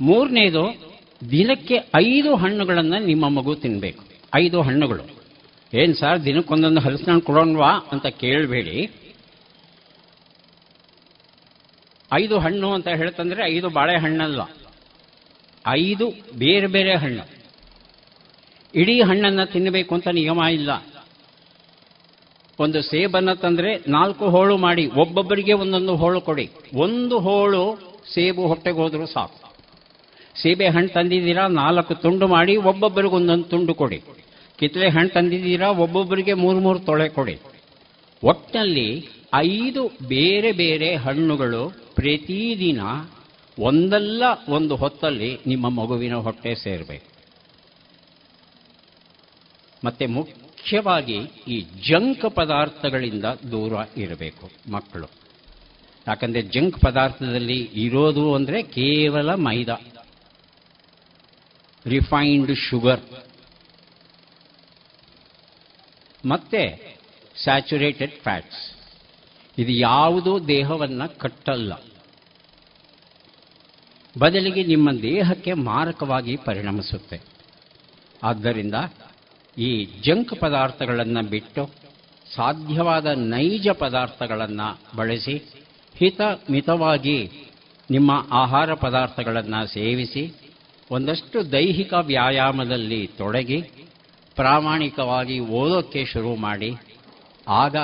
ಮೂರನೇದು, ದಿನಕ್ಕೆ ಐದು ಹಣ್ಣುಗಳನ್ನು ನಿಮ್ಮ ಮಗು ತಿನ್ನಬೇಕು ಐದು ಹಣ್ಣುಗಳು. ಏನು ಸರ್, ದಿನಕ್ಕೊಂದೊಂದು ಹಲಸಿನ ಕೊಡೋಣವಾ ಅಂತ ಕೇಳಬೇಡಿ. ಐದು ಹಣ್ಣು ಅಂತ ಹೇಳ್ತಂದ್ರೆ ಐದು ಬಾಳೆಹಣ್ಣಲ್ಲ ಐದು ಬೇರೆ ಬೇರೆ ಹಣ್ಣು. ಇಡೀ ಹಣ್ಣನ್ನು ತಿನ್ನಬೇಕು ಅಂತ ನಿಯಮ ಇಲ್ಲ. ಒಂದು ಸೇಬನ್ನು ತಂದ್ರೆ ನಾಲ್ಕು ಹೋಳು ಮಾಡಿ, ಒಬ್ಬೊಬ್ಬರಿಗೆ ಒಂದೊಂದು ಹೋಳು ಕೊಡಿ. ಒಂದು ಹೋಳು ಸೇಬು ಹೊಟ್ಟೆಗೆ ಹೋದರೂ ಸಾಕು. ಸೀಬೆ ಹಣ್ಣು ತಂದಿದ್ದೀರಾ? ನಾಲ್ಕು ತುಂಡು ಮಾಡಿ ಒಬ್ಬೊಬ್ಬರಿಗೆ ಒಂದೊಂದು ತುಂಡು ಕೊಡಿ. ಕಿತ್ತಳೆ ಹಣ್ಣು ತಂದಿದ್ದೀರಾ? ಒಬ್ಬೊಬ್ಬರಿಗೆ ಮೂರು ಮೂರು ತೊಳೆ ಕೊಡಿ. ಒಟ್ಟಿನಲ್ಲಿ ಐದು ಬೇರೆ ಬೇರೆ ಹಣ್ಣುಗಳು ಪ್ರತಿದಿನ ಒಂದಲ್ಲ ಒಂದು ಹೊತ್ತಲ್ಲಿ ನಿಮ್ಮ ಮಗುವಿನ ಹೊಟ್ಟೆ ಸೇರಬೇಕು. ಮತ್ತೆ ಮುಖ್ಯವಾಗಿ ಈ ಜಂಕ್ ಪದಾರ್ಥಗಳಿಂದ ದೂರ ಇರಬೇಕು ಮಕ್ಕಳು. ಯಾಕಂದ್ರೆ ಜಂಕ್ ಪದಾರ್ಥದಲ್ಲಿ ಇರೋದು ಅಂದರೆ ಕೇವಲ ಮೈದಾ. ರಿಫೈನ್ಡ್ ಶುಗರ್ ಮತ್ತೆ ಸ್ಯಾಚುರೇಟೆಡ್ ಫ್ಯಾಟ್ಸ್ ಇದು ಯಾವುದೂ ದೇಹವನ್ನು ಕಟ್ಟಲ್ಲ. ಬದಲಿಗೆ ನಿಮ್ಮ ದೇಹಕ್ಕೆ ಮಾರಕವಾಗಿ ಪರಿಣಮಿಸುತ್ತೆ. ಆದ್ದರಿಂದ ಈ ಜಂಕ್ ಪದಾರ್ಥಗಳನ್ನು ಬಿಟ್ಟು ಸಾಧ್ಯವಾದ ನೈಜ ಪದಾರ್ಥಗಳನ್ನು ಬಳಸಿ ಹಿತ ಮಿತವಾಗಿ ನಿಮ್ಮ ಆಹಾರ ಪದಾರ್ಥಗಳನ್ನು ಸೇವಿಸಿ ಒಂದಷ್ಟು ದೈಹಿಕ ವ್ಯಾಯಾಮದಲ್ಲಿ ತೊಡಗಿ ಪ್ರಾಮಾಣಿಕವಾಗಿ ಓದೋಕ್ಕೆ ಶುರು ಮಾಡಿ, ಆಗ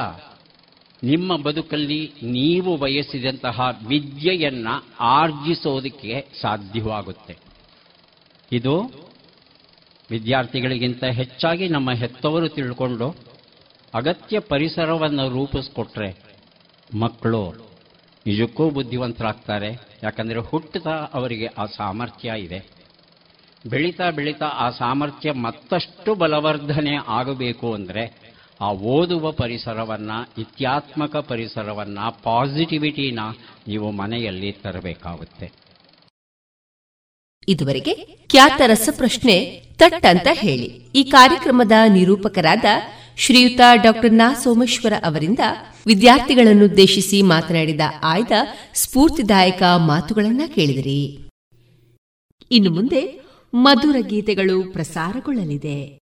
ನಿಮ್ಮ ಬದುಕಲ್ಲಿ ನೀವು ಬಯಸಿದಂತಹ ವಿದ್ಯೆಯನ್ನು ಆರ್ಜಿಸೋದಕ್ಕೆ ಸಾಧ್ಯವಾಗುತ್ತೆ. ಇದು ವಿದ್ಯಾರ್ಥಿಗಳಿಗಿಂತ ಹೆಚ್ಚಾಗಿ ನಮ್ಮ ಹೆತ್ತವರು ತಿಳ್ಕೊಂಡು ಅಗತ್ಯ ಪರಿಸರವನ್ನು ರೂಪಿಸ್ಕೊಟ್ರೆ ಮಕ್ಕಳು ನಿಜಕ್ಕೂ ಬುದ್ಧಿವಂತರಾಗ್ತಾರೆ. ಯಾಕಂದರೆ ಹುಟ್ಟುತ್ತಾ ಅವರಿಗೆ ಆ ಸಾಮರ್ಥ್ಯ ಇದೆ. ಬೆಳೀತಾ ಬೆಳೀತಾ ಆ ಸಾಮರ್ಥ್ಯ ಮತ್ತಷ್ಟು ಬಲವರ್ಧನೆ ಆಗಬೇಕು ಅಂದರೆ ಆ ಓದುವ ಪರಿಸರವನ್ನು, ಇತ್ಯಾತ್ಮಕ ಪರಿಸರವನ್ನು ಪಾಸಿಟಿವಿಟಿನ ನೀವು ಮನೆಯಲ್ಲಿ ತರಬೇಕಾಗುತ್ತೆ. ಇದುವರೆಗೆ ಖ್ಯಾತ ರಸಪ್ರಶ್ನೆ ತಟ್ ಅಂತ ಹೇಳಿ. ಈ ಕಾರ್ಯಕ್ರಮದ ನಿರೂಪಕರಾದ ಶ್ರೀಯುತ ಡಾಕ್ಟರ್ ನಾ ಸೋಮೇಶ್ವರ ಅವರಿಂದ ವಿದ್ಯಾರ್ಥಿಗಳನ್ನುದ್ದೇಶಿಸಿ ಮಾತನಾಡಿದ ಆಯ್ದ ಸ್ಫೂರ್ತಿದಾಯಕ ಮಾತುಗಳನ್ನ ಕೇಳಿದಿರಿ. ಇನ್ನು ಮುಂದೆ ಮಧುರ ಗೀತೆಗಳು ಪ್ರಸಾರಗೊಳ್ಳಲಿದೆ.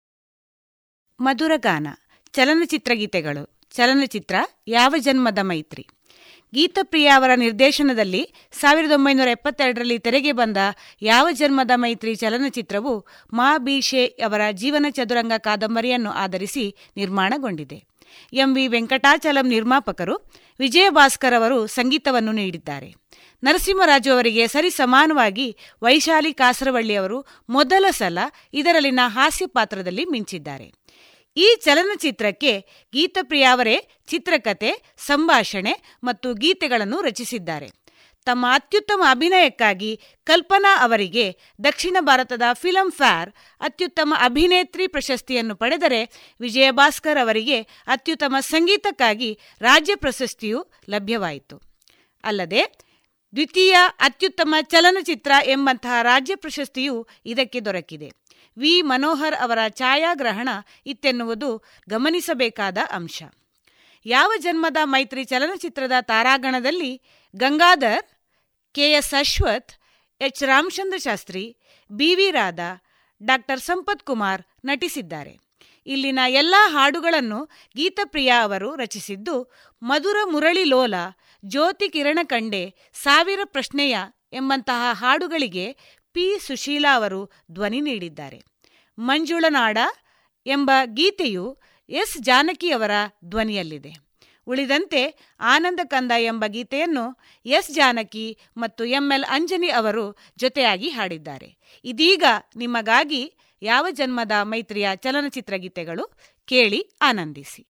ಮಧುರಗಾನ ಚಲನಚಿತ್ರ ಗೀತೆಗಳು, ಚಲನಚಿತ್ರ ಯಾವ ಜನ್ಮದ ಮೈತ್ರಿ. ಗೀತಪ್ರಿಯ ಅವರ ನಿರ್ದೇಶನದಲ್ಲಿ ಸಾವಿರದ ಒಂಬೈನೂರ ಎಪ್ಪತ್ತೆರಡರಲ್ಲಿ ತೆರೆಗೆ ಬಂದ ಯಾವ ಜನ್ಮದ ಮೈತ್ರಿ ಚಲನಚಿತ್ರವು ಮಾ ಬಿ ಶೇ ಅವರ ಜೀವನ ಚದುರಂಗ ಕಾದಂಬರಿಯನ್ನು ಆಧರಿಸಿ ನಿರ್ಮಾಣಗೊಂಡಿದೆ. ಎಂ ವಿ ವೆಂಕಟಾಚಲಂ ನಿರ್ಮಾಪಕರು ವಿಜಯ ಭಾಸ್ಕರ್ ಅವರು ಸಂಗೀತವನ್ನು ನೀಡಿದ್ದಾರೆ. ನರಸಿಂಹರಾಜು ಅವರಿಗೆ ಸರಿಸಮಾನವಾಗಿ ವೈಶಾಲಿ ಕಾಸರವಳ್ಳಿ ಅವರು ಮೊದಲ ಸಲ ಇದರಲ್ಲಿನ ಹಾಸ್ಯ ಪಾತ್ರದಲ್ಲಿ ಮಿಂಚಿದ್ದಾರೆ. ಈ ಚಲನಚಿತ್ರಕ್ಕೆ ಗೀತಪ್ರಿಯ ಅವರೇ ಚಿತ್ರಕಥೆ ಸಂಭಾಷಣೆ ಮತ್ತು ಗೀತೆಗಳನ್ನು ರಚಿಸಿದ್ದಾರೆ. ತಮ್ಮ ಅತ್ಯುತ್ತಮ ಅಭಿನಯಕ್ಕಾಗಿ ಕಲ್ಪನಾ ಅವರಿಗೆ ದಕ್ಷಿಣ ಭಾರತದ ಫಿಲಂ ಫೇರ್ ಅತ್ಯುತ್ತಮ ಅಭಿನೇತ್ರಿ ಪ್ರಶಸ್ತಿಯನ್ನು ಪಡೆದರೆ ವಿಜಯಭಾಸ್ಕರ್ ಅವರಿಗೆ ಅತ್ಯುತ್ತಮ ಸಂಗೀತಕ್ಕಾಗಿ ರಾಜ್ಯ ಪ್ರಶಸ್ತಿಯು ಲಭ್ಯವಾಯಿತು. ಅಲ್ಲದೆ ದ್ವಿತೀಯ ಅತ್ಯುತ್ತಮ ಚಲನಚಿತ್ರ ಎಂಬಂತಹ ರಾಜ್ಯ ಪ್ರಶಸ್ತಿಯು ಇದಕ್ಕೆ ದೊರಕಿದೆ. ವಿ. ಮನೋಹರ್ ಅವರ ಛಾಯಾಗ್ರಹಣ ಇತ್ತೆನ್ನುವುದು ಗಮನಿಸಬೇಕಾದ ಅಂಶ. ಯಾವ ಜನ್ಮದ ಮೈತ್ರಿ ಚಲನಚಿತ್ರದ ತಾರಾಗಣದಲ್ಲಿ Gangadhar, K. S. Ashwath, H. Ramachandra Shastri, B. V. Radha, doctor Sampath Kumar ನಟಿಸಿದ್ದಾರೆ. ಇಲ್ಲಿನ ಎಲ್ಲ ಹಾಡುಗಳನ್ನು ಗೀತಪ್ರಿಯ ಅವರು ರಚಿಸಿದ್ದು ಮಧುರ ಮುರಳಿ ಲೋಲ, ಜ್ಯೋತಿ ಕಿರಣ ಕಂಡೆ, ಸಾವಿರ ಪ್ರಶ್ನೆಯ ಎಂಬಂತಹ ಹಾಡುಗಳಿಗೆ ಪಿ. ಸುಶೀಲಾ ಅವರು ಧ್ವನಿ ನೀಡಿದ್ದಾರೆ. ಮಂಜುಳನಾಡ ಎಂಬ ಗೀತೆಯು ಎಸ್. ಜಾನಕಿಯವರ ಧ್ವನಿಯಲ್ಲಿದೆ. ಉಳಿದಂತೆ ಆನಂದ ಕಂದ ಎಂಬ ಗೀತೆಯನ್ನು ಎಸ್. ಜಾನಕಿ ಮತ್ತು ಎಂಎಲ್ ಅಂಜನಿ ಅವರು ಜೊತೆಯಾಗಿ ಹಾಡಿದ್ದಾರೆ. ಇದೀಗ ನಿಮಗಾಗಿ ಯಾವ ಜನ್ಮದ ಮೈತ್ರಿಯ ಚಲನಚಿತ್ರ ಗೀತೆಗಳು ಕೇಳಿ ಆನಂದಿಸಿ.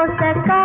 ಹೊಸ ಕಾಂತಿ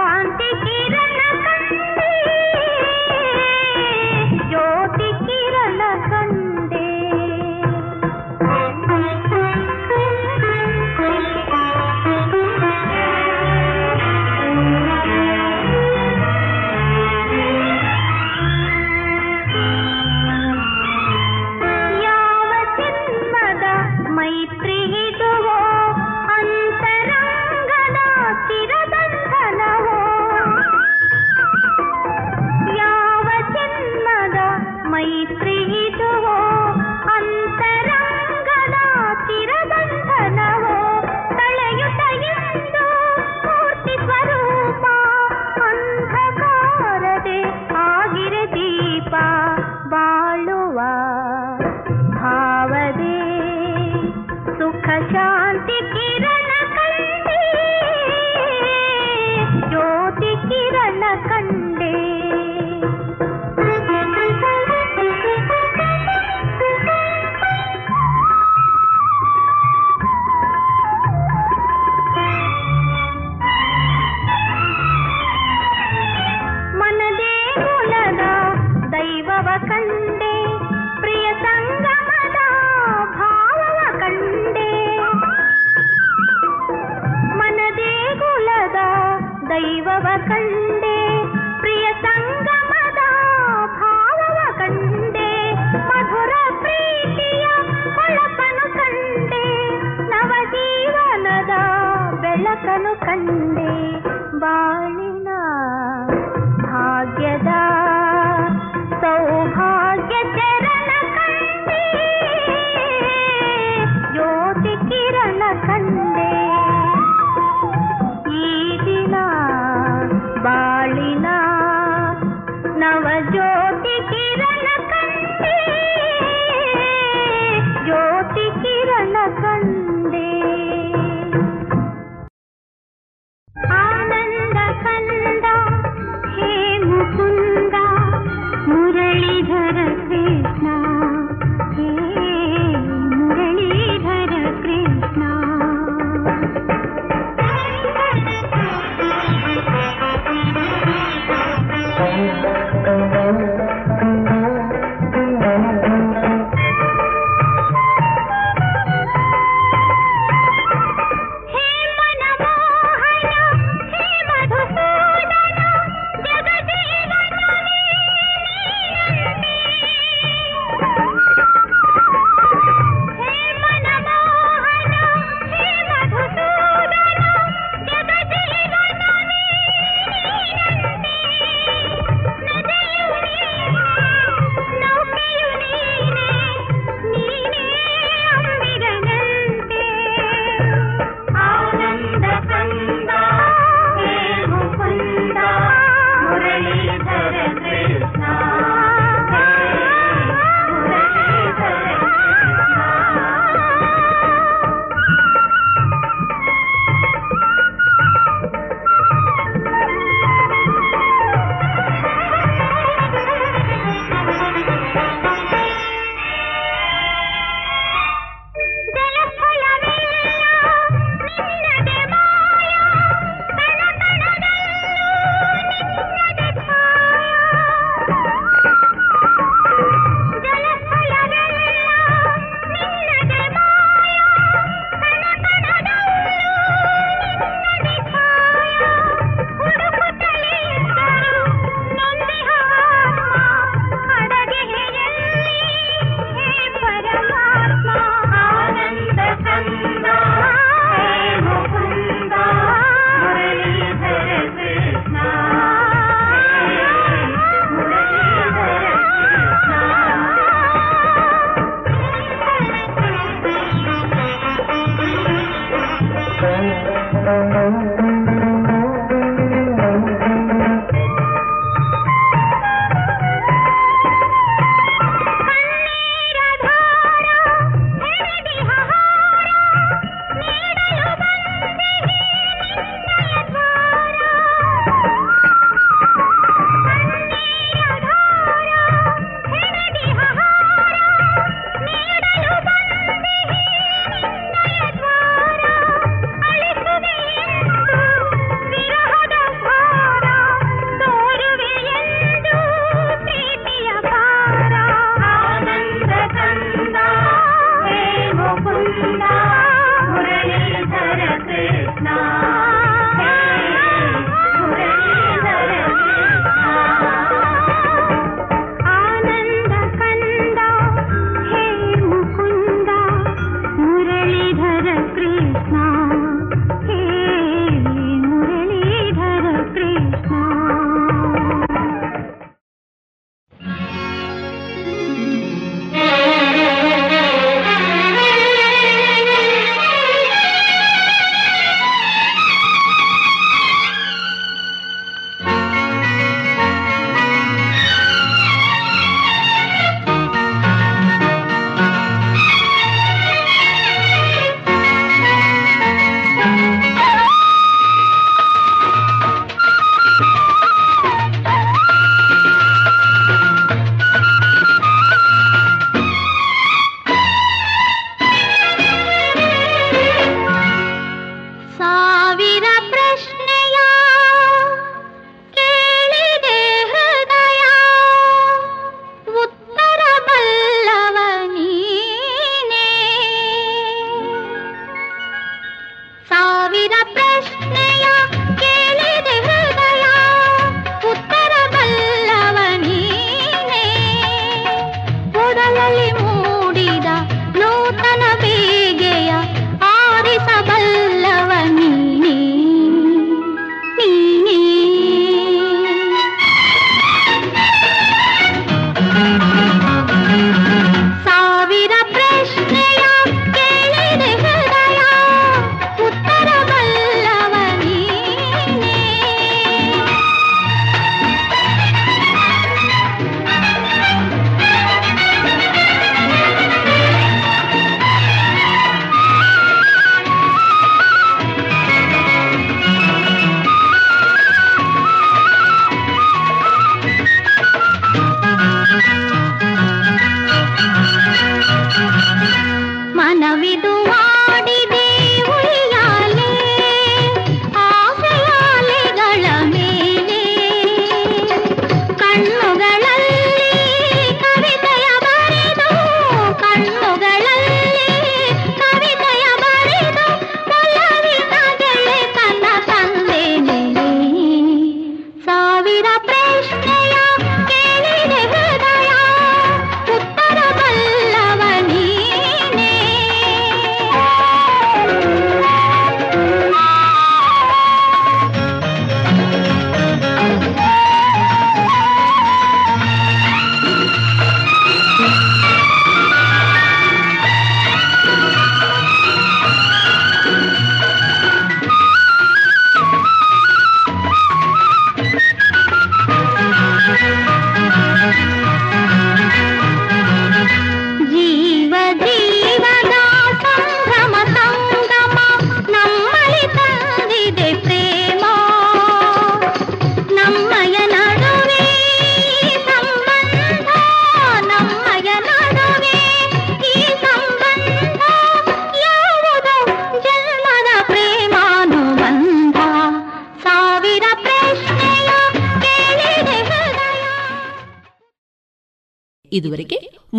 ಕ್ಷಣವಿದು ಆ